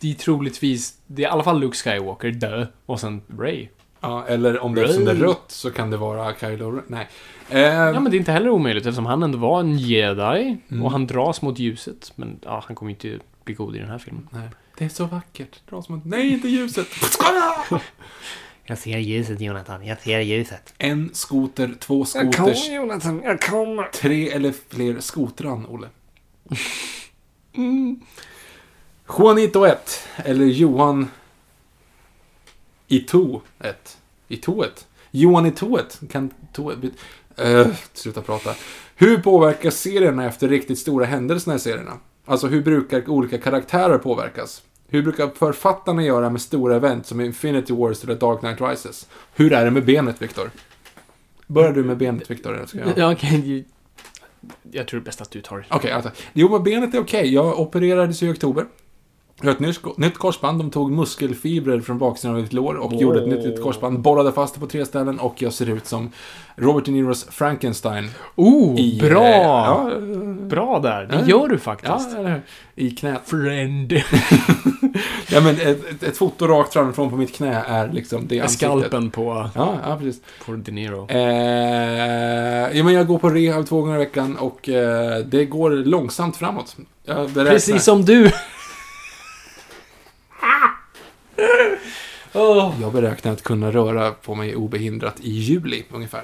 Det är troligen... Det är i alla fall Luke Skywalker, dö. Och sen Ray. Ja, eller om det är rött så kan det vara Kylo Ren. Nej. Ehm, Ja, men det är inte heller omöjligt eftersom han ändå var en jedi. Mm. Och han dras mot ljuset. Men ja, han kommer ju inte bli god i den här filmen. nej. Det är så vackert. Dra som ett... Nej, inte ljuset! Jag ser ljuset Jonathan, jag ser ljuset. En skoter, två Jag skoters, kommer Jonathan, jag kommer. tre eller fler skotran, Olle. Juanito 1, eller Johan Ito 1. Ito 1? Johan Ito 1? Kan to uh, Sluta prata. Hur påverkas serierna efter riktigt stora händelserna i serierna? Alltså hur brukar olika karaktärer påverkas? Hur brukar författarna göra med stora event som Infinity Wars eller Dark Knight Rises? Hur är det med benet, Viktor? Börjar du med benet, Viktor? Ja, okej. Jag tror det är bäst att du tar Okej, alltså. Jo, men benet är okej. Jag opererades i oktober. Ett nytt, nytt korsband. De tog muskelfibrer från baksidan av mitt lår och gjorde ett nytt litet korsband. Borrade fast det på tre ställen och jag ser ut som Robert De Niros Frankenstein. Oh, i, bra! eh, ja, Bra där. Det Ja. gör du ja, faktiskt. hur? I knät. Friend. Ja, men ett, ett, foto rakt framifrån på mitt knä är liksom det ansiktet. Skalpen på, Ja, ja, precis. på De Niro. Eh, ja, men jag går på rehab två gånger i veckan och eh, det går långsamt framåt. Precis som du. Jag beräknar att kunna röra på mig obehindrat i juli ungefär.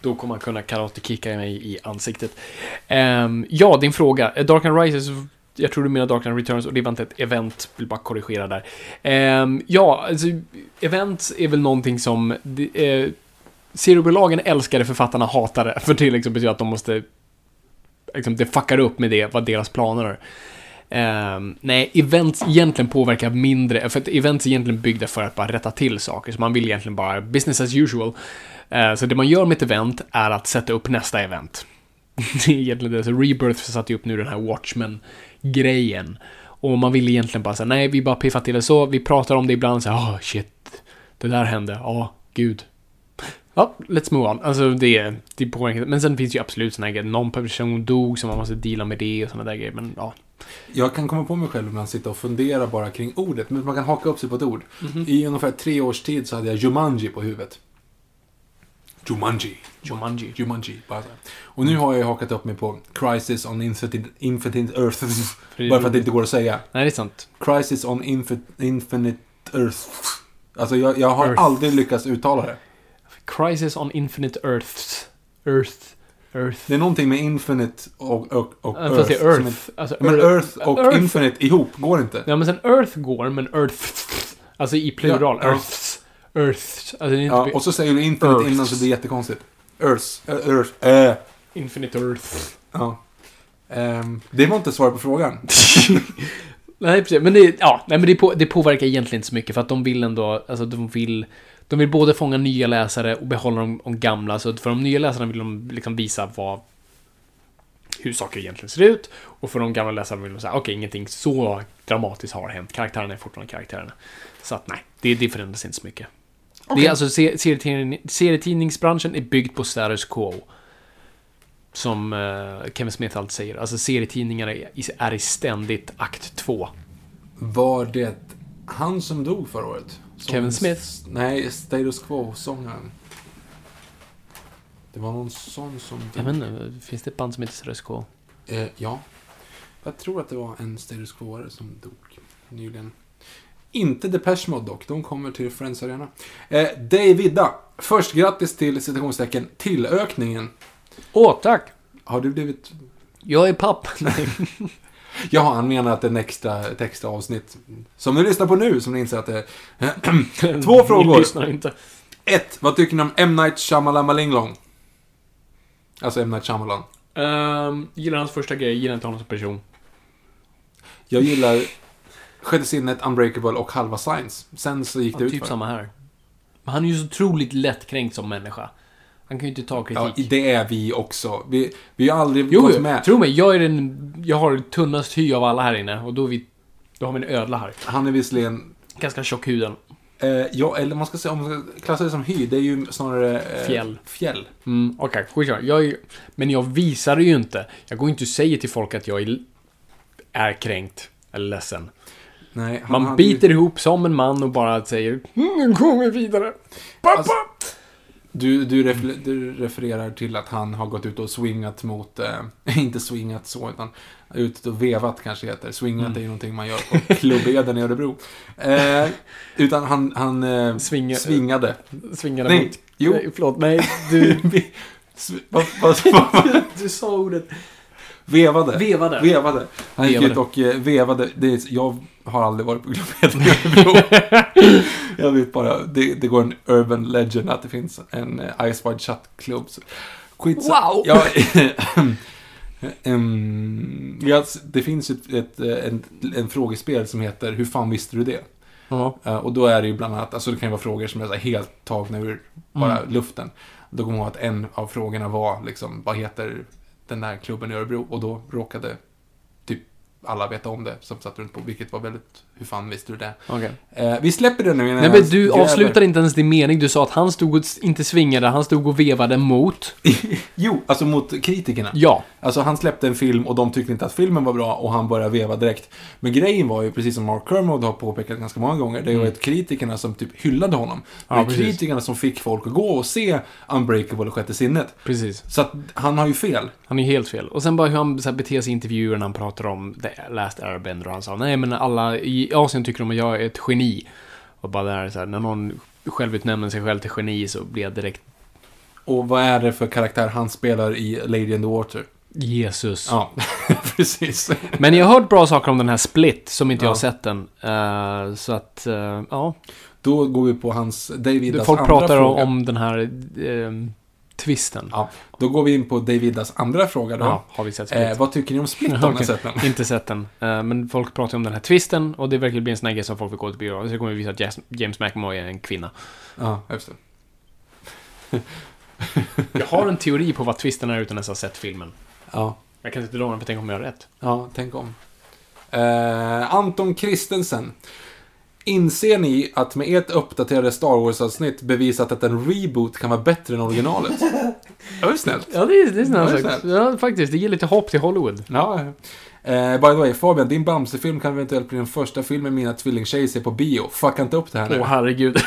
Då kommer man kunna karate-kicka mig i ansiktet. Ehm, ja, din fråga. Eh, Dark Knight Rises, jag tror du menar Dark Knight Returns och det var inte ett event, vill bara korrigera där. Ehm, ja, alltså, event är väl någonting som... Eh, seriebolagen älskar det, författarna hatar det. För det liksom betyder att de måste... Liksom, det fuckar upp med det, vad deras planer är. Ehm, nej, events egentligen påverkar mindre, för att events är egentligen byggda för att bara rätta till saker, så man vill egentligen bara business as usual. Eh, så det man gör med ett event är att sätta upp nästa event. det är egentligen det. Så Rebirth satte ju upp nu den här Watchmen-grejen. Och man vill egentligen bara säga nej, vi bara piffar till det så, vi pratar om det ibland, så ah oh shit, det där hände, ja, gud. Ja, let's move on. Alltså det, det påverkar inte. Men sen finns det ju absolut såna här grejer. Någon person dog så man måste deala med det och såna där grejer. Men ja. Jag kan komma på mig själv ibland sitta och fundera bara kring ordet, men man kan haka upp sig på ett ord. Mhm. I ungefär tre års tid så hade jag Jumanji på huvudet. Jumanji. Jumanji. Jumanji. Bara så. Och nu har jag hakat upp mig på Crisis on Infinite, Infinite Earth. bara för att det inte går att säga. Nej, det är sant. Crisis on Infi- Infinite Earth. Alltså jag, jag har Earth. aldrig lyckats uttala det. Crisis on Infinite Earths. Earth. Earth. Det är någonting med Infinite och, och, och Earth. Fast det är Earth. är- Alltså, Men Earth och Earth. Infinite ihop går inte. Ja, men sen Earth går, men Earth... Alltså i plural. Ja. Earths. Earths. Alltså. Ja, och så säger du Infinite Earths. innan så det blir jättekonstigt. Earth. Äh, Earth. Äh. Infinite Earth. Ja. Ehm, det var inte svar på frågan. Nej, precis. Men det, ja, nej, men det, på, det påverkar egentligen inte så mycket för att de vill ändå, alltså de vill, de vill både fånga nya läsare och behålla de, de gamla. Så för de nya läsarna vill de liksom visa vad, hur saker egentligen ser ut. Och för de gamla läsarna vill de säga, okej, ingenting så dramatiskt har hänt. Karaktärerna är fortfarande karaktärerna. Så att nej, det, det förändras inte så mycket. Det är alltså, se- serietidning, serietidningsbranschen är byggd på status quo. Som eh, Kevin Smith alltid säger. Alltså serietidningar är, i- är i ständigt akt två. Var det han som dog förra året? Kevin Smith? Nej, Status Quo-sångaren. Det var någon sån som. Jag vet inte, finns det ett band som heter Status Quo? Eh, ja. Jag tror att det var en Status Quo-are som dog nyligen. Inte Depeche Mode dock, de kommer till Friends Arena. Eh, Davida, först grattis till citationstecken tillökningen. Åh, tack! Har du blivit... Jag är papp. Ja, han menar att det är en extra, ett extra avsnitt. Som ni lyssnar på nu, som ni inser att det är... Två frågor. Ni lyssnar inte. Ett, vad tycker ni om M. Night Shyamalan Alltså M. Night Shyamalan. Um, gillar hans första grej, gillar inte honom som person. Jag gillar Sjätte sinnet, Unbreakable och Halva Science. Sen så gick det Ja, ut typ för. samma här. Men han är ju så otroligt lättkränkt som människa. Han kan ju inte ta Ja, kritik. det är vi också. Vi, vi har aldrig jo, gått jo, med. tro mig, jag är den... Jag har tunnast hy av alla här inne och då, är vi, då har vi en ödla här. Han är visserligen... Ganska tjock huden. Eh, ja, eller man ska säga, om man ska klassa det som hy, det är ju snarare... Eh, Fjäll. Fjäll. Mm, okej, skitsamma. Jag är, men jag visar det ju inte. Jag går inte och säger till folk att jag är, är kränkt eller ledsen. Nej, Man hade ju- biter ihop som en man och bara säger mm, nu går vi vidare. Pappa! Alltså, Du, du, refer, du refererar till att han har gått ut och swingat mot, eh, inte swingat så, utan ut och vevat kanske heter. Swingat Mm. är ju någonting man gör på Klubbeden i Örebro. Eh, utan han, han eh, Svinga- svingade. Svingade Nej, mot... jo. Nej, förlåt. Nej, du... Vad, vad, vad, du sa ordet. vevade. Vevade. Vevade. Han gick ut och eh, vevade. Det är, jag har aldrig varit på Klubbeden i Örebro. Jag vet bara, det, det går en urban legend att det finns en eh, Ice Wide Shut-klubb. Skitsamma. Wow! Ja, Ehm, ja, det finns ett, ett, eh, en, en frågespel som heter Hur fan visste du det? Ja. Eh, och då är det ju bland annat, alltså det kan ju vara frågor som är så här helt tagna ur bara Mm. luften. Då kommer jag ihåg att en av frågorna var liksom, vad heter den där klubben i Örebro? Och då råkade typ alla veta om det som satt runt på, vilket var väldigt, hur fan visste du det? Okej. Eh, vi släpper det nu innan Nej men du avslutade inte ens din mening. Du sa att han stod och inte svingade, han stod och vevade mot. Jo, alltså mot kritikerna. Ja. Alltså han släppte en film och de tyckte inte att filmen var bra och han började veva direkt. Men grejen var ju, precis som Mark Kermode har påpekat ganska många gånger, det var ju att kritikerna som typ hyllade honom. Det Ja, var ju precis. kritikerna som fick folk att gå och se Unbreakable och Sjätte sinnet. Precis. Så att han har ju fel. Han är helt fel. Och sen bara hur han så här, beter sig i intervjuer när han pratar om The Last Airbender. Och han sa nej men alla i Asien tycker de att jag är ett geni. Och bara där så här, när någon självutnämner sig själv till geni så blir jag direkt Och vad är det för karaktär han spelar i Lady in the Water? Jesus. Ja, precis. Men jag har hört bra saker om den här Split, som inte jag Ja. har sett den. Eh, så att, eh, ja. Då går vi på hans, Davidas Folk andra pratar fråga. om den här eh, twisten. Ja, då går vi in på Davidas andra fråga då. Ja, har vi sett? Eh, vad tycker ni om Split har Okej. sett den? Inte sett den. Eh, men folk pratar om den här twisten och det verkar bli en sån här grej som folk vill gå till bio. Så kommer vi visa att James McAvoy är en kvinna. Ja, just det. Jag har en teori på vad twisten är utan ens ha sett filmen. Ja. Jag kan inte dra den för tänk om jag har rätt. Ja, tänk om. Eh, Anton Christensen. Inser ni att med ert uppdaterade Star Wars-avsnitt bevisat att en reboot kan vara bättre än originalet? Det var ju snällt. Ja, det är, det är snällt sagt. snällt. Ja, faktiskt. Det ger lite hopp till Hollywood. Ja. Eh, by the way, Fabian, din Bamse-film kan eventuellt bli den första filmen mina tvillingtjejer ser på bio. Fucka inte upp det här nu. Åh, herregud.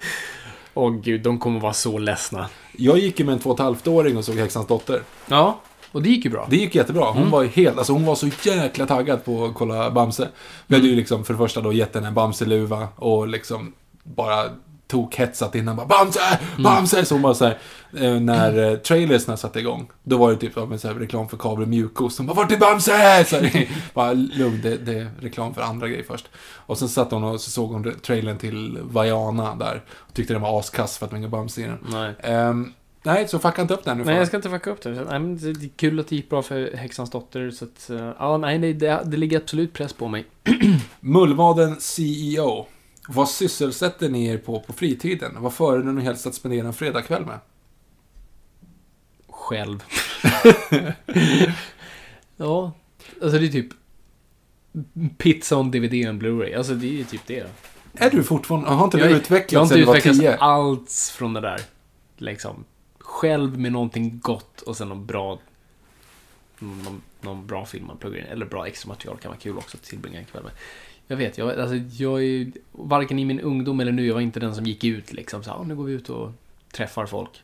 Åh gud, de kommer vara så ledsna. Jag gick ju med en två och ett halvt åring och såg Häxans dotter. Ja, och det gick ju bra. Det gick jättebra. Hon var ju helt, alltså hon var så jäkla taggad på att kolla Bamse. Vi hade ju liksom för det första då gett henne en Bamse-luva och liksom bara tog hetsat innan bara Bamse! Bamse! Så hon bara såhär, eh, när eh, trailersna satte igång, då var det typ så här reklam för Kabel mjukost. Hon bara Vart är Bamse? Så här, bara lugn, det, det är reklam för andra grejer först. Och sen satt hon och så såg hon trailern till Vaiana där. Och tyckte den var askass för att var inga Bamse i den. Nej. Ehm, nej, så fucka inte upp den nu. Nej, jag ska inte fucka upp det. Nej, men det är kul att det gick bra för Häxans dotter, så att... eh, Ja, nej, det, det, det ligger absolut press på mig. Mullvaden CEO. Vad sysselsätter ni er på på fritiden? Vad föredrar ni helst att spendera en fredagkväll med? Själv. ja, alltså det är typ... Pizza on DVD och Blu-ray. Alltså det är typ det. Är du fortfarande... Har inte du jag har utvecklats inte sedan du var utvecklats 10? alls från det där. Liksom. Själv med någonting gott och sen någon bra... Någon, någon bra film man pluggar in. Eller bra extra material kan vara kul också att tillbringa en kväll med. Jag vet, jag, alltså, jag är varken i min ungdom eller nu, jag var inte den som gick ut liksom. Så, ah, nu går vi ut och träffar folk.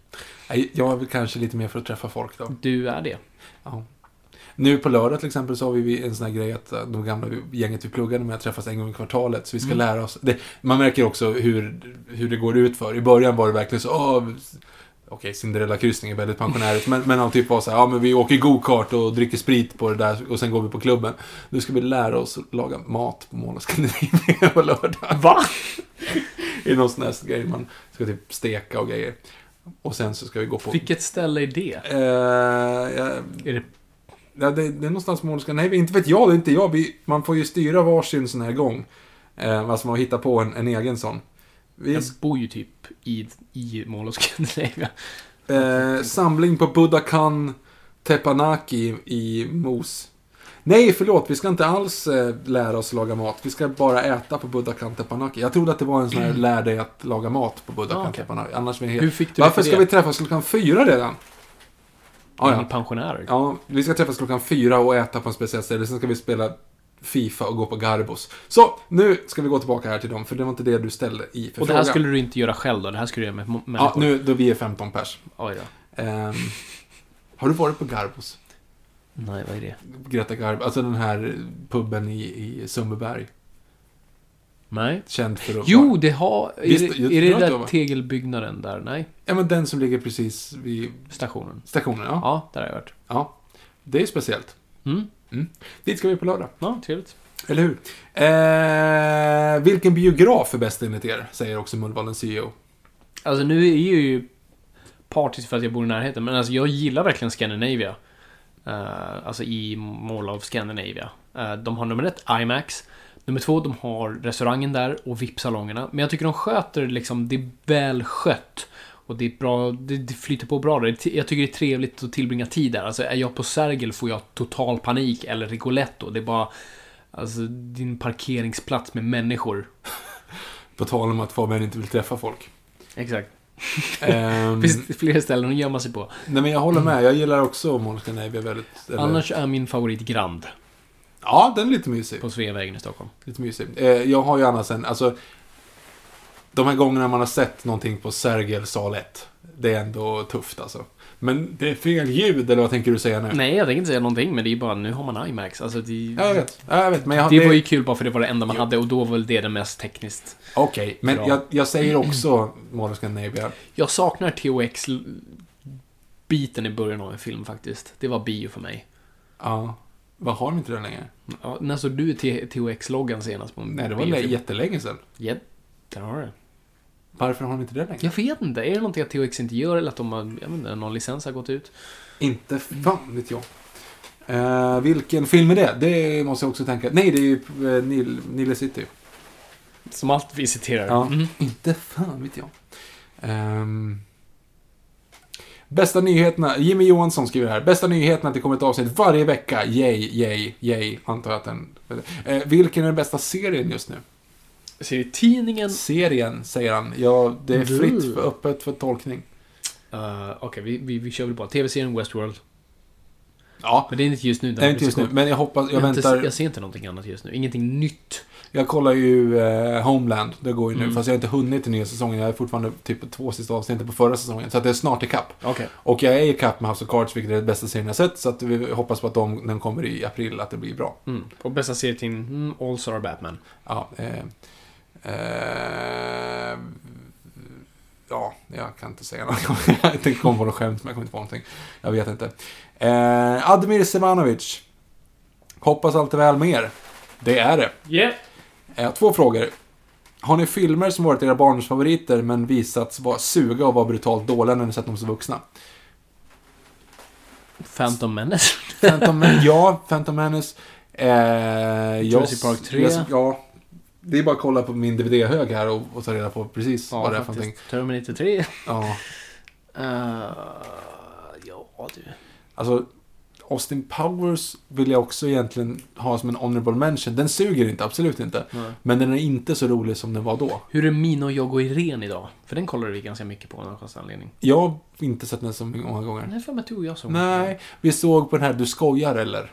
Jag är väl kanske lite mer för att träffa folk då. Du är det. Ja. Nu på lördag till exempel så har vi en sån här grej att eh, de gamla gänget vi pluggade med träffas en gång i kvartalet. Så vi ska lära oss. Det, man märker också hur, hur det går ut för. I början var det verkligen så, åh, Okej, Cinderella-kryssning är väldigt pensionärigt, men, men han typ var så här, ja men vi åker go-kart och dricker sprit på det där och sen går vi på klubben. Nu ska vi lära oss att laga mat på Mall of Scandinavia på lördag. Va? I någon sån här grej man ska typ steka och grejer. Och sen så ska vi gå på... Vilket ställe är det? Eh, ja, Är det ja, det, det är någonstans Mall of Scandinavia. Inte vet jag, det är inte jag. Vi, man får ju styra varsin sån här gång. Eh, alltså man hittar på en, en egen sån. Vi, Jag bor ju typ i, i Mall of Scandinavia. eh, samling på Budokan Teppanyaki i Mos. Nej, förlåt. Vi ska inte alls eh, lära oss laga mat. Vi ska bara äta på Budokan Teppanyaki. Jag trodde att det var en sån här lär dig att laga mat på Budokan Ah, okej. Teppanyaki. Annars vi helt... Hur fick du Varför för ska det? vi träffas klockan fyra redan? Ni ja. pensionärer. ja, vi ska träffas klockan fyra och äta på en speciell ställe. Sen ska vi spela Fifa och gå på Garbos. Så, nu ska vi gå tillbaka här till dem, för det var inte det du ställde i för Och det här frågan. skulle du inte göra själv då? Det här skulle du göra med mo- Ja, människor? nu då vi är 15 pers. Oj då. Ehm, har du varit på Garbos? Nej, vad är det? Greta Garbo, alltså den här puben i, i Sundbyberg. Nej. Känd för att Jo, det har... Är Visst, det, är det det där tegelbyggnaden där? Nej. Ja, men den som ligger precis vid Stationen. stationen, ja. Ja, där har jag varit. ja. Det är speciellt. Mm. Dit ska vi på lördag. Ja, trevligt. Eller hur? Eh, vilken biograf är bäst enligt er? Säger också Mullvadens CEO. Alltså nu är jag ju partisk för att jag bor i närheten, men alltså jag gillar verkligen Scandinavia. Eh, alltså i Mall of Scandinavia. Eh, de har nummer ett, IMAX. Nummer två, de har restaurangen där och VIP-salongerna. Men jag tycker de sköter liksom, det är väl skött. Och det är bra, det, det flyter på bra där. Jag tycker det är trevligt att tillbringa tid där. Alltså är jag på Sergel får jag total panik, eller Rigoletto. Det är bara, alltså din parkeringsplats med människor. På tal om att Fabian inte vill träffa folk. Exakt. Ehm, Finns det flera ställen att gömma sig på. nej, men jag håller med. Jag gillar också Mall of Scandinavia väldigt... eller- Annars är min favorit Grand Ja, den är lite mysig. på Sveavägen i Stockholm. Lite mysig. Eh, jag har ju annars en, alltså... De här gångerna man har sett någonting på Sergel sal 1. Det är ändå tufft alltså. Men det är fel ljud, eller vad tänker du säga nu? Nej, jag tänker inte säga någonting, men det är bara nu har man IMAX. Alltså, det, Ja, jag vet. Ja, jag vet, men jag har... det var ju kul bara för det var det enda man hade och då var väl det det mest tekniskt. Okej, men Bra. jag, jag säger också of Scandinavia. Jag saknar THX-biten i början av en film faktiskt. Det var bio för mig. Ja. Vad har de inte den längre? Ja, när såg du THX-loggan senast på en Nej, det var jättelänge sedan. Ja, där har du det. Varför har de inte det längre? Jag vet inte, är det någonting att THX inte gör eller att de har, jag vet inte, någon licens har gått ut? Inte fan vet jag. Eh, vilken film är det? Det måste jag också tänka. Nej, det är ju Nil, Nile City. Som allt vi citerar. Ja, Mhm. inte fan vet jag. Ehm, bästa nyheterna, Jimmy Johansson skriver här. Bästa nyheterna att det kommer ett avsnitt varje vecka. Yay, yay, yay. Antar jag att den... Eh, vilken är den bästa serien just nu? Serietidningen Serien, säger han. Ja, det är fritt, för, öppet för tolkning. Uh, Okej, vi, vi, vi kör väl bara. TV-serien Westworld. Ja, Men det är inte just nu. det är inte just nu. Men jag hoppas, jag Jag, inte, väntar. jag ser inte någonting annat just nu. Ingenting nytt. Jag kollar ju eh, Homeland, det går ju nu. Mm. Fast jag har inte hunnit till nya säsongen. Jag är fortfarande typ på två sista avsnitten på förra säsongen. Så att det är snart ikapp. Okej. Och jag är ikapp med House of Cards, vilket är den bästa serien jag sett. Så att vi hoppas på att de, den kommer i april, att det blir bra. Mm. Och bästa serietidning, mm, All Star Batman. Ja, eh, eh, ja, jag kan inte säga något. jag tänkte komma på något skämt, men jag kommer inte på någonting. Jag vet inte. Eh, Admir Sevanovic. Hoppas allt är väl med er. Det är det. Yeah. Eh, två frågor. Har ni filmer som varit era barndomsfavoriter men visats vara suga och vara brutalt dåliga när ni sett dem som vuxna? Phantom Menace. Phantom Menace, ja, Phantom Menace. Eh, Jurassic jag- Park 3. jag- Ja, det är bara att kolla på min DVD-hög här och, och ta reda på precis vad det är för någonting. Terminator 3. Ja, Uh, ja, du. alltså Austin Powers vill jag också egentligen ha som en honorable mention. Den suger inte, absolut inte. Nej. Men den är inte så rolig som den var då. Hur är Mina och jag och Irene idag? För den kollade vi ganska mycket på av någon konstig anledning. Jag har inte sett den så många gånger. Nej, för mig tror jag såg Nej, vi såg på den här Du skojar eller?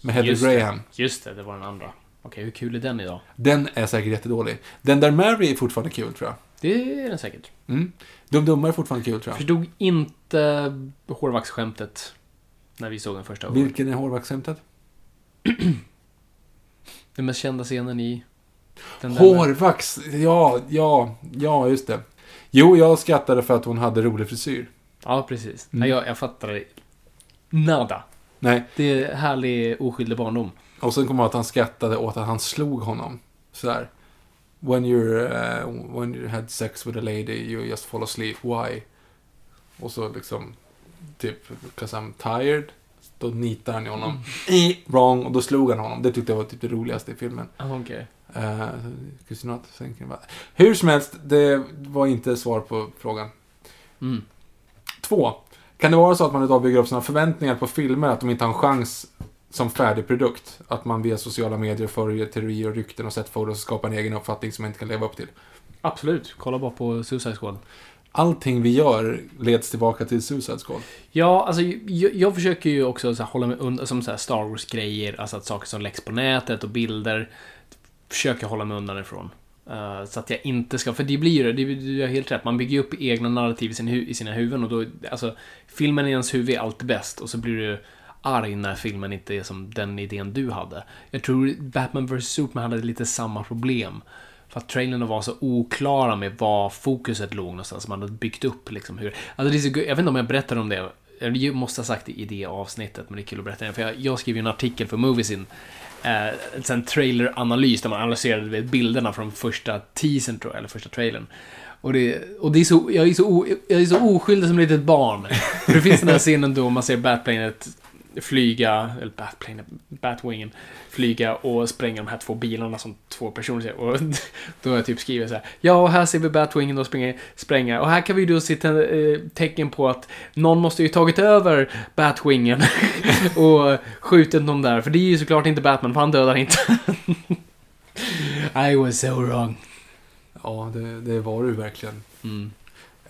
Med Heather Graham. Det. Just det, det var den andra. Okej, hur kul är den idag? Den är säkert jättedålig. Den där Mary är fortfarande kul tror jag. Det är den säkert. Mm. Dum Dumma är fortfarande kul tror jag. Förstod inte hårvaxskämtet när vi såg den första gången. Vilken är hårvaxskämtet? Den mest kända scenen i... Den där- Hårvax! Ja, ja, ja, just det. Jo, jag skrattade för att hon hade rolig frisyr. Ja, precis. Mm. Nej, jag, jag fattar nada. Nej, Det är härlig oskyldig barndom. Och sen kom jag att han skrattade åt att han slog honom. Sådär. When you're, uh, when you had sex with a lady, you just fall asleep. Why? Och så liksom, typ, 'cause I'm tired. Då nitar han i honom. Mm. Wrong. Och då slog han honom. Det tyckte jag var typ det roligaste i filmen. Ah, Okej. Uh, not thinking about... Hur som helst, det var inte svar på frågan. Mm. Två. Kan det vara så att man idag bygger upp sina förväntningar på filmer, att de inte har en chans som färdig produkt? Att man via sociala medier följer teorier och rykten och sett fotos och skapar en egen uppfattning som man inte kan leva upp till? Absolut. Kolla bara på Suicide Squad. Allting vi gör leds tillbaka till Suicide Squad. Ja, alltså jag, jag försöker ju också så här, hålla mig undan, som så här Star Wars-grejer, alltså att saker som läggs på nätet och bilder, försöker hålla mig undan ifrån. Eh, så att jag inte ska, för det blir ju det, det- du har helt rätt, man bygger ju upp egna narrativ i, sin, i sina huvuden och då, alltså, filmen i ens huvud är alltid bäst och så blir du arg när filmen inte är som den idén du hade. Jag tror Batman vs Superman hade lite samma problem. För att trailern var så oklara med var fokuset låg någonstans. Man hade byggt upp liksom hur... Alltså det är så, jag vet inte om jag berättade om det. Jag måste ha sagt det i det avsnittet, men det är kul att berätta det. För jag, jag skrev ju en artikel för Moviesin. Eh, en traileranalys där man analyserade vet, bilderna från första teasern, tror jag, eller första trailern. Och det, och det är så, jag är så, o, jag är så oskyldig som ett litet barn. För det finns den här scenen då man ser Batplanet flyga, eller Batplanet, Batwingen, flyga och spränga de här två bilarna som två personer ser. Och då har jag typ skrivit så här. Ja, och här ser vi Batwingen då springa, spränga. Och här kan vi då se te- eh, tecken på att någon måste ju tagit över Batwingen och skjutit någon där. För det är ju såklart inte Batman, för han dödar inte. I was so wrong. Ja, det, det var du verkligen. Mm.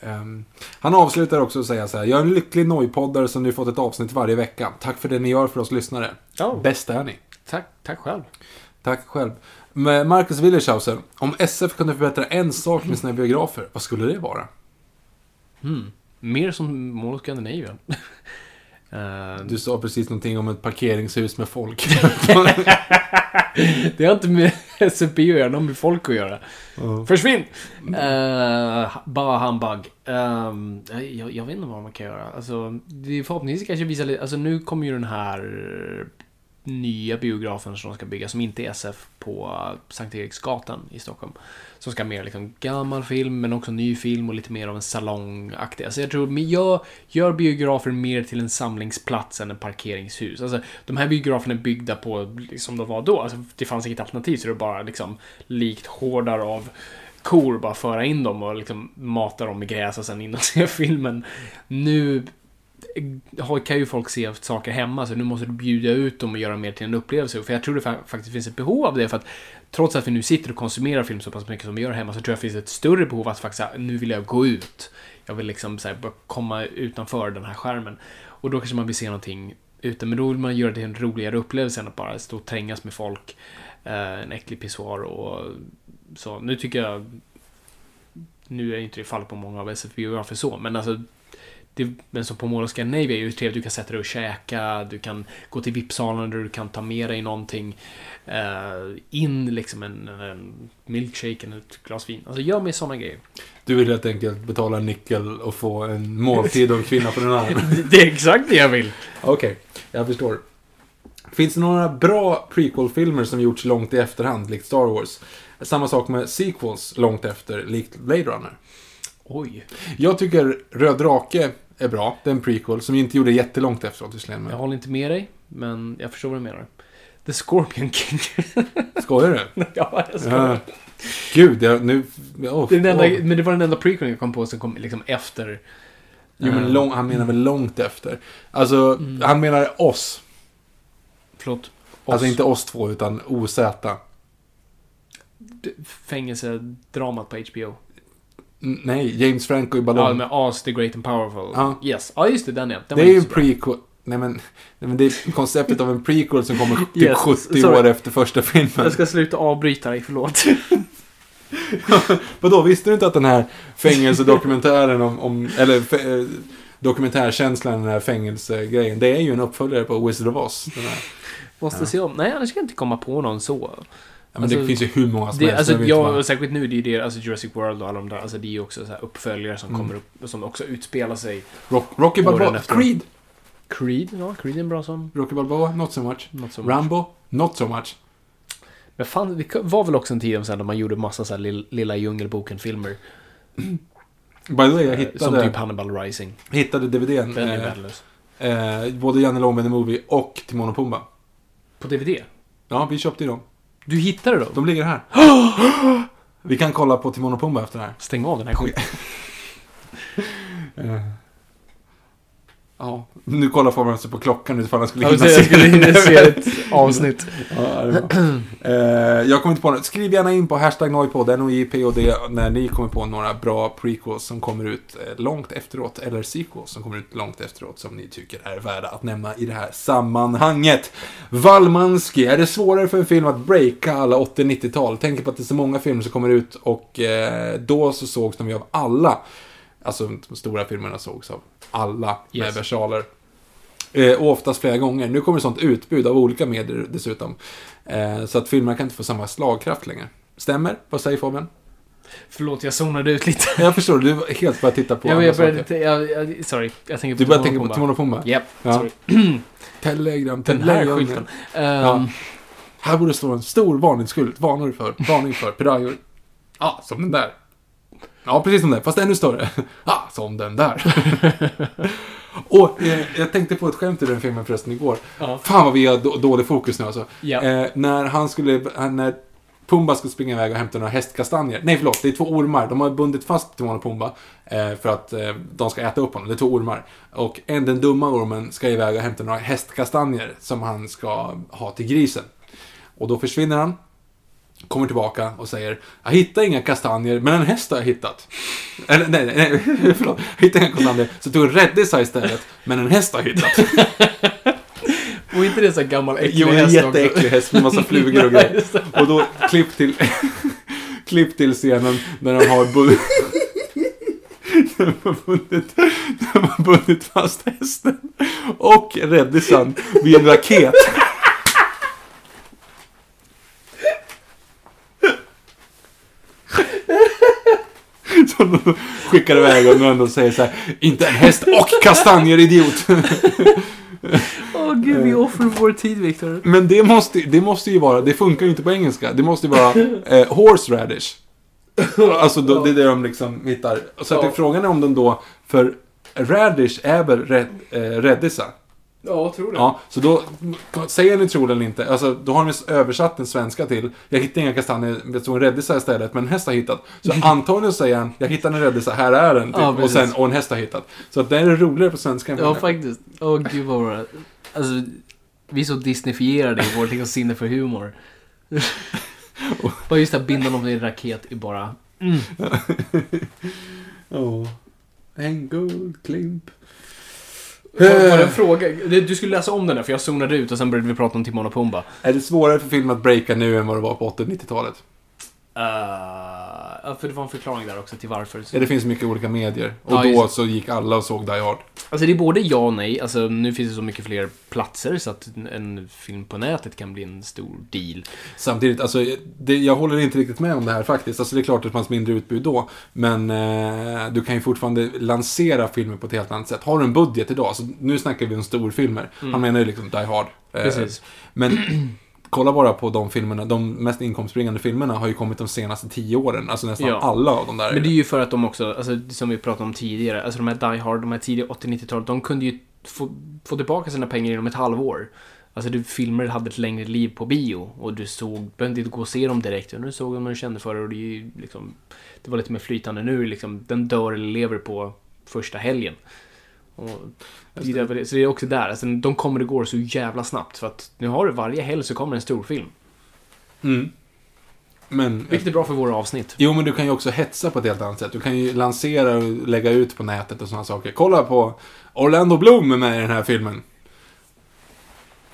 Ehm, han avslutar också att säga så här. Jag är en lycklig nojpoddare som nu fått ett avsnitt varje vecka. Tack för det ni gör för oss lyssnare. Ja. Bäst är ni. Tack, tack själv. Tack själv. Med Marcus Willershausen. Om SF kunde förbättra en sak med sina biografer, vad skulle det vara? Mm. Mer som Mall of Scandinavia. Du sa precis någonting om ett parkeringshus med folk. det har inte med SCP att göra, det har med folk att göra. Försvinn! Uh, bara humbug. Ehm, jag, jag vet inte vad man kan göra. Alltså, det förhoppningsvis kanske visa lite... Alltså nu kommer ju den här nya biografen som de ska bygga, som inte är SF, på Sankt Eriksgatan i Stockholm. Som ska ha mer liksom gammal film, men också ny film och lite mer av en salongaktig. Alltså jag tror, men jag gör biografer mer till en samlingsplats än en parkeringshus. Alltså, de här biograferna är byggda på, som de var då. Alltså, det fanns inget alternativ, så det var bara liksom likt hårdar av kor, bara föra in dem och liksom mata dem med gräs och sen in och se filmen. Nu kan ju folk se saker hemma, så nu måste du bjuda ut dem och göra mer till en upplevelse. För jag tror det faktiskt finns ett behov av det, för att trots att vi nu sitter och konsumerar film så pass mycket som vi gör hemma, så tror jag det finns ett större behov att faktiskt nu vill jag gå ut. Jag vill liksom så här, komma utanför den här skärmen. Och då kanske man vill se någonting ute. Men då vill man göra det till en roligare upplevelse än att bara stå och trängas med folk. Eh, en äcklig pissoar och så. Nu tycker jag... Nu är inte det fallet på många av SF-biografer så, men alltså det, men som på Mall of Scandinavia är ju trevligt. Du kan sätta dig och käka, du kan gå till VIP-salen där du kan ta med dig någonting. eh, in liksom en, en milkshake eller ett glas vin. Alltså gör mig sådana grejer. Du vill helt enkelt betala en nickel och få en måltid och en kvinna på den arm. Det är exakt det jag vill. Okej, jag förstår. Finns det några bra prequel-filmer som gjorts långt i efterhand, likt Star Wars? Samma sak med sequels långt efter, likt Blade Runner. Oj. Jag tycker Röd Drake är bra. Det är en prequel som inte gjorde jättelångt efteråt visserligen. Jag Men... håller inte med dig, men jag förstår vad du menar. The Scorpion King. Skojar du? ja, jag skojar. Ja. Gud, jag, nu... Oh, den oh. enda, men det var den enda prequel jag kom på som kom liksom efter. Jo, men Eh, lång, han menar väl långt efter. Alltså, han menar oss. Förlåt. Alltså Oss. inte oss två, utan OZ. Fängelsedramat på HBO. Nej, James Franco i Ja, ballong. med Oz, The Great and Powerful. Ja. Yes. Ja, just det, den ja. Den det är ju en prequel. Nej men, nej men det är konceptet av en prequel som kommer typ Yes, 70 sorry. år efter första filmen. Jag ska sluta avbryta dig, förlåt. Vadå, visste du inte att den här fängelsedokumentären om, om eller fe, eh, dokumentärkänslan, den här fängelsegrejen, det är ju en uppföljare på Wizard of Oz. Måste se om. Nej, annars kan jag inte komma på någon så. Men det Alltså, finns ju hur många som Det, helst. alltså, jag och särskilt nu, det är ju det, alltså Jurassic World och alla de där, alltså det är ju också så uppföljare som Mm. kommer upp, som också utspelar sig. Rock, Rocky Balboa, efter. Creed, Creed, ja, Creed är en bra sån. Rocky Balboa, not so much. Not so much. Rambo, not so much. Men fan, det var väl också en tid sen när man gjorde massa så här lill, Lilla Djungelboken-filmer. By the way, jag eh, hittade, Som typ Hannibal Rising. hittade DVDn. Den är Eh, värdelös. eh, både Janne Långben the Movie och Timon och Pumba. På DVD? Ja, vi köpte ju dem. Du hittade dem? De ligger här. vi kan kolla på Timon och Pumba efter det här. Stäng av den här skiten. Ja, nu kollar Fabian sig på klockan ifall han skulle hinna jag skulle hinna se ett avsnitt. Ja. Eh, jag kommer inte på något. Skriv gärna in på hashtag Noipod, NOIPOD, när ni kommer på några bra prequels som kommer ut eh, långt efteråt, eller sequels som kommer ut långt efteråt, som ni tycker är värda att nämna i det här sammanhanget. Wallmanski, är det svårare för en film att breaka alla 80-90-tal? Tänk på att det är så många filmer som kommer ut och eh, då så sågs de ju av alla. Alltså, de stora filmerna sågs av alla med Yes. versaler. Eh, och oftast flera gånger. Nu kommer sånt utbud av olika medier dessutom. Eh, så att filmerna kan inte få samma slagkraft längre. Stämmer? Vad säger Fabian? Förlåt, jag zonade ut lite. Jag förstår, du helt börjat titta på Jag, andra jag började, jag, jag, sorry, jag tänker på Du Timon tänka på Timon och Pumba? Japp, Ja. sorry. Telegram, Den här telegram. skylten. Um, Ja. Här borde stå en stor varningsskylt. Varning för, varning för pirayor. Ja, som den där. Ja, precis som den, fast ännu större. Ja, som den där. Och eh, jag tänkte på ett skämt i den filmen förresten igår. Ja. Fan vad vi har då, dålig fokus nu alltså. Ja. Eh, när han skulle, när Pumba ska springa iväg och hämta några hästkastanjer. Nej, förlåt, det är två ormar. De har bundit fast Timon och Pumba eh, för att eh, de ska äta upp honom. Det är två ormar. Och en, den dumma ormen ska iväg och hämta några hästkastanjer som han ska ha till grisen. Och då försvinner han. Kommer tillbaka och säger Jag hittar inga kastanjer, men en häst har jag hittat. Eller nej, nej, förlåt. Jag hittade inga kastanjer, så tog en räddisa istället. Men en häst har jag hittat. och inte det så gammal äcklig Jo, en häst jätteäcklig häst med massa flugor och grejer. Och då klipp till, klipp till scenen när de har bundit, när de har bundit, när de har bundit fast hästen och räddisan vid en raket. skickar iväg och ändå säger så här, inte en häst och kastanjer idiot. Åh gud, vi offrar vår tid, Viktor. Men det måste, det måste ju vara, det funkar ju inte på engelska. Det måste ju vara eh, horseradish. Alltså då, det är det de liksom hittar. Så att Ja. frågan är om de då, för radish är väl red, eh, räddisa? Ja, tror det. Ja, så då, säger ni det eller inte, alltså då har de översatt den svenska till, jag hittade inga kastanjer, det stod en räddisa istället, men en häst har hittat. Så antagligen säger han, jag hittade en räddisa, här är den, typ, Ja, och sen, och en häst har hittat. Så att det är roligare på svenska än på Ja, faktiskt. Åh gud vad bra. Alltså, vi är så Disneyfierade i vårt liksom, sinne för humor. Och just det här, binda någon i en raket är bara... Ja. En guldklimp. Var, var det en fråga? Du skulle läsa om den där för jag zonade ut och sen började vi prata om Timon och Pumba. Är det svårare för film att breaka nu än vad det var på 80-90-talet? Uh, ja, för det var en förklaring där också till varför. Ja, det finns mycket olika medier. Och Ja, då så gick alla och såg Die Hard. Alltså det är både ja och nej. Alltså nu finns det så mycket fler platser så att en film på nätet kan bli en stor deal. Samtidigt, alltså, det, jag håller inte riktigt med om det här faktiskt. Alltså, det är klart att det fanns mindre utbud då. Men eh, du kan ju fortfarande lansera filmer på ett helt annat sätt. Har du en budget idag, så nu snackar vi om storfilmer. Han menar ju liksom Die Hard. Eh, Precis. Men kolla bara på de filmerna. De mest inkomstbringande filmerna har ju kommit de senaste tio åren. Alltså nästan Ja. alla av de där. Men det är ju för att de också, alltså, som vi pratade om tidigare, alltså de här Die Hard, de här tidiga 80-90-talet, de kunde ju få, få tillbaka sina pengar inom ett halvår. Alltså du, filmer hade ett längre liv på bio och du såg, behövde inte gå och se dem direkt, du såg dem när du kände för det och det ju liksom, det var lite mer flytande nu liksom, den dör eller lever på första helgen. Det därför- så det är också där, alltså, de kommer och går så jävla snabbt för att nu har du varje helg så kommer en stor film. Mm. Men, Vilket är bra för våra avsnitt. Jo, men du kan ju också hetsa på ett helt annat sätt. Du kan ju lansera och lägga ut på nätet och sådana saker. Kolla på Orlando Bloom är med i den här filmen.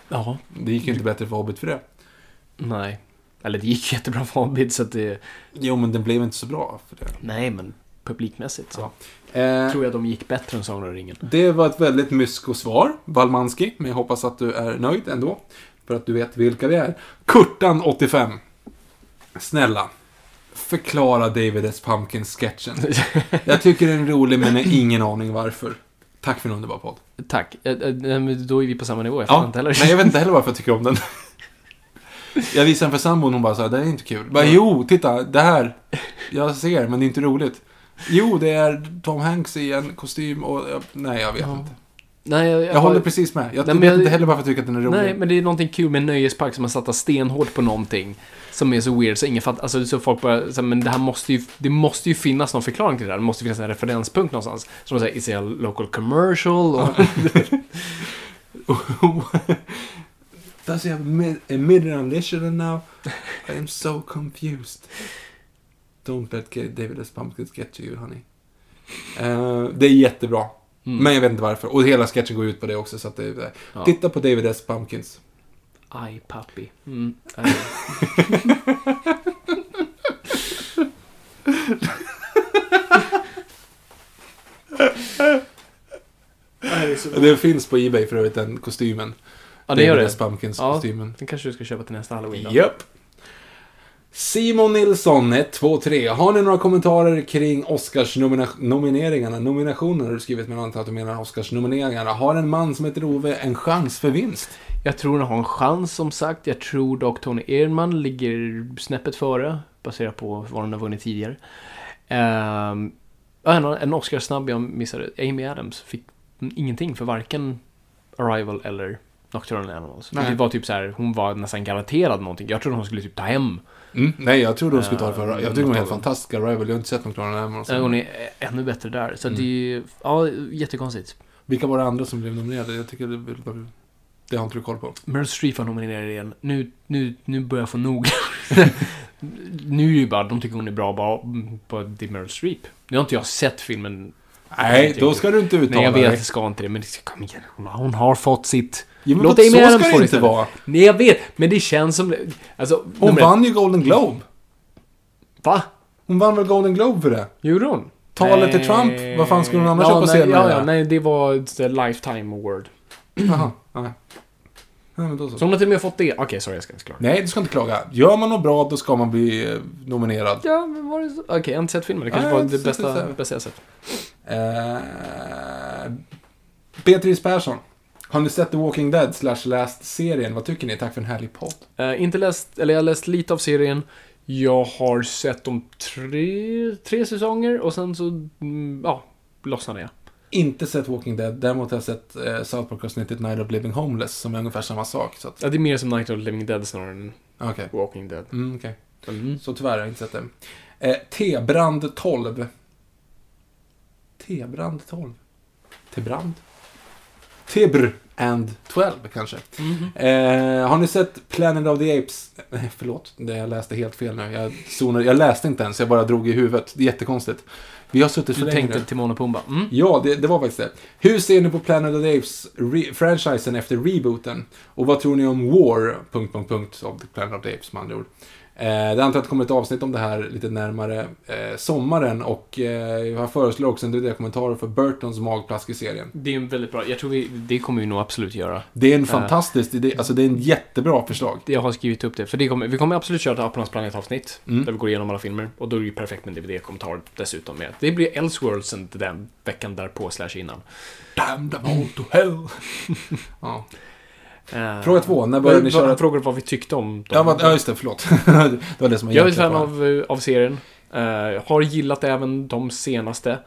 Ja. Det gick ju inte bättre för Hobbit för det. Nej. Eller det gick jättebra för Hobbit så att det... Jo, men den blev inte så bra för det. Nej, men publikmässigt så Eh, tror jag de gick bättre än Sagan om ringen. det var ett väldigt mysko-svar, Valmanski. Men jag hoppas att du är nöjd ändå. För att du vet vilka vi är. Kurtan, 85. Snälla. Förklara David S. Pumpkins-sketchen. Jag tycker den är rolig, men har ingen aning varför. Tack för en underbar podd. Tack. Eh, eh, Då är vi på samma nivå. Jag Ja, inte heller. nej jag vet inte heller varför jag tycker om den. Jag visade den för sambon och hon bara här, det är inte kul. Bara, jo, titta, det här. Jag ser, men det är inte roligt. Jo, det är Tom Hanks i en kostym och... jag- Nej, jag vet inte. Nej, jag, Jag håller precis med. Jag Nej, vet jag- inte heller varför jag tycker att den är rolig. Nej, men det är någonting kul med en nöjespark som har satt stenhårt på någonting. Som är så weird så ingen fattar. Alltså så folk bara, så, här, men det här måste ju, det måste ju finnas någon förklaring till det här. Det måste finnas en referenspunkt någonstans. Som säger, is it a local commercial? Och, Does he have a mid- a midnight audition now? I am so confused. Don't let David S. Pumpkins get to you, honey. Eh, det är jättebra. Men jag vet inte varför. Och hela sketchen går ut på det också. Så att det, är- Ja. Titta på David S. Pumpkins. Aj, pappi. Mm. aj. Det finns på Ebay för övrigt, den kostymen. Ja, det gör David det. S. Pumpkins-kostymen. Den kanske du ska köpa till nästa halloween då. Japp. Simon Nilsson, 1, 2, 3. Har ni några kommentarer kring Oscars-nomineringarna? Nominationer har du skrivit, jag antar att du menar Oscars-nomineringarna. Har en man som heter Ove en chans för vinst? Jag tror han har en chans som sagt. Jag tror dock Tony Erdman ligger snäppet före. Baserat på vad han har vunnit tidigare. Um, en, en Oscar-snabb jag missade. Amy Adams fick ingenting för varken Arrival eller Nocturnal Animals. Nej. Det var typ så här, hon var nästan garanterad någonting. Jag trodde hon skulle typ ta hem. Mm. Nej, jag trodde hon skulle ta det förra. Jag tycker hon är helt Mm. fantastisk. Arrival, jag har inte sett någon klara närmare. Eh, Hon är ännu bättre där. Så det är ju, ja, jättekonstigt. Vilka var det andra som blev nominerade? Jag tycker det, det har inte du koll på. Meryl Streep var nominerad igen. Nu, nu, nu börjar jag få nog. nu är det ju bara, de tycker hon är bra bara på det är Meryl Streep. Nu har inte jag sett filmen. Nej, då ska du inte uttala Nej, jag vet dig. att det ska inte det, men kom igen. Har, hon har fått sitt... Ja, men Låt Amy så Adams ska det inte vara. Nej, jag vet, men det känns som... Alltså, Hon vann ju Golden Globe. Va? Hon vann väl Golden Globe för det? Gjorde hon? Talet till Trump, vad fan skulle hon annars ja, ha på scenen Ja, ja, nej, det var ett eh, Lifetime Award. Jaha, nej. Men då så. Så hon har till och med fått det. Okej, sorry, jag ska inte klara. Nej, du ska inte klaga. Gör man något bra, då ska man bli eh, nominerad. Ja, men var det så? Okej, jag har inte sett filmen. Det kanske Nej, var det bästa, bästa jag sett. Eh, Beatrice Persson. Har ni sett The Walking Dead slash Last-serien? Vad tycker ni? Tack för en härlig podd. Eh, inte läst, eller jag har läst lite av serien. Jag har sett de tre, tre säsonger och sen så, mm, ja, lossnade jag. Inte sett Walking Dead, däremot har jag sett eh, South Park-avsnittet Night of Living Homeless, som är ungefär samma sak. Så att, Ja, det är mer som Night of Living Dead snarare än okej. Walking Dead. Mm, okej. Mm. Så tyvärr har jag inte sett det. Eh, T-brand 12. T-brand 12. T-brand? Tebr and 12 kanske. Mhm. Eh, har ni sett Planet of the Apes? Nej, förlåt. Det, jag läste helt fel nu. Jag, zonade, jag läste inte ens, jag bara drog i huvudet. Det är jättekonstigt. Vi har suttit för Du länge tänkte nu. Timon och Pumba. Mm. Ja, det, det var faktiskt det. Hur ser ni på Planet of the Apes re- franchisen efter rebooten? Och vad tror ni om War... Punkt, punkt, punkt, av Planet of the Apes med andra ord. Eh, det antar att det kommer ett avsnitt om det här lite närmare eh, sommaren och eh, jag föreslår också en del kommentarer för Burtons magplask i serien. Det är en väldigt bra. Jag tror vi, det kommer vi nog absolut göra. Det är en fantastisk idé, alltså det är en jättebra förslag. Jag har skrivit upp det. För det kommer, vi kommer absolut köra ett Apornas planet-avsnitt. Mm. Där vi går igenom alla filmer. Och då är det ju perfekt med DVD-kommentar dessutom med. Det blir Elseworldsen den veckan därpå slash innan. Damn them all to hell. ja. Eh, Fråga två, när började ni köra... Frågade vad vi tyckte om dem. Ja, vad- ja, just det, förlåt. det var det som var Jag är ett fan av, av serien. Eh, har gillat även de senaste.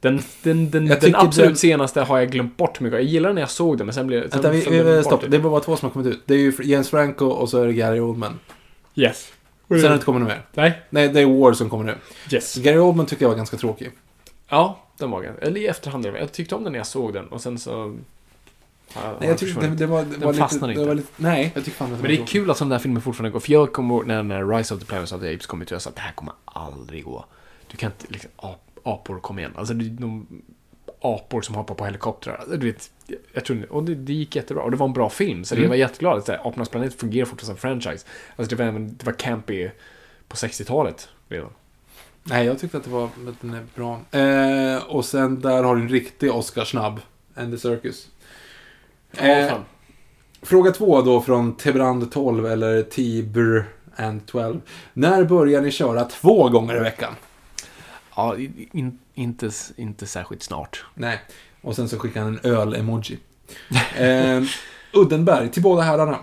Den, den, den, den absolut det- senaste har jag glömt bort mycket. Jag gillade när jag såg den, men sen blev sen vi, den vi, bort stopp. typ. Det är bara två som har kommit ut. Det är ju James Franco och så är det Gary Oldman. Yes. Sen har det inte kommit något mer. Nej. Nej, det är War som kommer nu. Yes. Gary Oldman tycker jag var ganska tråkig. Ja, den var ganska... Eller i efterhand. Jag tyckte om den när jag såg den och sen så... Ja, Nej, jag tyckte det, det var, det var lite... fastnar Det inte. var lite, nej, jag tycker fan att Men det är kul att sådana där filmer fortfarande går. För jag kommer när, när Rise of the Planet of the Apes kom ut och jag sa att det här kommer aldrig gå. Du kan inte liksom... Ap, apor, kom igen. Alltså, det är de apor som hoppar på helikoptrar. Alltså, du vet, jag tror, och det, det gick jättebra. Och det var en bra film. Så Mm. jag var jätteglad att så här, Apornas planet fungerar fortfarande som franchise. Alltså, det var, det var campy på 60-talet redan. Nej, jag tyckte att det var att den är bra. Eh, och sen där har du en riktig Oscar-snabb. And the Circus. Eh, fråga två då från Tebrand 12 eller Tibr and 12. När börjar ni köra två gånger i veckan? Ja, in, inte, inte särskilt snart. Nej. Och sen så skickar han en öl-emoji. Eh, Uddenberg, till båda herrarna.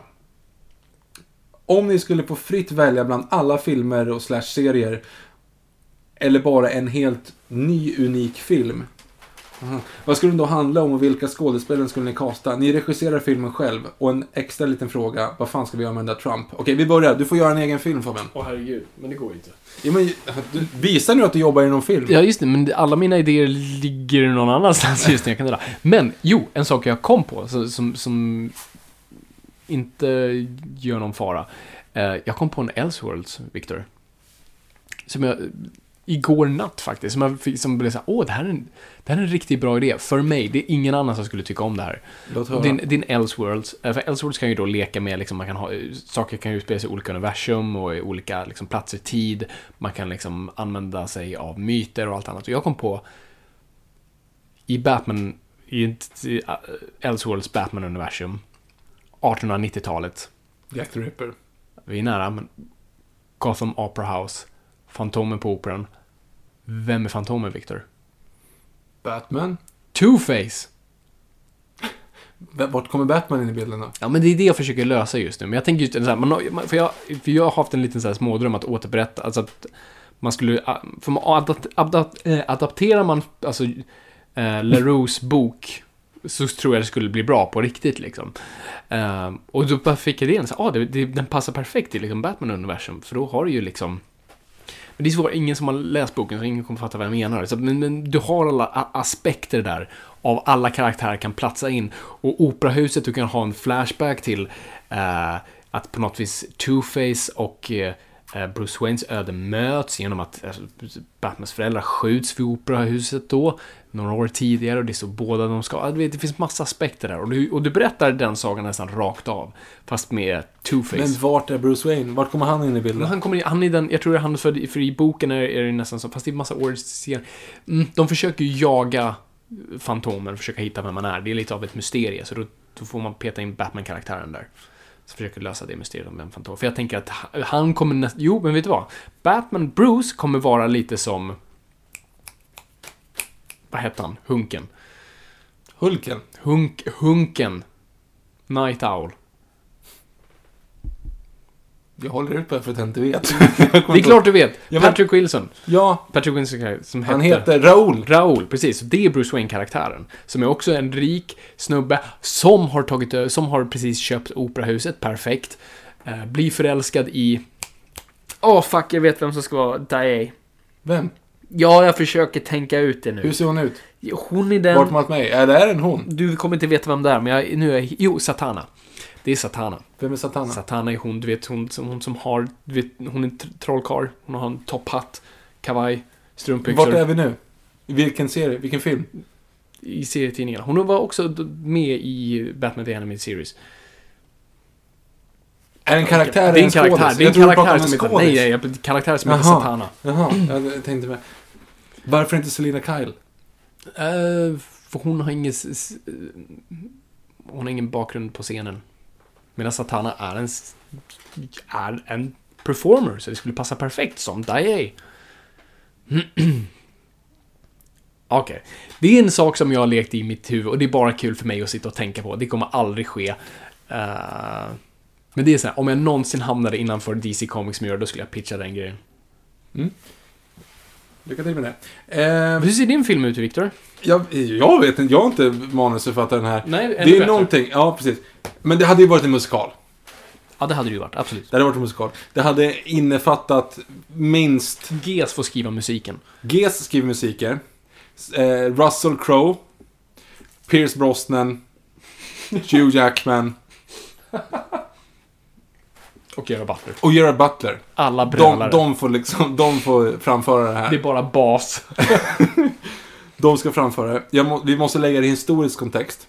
Om ni skulle få fritt välja bland alla filmer och slash serier eller bara en helt ny unik film. Aha. Vad skulle den då handla om och vilka skådespelare skulle ni kasta? Ni regisserar filmen själv. Och en extra liten fråga. Vad fan ska vi göra med den där Trump? Okej, vi börjar. Du får göra en egen film Fabian. Åh herregud, men det går inte. Ja, men, du, visar nu att du jobbar i någon film? Ja, just det, men alla mina idéer ligger någon annanstans just nu. Jag kan dra. Men, jo, en sak jag kom på så, som, som inte gör någon fara. Eh, jag kom på en Elseworlds, Victor. Som jag, igår natt faktiskt, som, jag fick, som blev såhär, åh, det här, är en, det här är en riktigt bra idé. För mig, det är ingen annan som skulle tycka om det här. Din, din Elseworlds, eh, för Elseworlds kan ju då leka med, liksom, man kan ha, saker kan utspela sig i olika universum och i olika liksom, platser tid. Man kan liksom använda sig av myter och allt annat. Och jag kom på, i Batman, i i, uh, Elseworlds Batman-universum, 1890-talet, Jack the Ripper. vi är nära, men Gotham Opera House, Fantomen på Operan. Vem är Fantomen, Victor? Batman. Two-Face! Vart kommer Batman in i bilden då? Ja, men det är det jag försöker lösa just nu. Men jag tänker just så här, man, för, jag, för jag har haft en liten så här smådröm att återberätta, alltså att man skulle, för man adapt, adapt, eh, adapterar man, alltså, eh, LaRues bok, så tror jag det skulle bli bra på riktigt liksom. Eh, och då fick jag idén, så ah, det, det, den passar perfekt i liksom Batman-universum, för då har du ju liksom men det är svårt, ingen som har läst boken så ingen kommer fatta vad jag menar. Så, men, men du har alla aspekter där av alla karaktärer kan platsa in. Och operahuset, du kan ha en flashback till eh, att på något vis Two-Face och eh, Bruce Waynes öde möts genom att eh, Batmans föräldrar skjuts vid operahuset då, några år tidigare och det är så båda de ska... Det finns massa aspekter där och du, och du berättar den sagan nästan rakt av, fast med Two-Face. Men vart är Bruce Wayne? Vart kommer han in i bilden? Men han kommer in, han är den, jag tror han för, för i boken är, är det nästan så, fast det är massa år sen. Mm, de försöker ju jaga Fantomen, försöka hitta vem man är. Det är lite av ett mysterie, så då, då får man peta in Batman-karaktären där. Så försöker lösa det mysteriet om vem Fantomen För jag tänker att han- kommer nästan, jo men vet du vad? Batman Bruce kommer vara lite som, vad hette han? Hunken. Hulken. Hunk, Hunken. Night Owl. Jag håller ut på det för att jag inte vet. Det är klart du vet! Ja, men- Patrick Wilson. Ja, Patrick Wilson som han hette... heter Raoul. Raoul, precis. Det är Bruce Wayne-karaktären. Som är också en rik snubbe som har tagit som har precis köpt operahuset, perfekt. Eh, blir förälskad i... Åh, fuck, jag vet vem som ska vara Dae. Vem? Ja, jag försöker tänka ut det Hur nu. ser hon ut? Hon är den... Vart man mig? Är det en hon? Du kommer inte veta vem det är, men jag, nu är. Jo, Satana. Det är Satana. Vem är Satana? Satana är hon, du vet, hon, hon som har... Du vet, hon är en tr- trollkarl. Hon har en topphatt, kavaj, strumpbyxor. Vart är vi nu? I vilken serie? Vilken film? I serietidningarna. Hon var också med i Batman The Animated Series. Är det en karaktär eller en skådis? Det är en karaktär om som heter... Nej, nej, en karaktär som heter Jaha. Satana. Jaha, jag tänkte med. Varför inte Selina Kyle? Eh, för hon har ingen... Hon har ingen bakgrund på scenen. Medan Satana är en... Är en performer, så det skulle passa perfekt som Daye. Okej. Det är en sak som jag har lekt i mitt huvud och det är bara kul för mig att sitta och tänka på. Det kommer aldrig ske. Uh, men det är så här, om jag någonsin hamnade innanför DC Comics murar då skulle jag pitcha den grejen. Mm. Lycka till med det. Eh, Hur ser din film ut, Viktor? jag, jag vet inte, jag har inte manusförfattaren här. Nej, ännu det är bättre. någonting, ja precis. Men det hade ju varit en musikal. Ja, det hade det ju varit, absolut. Det hade varit en musikal. Det hade innefattat minst GES får skriva musiken. Ges skriver musiker. Eh, Russell Crowe. Pierce Brosnan. Hugh Jackman. Och göra Butler. Och Gerard Butler. Alla De, brölare. de, får liksom, de får framföra det Det är här. bara bas. De ska framföra det. Jag må, vi måste lägga det i historisk kontext.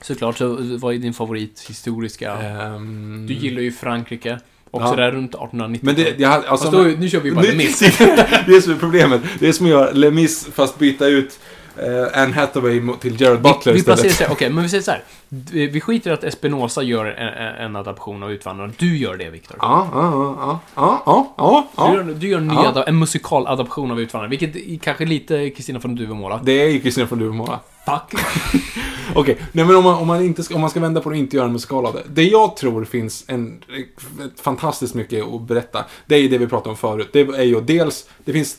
Såklart, så vad är din favorit historiska? Ehm, Du gillar ju Frankrike. Också Ja. där runt 1890 Men det, jag, alltså, då, nu kör vi bara miss. det är som är problemet. Det är som att göra Les Mis fast byta ut eh, Anne Hathaway till Gerard Butler vi placerar istället. okej, men vi säger så här. Vi vi skiter i att Espinosa gör en, en adaption av Utvandrarna. Du gör det, Viktor. Ja, ja, ja, ja, ja, ja, Du ja. gör, du gör en, ny Ja. en musikaladaption av Utvandrarna, vilket är kanske lite Kristina från Duvemåla. Det är ju Kristina från Duvemåla. Fuck. Okej, nej men om man, om, man inte ska, om man ska vända på det och inte göra en musikal av det. Det jag tror finns en, fantastiskt mycket att berätta, det är ju det vi pratade om förut. Det är ju dels, det finns,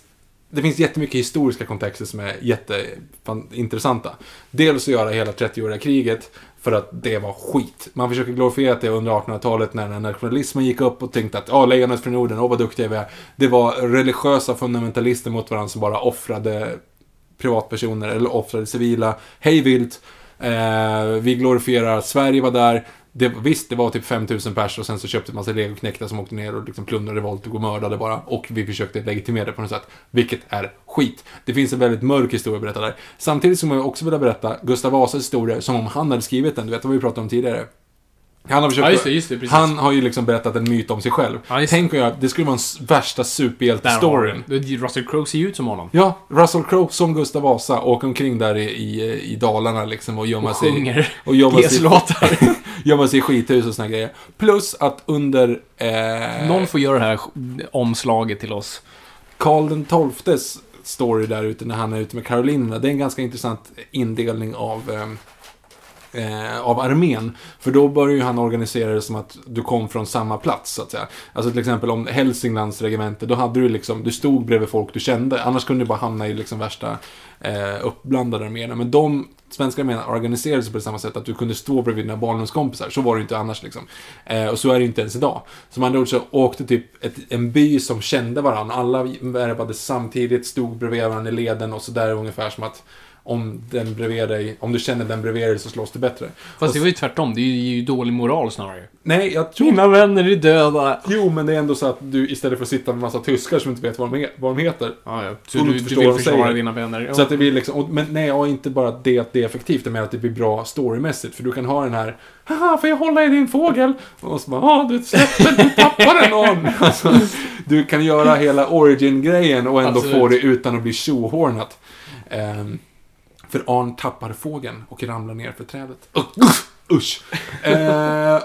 det finns jättemycket historiska kontexter som är jätteintressanta. Dels att göra hela 30-åriga kriget, för att det var skit. Man försöker glorifiera det under 1800-talet när nationalismen gick upp och tänkte att ja, lejonet från Norden, åh vad duktiga vi är. Det var religiösa fundamentalister mot varandra som bara offrade privatpersoner eller offrade civila hej vilt. Eh, vi glorifierar, att Sverige var där. Det, visst, det var typ 5000 pers och sen så köpte man sig legoknektar som åkte ner och liksom plundrade våldtog och mördade bara. Och vi försökte legitimera det på något sätt. Vilket är skit. Det finns en väldigt mörk historia att berätta där. Samtidigt som jag också vilja berätta Gustav Vasas historia som om han hade skrivit den. Du vet vad vi pratade om tidigare. Han har försökt... Ja, just det, just det, han har ju liksom berättat en myt om sig själv. Ja. Tänk jag, det skulle vara en värsta superhjälte-storyn. Russell Crowe ser ju ut som honom. Ja, Russell Crowe som Gustav Vasa åker omkring där i, i, i Dalarna liksom och gömmer Och sig... sjunger och gömmer sig, gömmer sig i skithus och såna grejer. Plus att under... Eh, Någon får göra det här omslaget till oss. Karl den XIIs story där ute när han är ute med Karolinerna. Det är en ganska intressant indelning av, eh, eh, av armén. För då börjar ju han organisera det som att du kom från samma plats, så att säga. Alltså till exempel om Hälsinglands regemente, då hade du liksom, du stod bredvid folk du kände. Annars kunde du bara hamna i liksom värsta eh, uppblandade arméerna. Men de svenska arméerna organiserade sig på samma sätt att du kunde stå bredvid dina barndomskompisar. Så var det inte annars liksom. Eh, och så är det inte ens idag. Som andra ord så åkte typ ett, en by som kände varandra. Alla värvade samtidigt, stod bredvid varandra i leden och så där ungefär som att om den bredvid dig, om du känner den bredvid dig så slåss det bättre. Fast Och det var ju tvärtom. Det är ju dålig moral snarare. Nej, jag tror... Mina vänner är döda. Jo, men det är ändå så att du istället för att sitta med massa tyskar som inte vet vad de, he- vad de heter. Ja, ja. Så du du, du vill försvara säger. dina vänner. Ja. Så att det blir liksom, och, men nej, ja, inte bara det att det är effektivt, men att det blir bra storymässigt. För du kan ha den här, haha, får jag hålla i din fågel? Och så bara, ja, du släpper, du tappade någon. Alltså, du kan göra hela origin-grejen och ändå Absolut. få det utan att bli tjohornat. Ehm, för Arn tappar fågeln och ramlar ner för trädet. Usch! usch. Eh,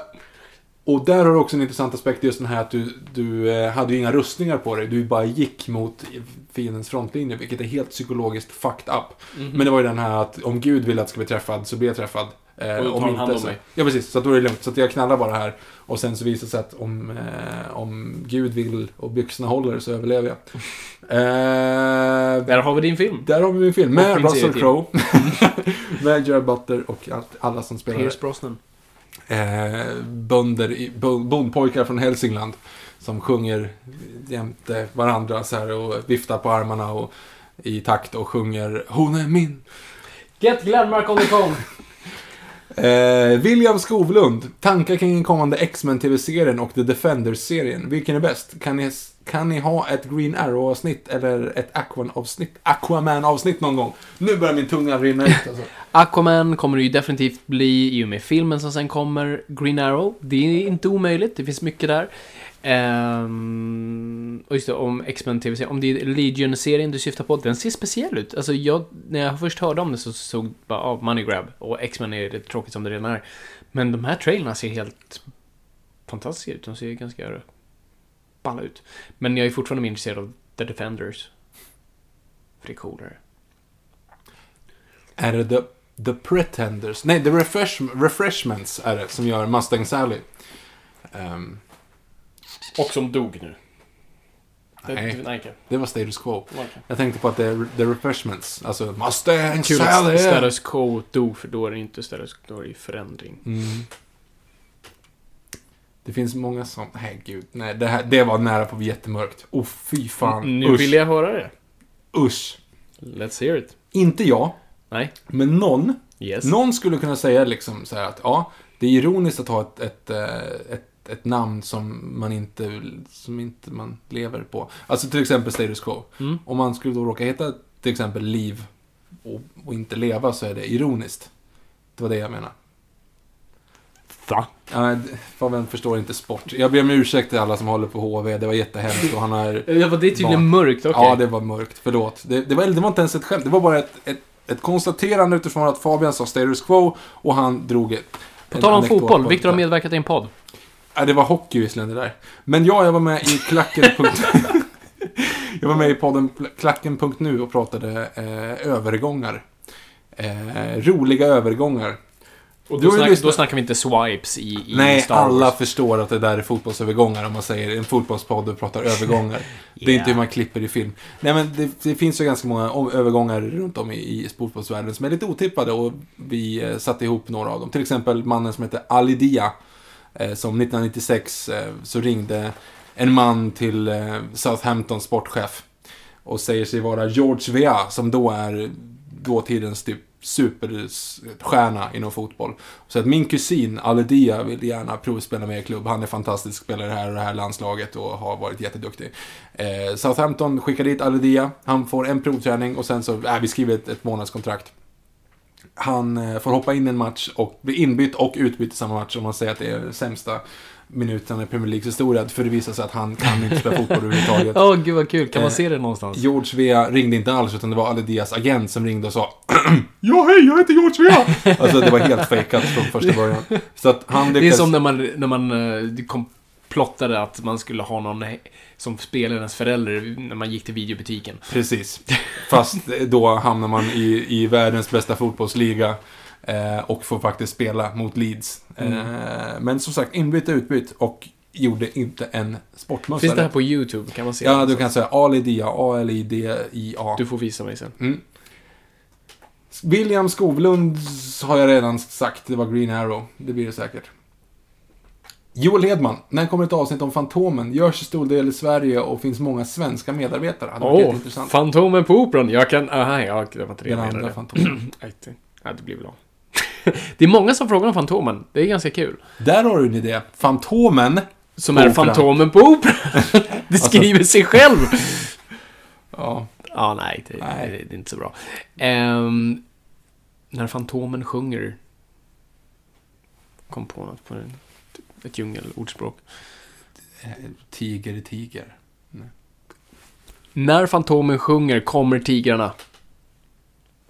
och där har du också en intressant aspekt, just den här att du, du eh, hade ju inga rustningar på dig. Du bara gick mot fiendens frontlinje, vilket är helt psykologiskt fucked up. Mhm. Men det var ju den här att om Gud vill att jag ska bli träffad, så blir jag träffad. Eh, Och då tar han hand om så, mig. Ja, precis. Så då är det lugnt. Så att jag knallar bara här. Och sen så visar det sig att om, eh, om Gud vill och byxorna håller så överlever jag. Eh, Där har vi din film. där har vi min film. Med min Russell. Crowe. med Gerard Butler och alla som spelar Pierce Brosnan. eh, bönder, bondpojkar från Hälsingland. som sjunger jämte varandra så här och viftar på armarna och i takt och sjunger Hon är min. Get Glenmark on the phone! Eh, William Skovlund. Tankar kring den kommande X-Men TV-serien och The Defenders-serien. Vilken är bäst? Kan ni, kan ni ha ett Green Arrow-avsnitt eller ett Aquaman-avsnitt Aquaman någon gång? Nu börjar min tunga rinna ut alltså. Aquaman kommer det ju definitivt bli i och med filmen som sen kommer. Green Arrow, det är inte omöjligt. Det finns mycket där. Um, och just det, om X-Men TV-serien. Om det är Legion-serien du syftar på, den ser speciell ut. Alltså jag, när jag först hörde om det så såg bara av money grab. Och X-Men är det tråkigt som det redan är. Men de här trailerna ser helt fantastiska ut. De ser ganska balla ut. Men jag är fortfarande mer intresserad av The Defenders. För det är coolare. Är det The, the Pretenders? Nej, The refresh, Refreshments är det som gör Mustang Sally. Um, och som dog nu. Nej. det var Status Quo. Okej. Jag tänkte på att det är The Refreshments. Alltså Mustang Kul att Sally! status quo dog, för då är det inte status då är det förändring. Mm. Det finns många som... Nej, gud. Nej, det, här, det var nära på att bli jättemörkt. Oh, fy fan. nu Usch. vill jag höra det. Usch. Let's hear it. Inte jag, Nej. men någon. Yes. Någon skulle kunna säga liksom så här att ja, det är ironiskt att ha ett, ett, eh, ett, ett namn som man inte, som inte man lever på. Alltså till exempel Status Quo. Mm. Om man skulle då råka heta till exempel Liv och, och inte leva så är det ironiskt. Det var det jag menade. Va? Ja, Fabian förstår inte sport. Jag ber om ursäkt till alla som håller på HV. Det var jättehemskt och han har... Ja, det är tydligen Barn. mörkt, okej. Ja, det var mörkt. Förlåt. Det, det, var, det var inte ens ett skämt. Det var bara ett, ett, ett konstaterande utifrån att Fabian sa status quo och han drog ett, På tal om fotboll, Viktor har medverkat i en podd. Ja, det var hockey visserligen det där. Men ja, jag var med i klacken. jag var med i podden klacken.nu och pratade eh, övergångar. Eh, roliga övergångar. Och då, snack, då snackar vi inte swipes i, i Nej, Star Wars. alla förstår att det där är fotbollsövergångar om man säger en fotbollspodd och pratar övergångar. Det är Yeah. inte hur man klipper i film. Nej, men det, det finns ju ganska många övergångar runt om i, i fotbollsvärlden som är lite otippade och vi eh, satte ihop några av dem. Till exempel mannen som heter Ali Dia, Eh, som 1996 eh, så ringde en man till eh, Southamptons sportchef och säger sig vara George Weah, som då är dåtidens typ superstjärna inom fotboll. Så att min kusin Aledia vill gärna provspela med i klubb. Han är fantastisk, spelar i det här och det här landslaget och har varit jätteduktig. Eh, Southampton skickar dit Aledia. Han får en provträning och sen så, äh, vi skriver ett, ett månadskontrakt. Han eh, får hoppa in i en match och bli inbytt och utbytt i samma match om man säger att det är sämsta minuten i Premier Leagues historia. För det visar sig att han kan inte spela fotboll överhuvudtaget. Åh, gud vad kul. Kan man Eh, se det någonstans? George Vea ringde inte alls, utan det var Aledias agent som ringde och sa Ja, hej, jag heter George Vea! alltså, det var helt fejkat från första början. Så att han Det är lyckades... som när man, när man eh, kom, plottade att man skulle ha någon som spelade ens förälder när man gick till videobutiken. Precis. Fast då hamnar man i, i världens bästa fotbollsliga eh, och får faktiskt spela mot Leeds. Mm. Eh, men som sagt, inbytt och utbytt och gjorde inte en sportmössa. Finns det här på YouTube? Kan man se Ja, du kan säga Alidia, A-L-I-D-I-A. Du får visa mig sen. Mm. William Skovlund har jag redan sagt, det var Green Arrow. Det blir det säkert. Joel Hedman, när kommer ett avsnitt om Fantomen? Görs i stor del i Sverige och finns många svenska medarbetare. Det hade varit Åh, jätteintressant. Fantomen på Operan. Jag kan... Aha, ja, det var inte det Den jag andra menade. Fantomen. Ja, det blir väl av. Det är många som frågar om Fantomen. Det är ganska kul. Där har du en idé. Fantomen. Som är Operan. Fantomen på Operan. Det skriver sig själv. Ja, Ja, nej, det, Nej. Det, det är inte så bra. Ehm, när Fantomen sjunger. Kom på något på en, ett djungelordspråk. tiger, tiger. När Fantomen sjunger kommer tigrarna.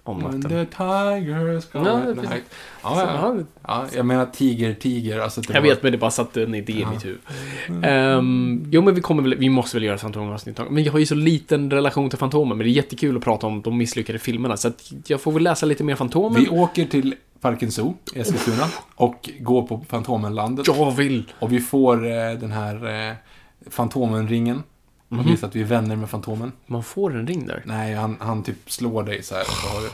Om When natten. the tigers come Ja, at precis. night. Ja, ja. ja, jag menar tiger, tiger. Alltså, det Jag var- vet, men det bara satte en idé i mitt huvud. Ehm, jo, men vi kommer väl, vi måste väl göra Fantomen-avsnitt. Men jag har ju så liten relation till Fantomen, men det är jättekul att prata om de misslyckade filmerna. Så att jag får väl läsa lite mer Fantomen. Vi åker till Parken Zoo i Eskilstuna och går på Fantomenlandet. Jag vill! Och vi får eh, den här eh, Fantomenringen. Man Mhm. visar att vi är vänner med Fantomen. Man får en ring där. Nej, han, han typ slår dig så här.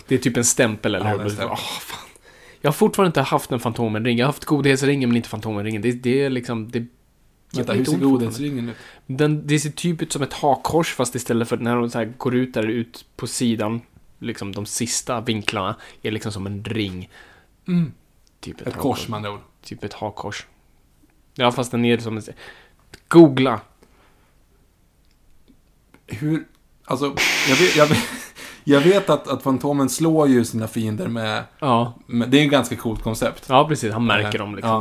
Det är typ en stämpel, eller Ja, hur? en stämpel. Åh, fan. Jag har fortfarande inte haft en Fantomen-ring. Jag har haft Godhetsringen, men inte Fantomen-ringen. Det, det är liksom... Det, Vänta, hur ser godhetsringen ut? Den, det ser typ ut som ett hakkors fast istället för när de så här går ut där ut på sidan, liksom de sista vinklarna, är liksom som en ring. Typ Ett hakkors. kors med andra ord. Typ ett hakkors. Ja, fast den är som en... Googla. Hur, alltså, jag vet, jag vet, jag vet att, att Fantomen slår ju sina fiender med, Ja, med det är ett ganska coolt koncept. ja precis. Han märker Eh, dem liksom.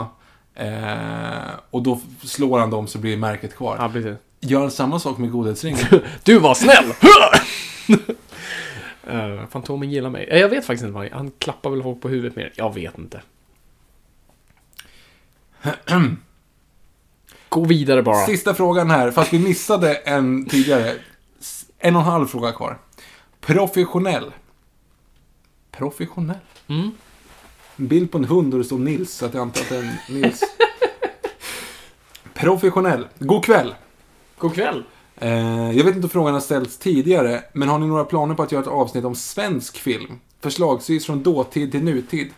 Ja. Eh, och då slår han dem så blir märket kvar. Ja, precis. Gör han samma sak med godhetsringen? Du var snäll! uh, Fantomen gillar mig. Eh, Jag vet faktiskt inte vad han Han klappar väl folk på huvudet mer. Jag vet inte. Gå vidare bara. Sista frågan här, fast vi missade en tidigare. En och en halv fråga kvar. Professionell. Professionell? Mm. En bild på en hund och det står Nils, så att jag antar att det är en Nils. Professionell. God kväll. God kväll. Eh, jag vet inte om frågan har ställts tidigare, men har ni några planer på att göra ett avsnitt om svensk film? Förslagsvis från dåtid till nutid.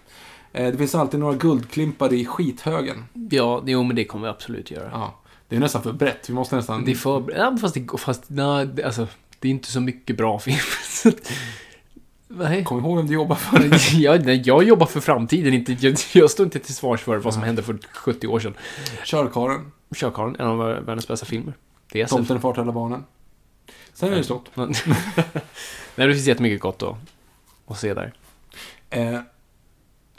Eh, det finns alltid några guldklimpar i skithögen. Ja, jo, men det kommer vi absolut göra. Ja, det är nästan för brett. Vi måste nästan... Det är för... Ja, fast det går... Fast, nej, alltså, det är inte så mycket bra film. Nej. Kom ihåg vem du jobbar för. jag, nej, jag jobbar för framtiden, inte, jag, jag står inte till svars för vad som hände för 70 år sedan. Körkaren. Körkarlen, en av världens bästa filmer. Det är. Tomten far till alla barnen. Sen är det slut. Nej, det finns jättemycket gott att, att se där. Eh,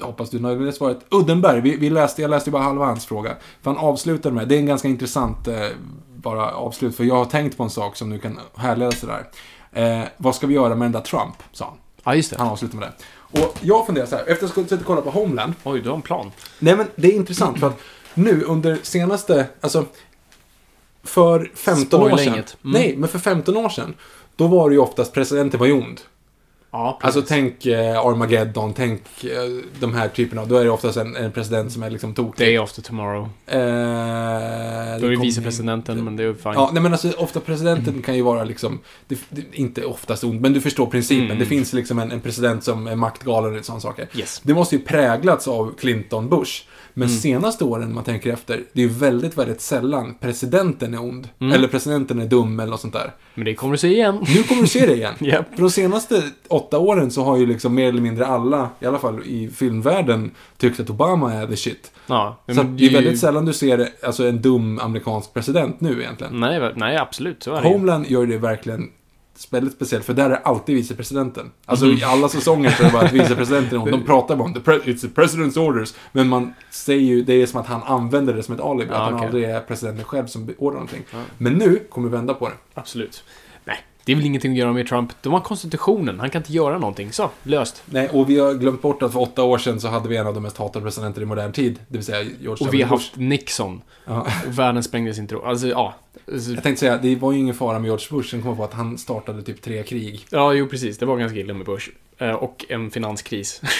hoppas du är nöjd med det svaret. Uddenberg, vi, vi läste, jag läste bara halva hans fråga. För han avslutade med, det är en ganska intressant eh, bara avslut, för jag har tänkt på en sak som nu kan härleda sig där. Eh, vad ska vi göra med den där Trump, sa han. Ja, just det. Han avslutade med det. Och jag funderar så här, efter att jag suttit och kollat på Homeland. Oj, du har en plan. Nej men det är intressant för att nu under senaste, alltså för 15 år Spoila sedan. Mm. Nej, men för 15 år sedan. Då var det ju oftast presidenten var ju ond. Ja, Alltså tänk eh, Armageddon, tänk eh, de här typerna då är det oftast en, en president som är liksom tokig. Day after tomorrow. Eh, Då är det vicepresidenten, men det är fine. Ja, nej men alltså ofta presidenten kan ju vara liksom, det, det, inte oftast ond, men du förstår principen. Mm. Det finns liksom en, en president som är maktgalen och sådana saker. Yes. Det måste ju präglats av Clinton, Bush. Men Mm. senaste åren, man tänker efter, det är väldigt, väldigt sällan presidenten är ond. Mm. Eller presidenten är dum eller något sånt där. Men det kommer du se igen. Nu kommer du se det igen. Japp. För de senaste åtta åren så har ju liksom mer eller mindre alla, i alla fall i filmvärlden, tyckt att Obama är the shit. Ja, Så det är ju- väldigt sällan du ser alltså, en dum amerikansk president nu egentligen. Nej, nej, absolut. Så är det. Homeland gör det verkligen väldigt speciellt, för där är alltid vicepresidenten. Alltså Mhm. i alla säsäsonger så är det bara att vicepresidenten. De pratar bara om the pre- it's the president's orders. Men man säger ju, det är som att han använder det som ett alibi. Ja, att han aldrig är presidenten själv som beordrar någonting. Men nu kommer vi vända på det. Absolut. Det är väl ingenting att göra med Trump. De har konstitutionen. Han kan inte göra någonting. Så, löst. Nej, och vi har glömt bort att för åtta år sedan så hade vi en av de mest hatade presidenter i modern tid. Det vill säga George Och vi har Bush. haft Nixon. Ja. Världen sprängdes inte då. Alltså, ja. Alltså, Jag tänkte säga, det var ju ingen fara med George Bush. Sen kom jag på att han startade typ tre krig. Ja, jo precis. Det var ganska illa med Bush. Eh, Och en finanskris.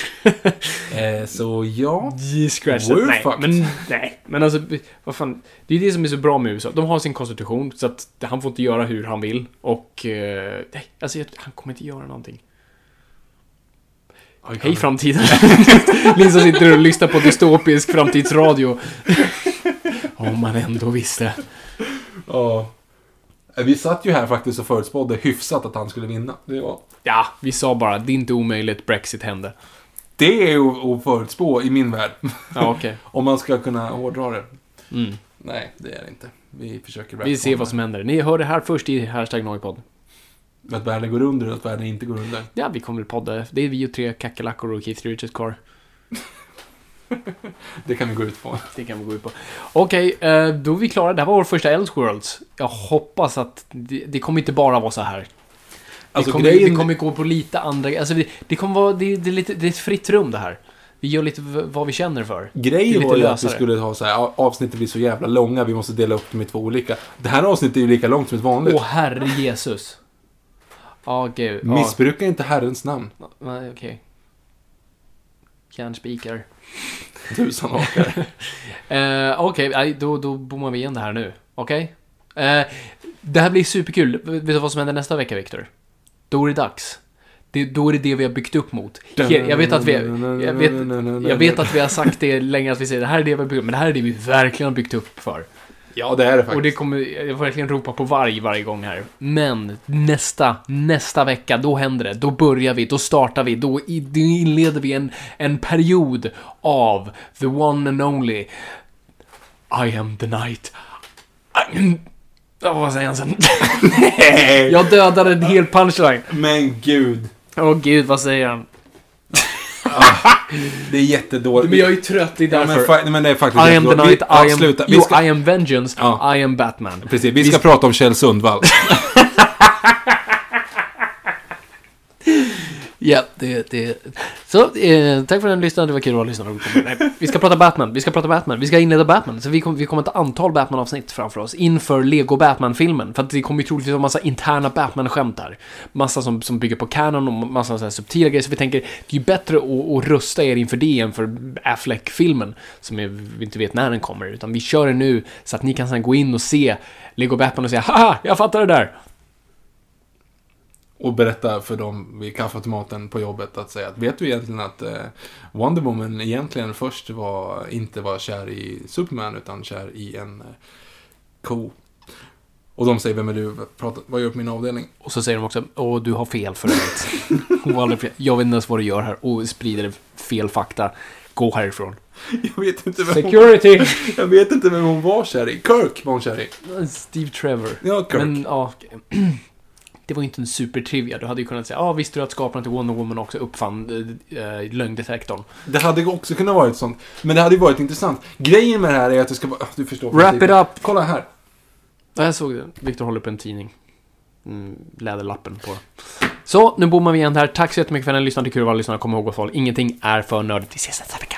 Eh, så ja. Scratch We're nej, fucked. men nej. Men alltså, vad fan. Det är det som är så bra med USA. De har sin konstitution, så att han får inte göra hur han vill. Och, nej, alltså jag- han kommer inte göra någonting. Hej framtiden. Lisa sitter och lyssnar på dystopisk framtidsradio. Om man ändå visste. Ja. Eh, Vi satt ju här faktiskt och förutspådde hyfsat att han skulle vinna. Det, var... Ja, vi sa bara, det är inte omöjligt, Brexit hände. det är ju att förutspå i min värld. Ja, okej. Om man ska kunna hårdra det. Mm. Nej, det är det inte. Vi försöker Vi ser vad som händer. Ni hör det här först i hashtag Noipod. Att världen går under och att världen inte går under. Ja, vi kommer väl podda. Det är vi och tre kackerlackor och Keith Richards kvar. Det kan vi gå ut på. Det kan vi gå ut på. Okej, eh, då är vi klara. Det här var vår första Elseworlds. Jag hoppas att det, det kommer inte bara vara så här. Alltså, det, kommer, grejen- det kommer gå på lite andra... Alltså det, det kommer vara... Det, det, är lite, det är ett fritt rum det här. Vi gör lite vad vi känner för. Grejen var ju att vi skulle ha så här, avsnittet blir så jävla långa, vi måste dela upp dem i två olika. Det här avsnittet är ju lika långt som ett vanligt. Åh, herre Jesus. Ja, gud. Ja. Missbruka inte Herrens namn. Nej, okej. Järnspikar. Tusan hakar. Eh, Okej, nej, då, då bommar vi igen det här nu. Okej? Eh, det här blir superkul. Vet du vad som händer nästa vecka, Viktor? Då är det dags. Det, då är det det vi har byggt upp mot. Jag vet att vi, jag vet, jag vet att vi har sagt det länge, att vi säger det här är det vi har byggt upp, men det här är det vi verkligen har byggt upp för. Ja, det är det faktiskt. Och det kommer, jag får verkligen ropa på varg varje gång här. Men nästa, nästa vecka, då händer det. Då börjar vi, då startar vi, då, inleder vi en, en period av the one and only I am the night. Ja, vad säger han sen? jag dödade en hel punchline. Men gud. Åh gud, vad säger han? Det är jättedåligt. Men jag är trött, det är Ja, därför. men, fa- men det är faktiskt I am the night, Vi- ja, I am... sluta. Vi Jo, ska, I am vengeance, Ja. I am Batman. precis, vi ska prata om Kjell Sundvall. Ja, det, det... Så, eh, tack för den lyssnade. Det var kul att lyssna. Nej, vi ska prata Batman. Vi ska prata Batman. Vi ska inleda Batman. Så vi, kom, vi kommer ett antal Batman-avsnitt framför oss inför Lego Batman-filmen. För att det kommer ju troligtvis vara massa interna Batman-skämt där. Massa som, som bygger på canon och massa så här subtila grejer. Så vi tänker, det är ju bättre att, att rusta er inför det än för Affleck-filmen. Som är, vi inte vet när den kommer. Utan vi kör den nu så att ni kan sen gå in och se Lego Batman och säga Haha, jag fattar det där och berätta för dem vid kaffeautomaten på jobbet att säga att vet du egentligen att eh, Wonder Woman egentligen först var, inte var kär i Superman utan kär i en eh, ko. Och de säger, vem är du? Prata, vad gör du på min avdelning? Och så säger de också, åh du har fel för övrigt. Jag vet inte ens vad du gör här och sprider fel fakta. Gå härifrån. Jag vet inte vem Security! hon, jag vet inte vem hon var kär i. Kirk var hon kär i. Steve Trevor. Ja, Kirk. Men ja, det var ju inte en supertrivia. Du hade ju kunnat säga, ja visste du att skaparen till Wonder Woman också uppfann äh, lögndetektorn? Det hade också kunnat vara ett sånt. Men det hade ju varit intressant. Grejen med det här är att det ska vara... ah, Du förstår. Wrap it up! Kolla här. Ja, jag såg det. Viktor håller upp en tidning. Mm, läderlappen på. Så, nu bommar vi igen här. Tack så jättemycket för att ni lyssnade. Kul att vara lyssnare. Kom ihåg vad folk, ingenting är för nördigt. Vi ses nästa vecka.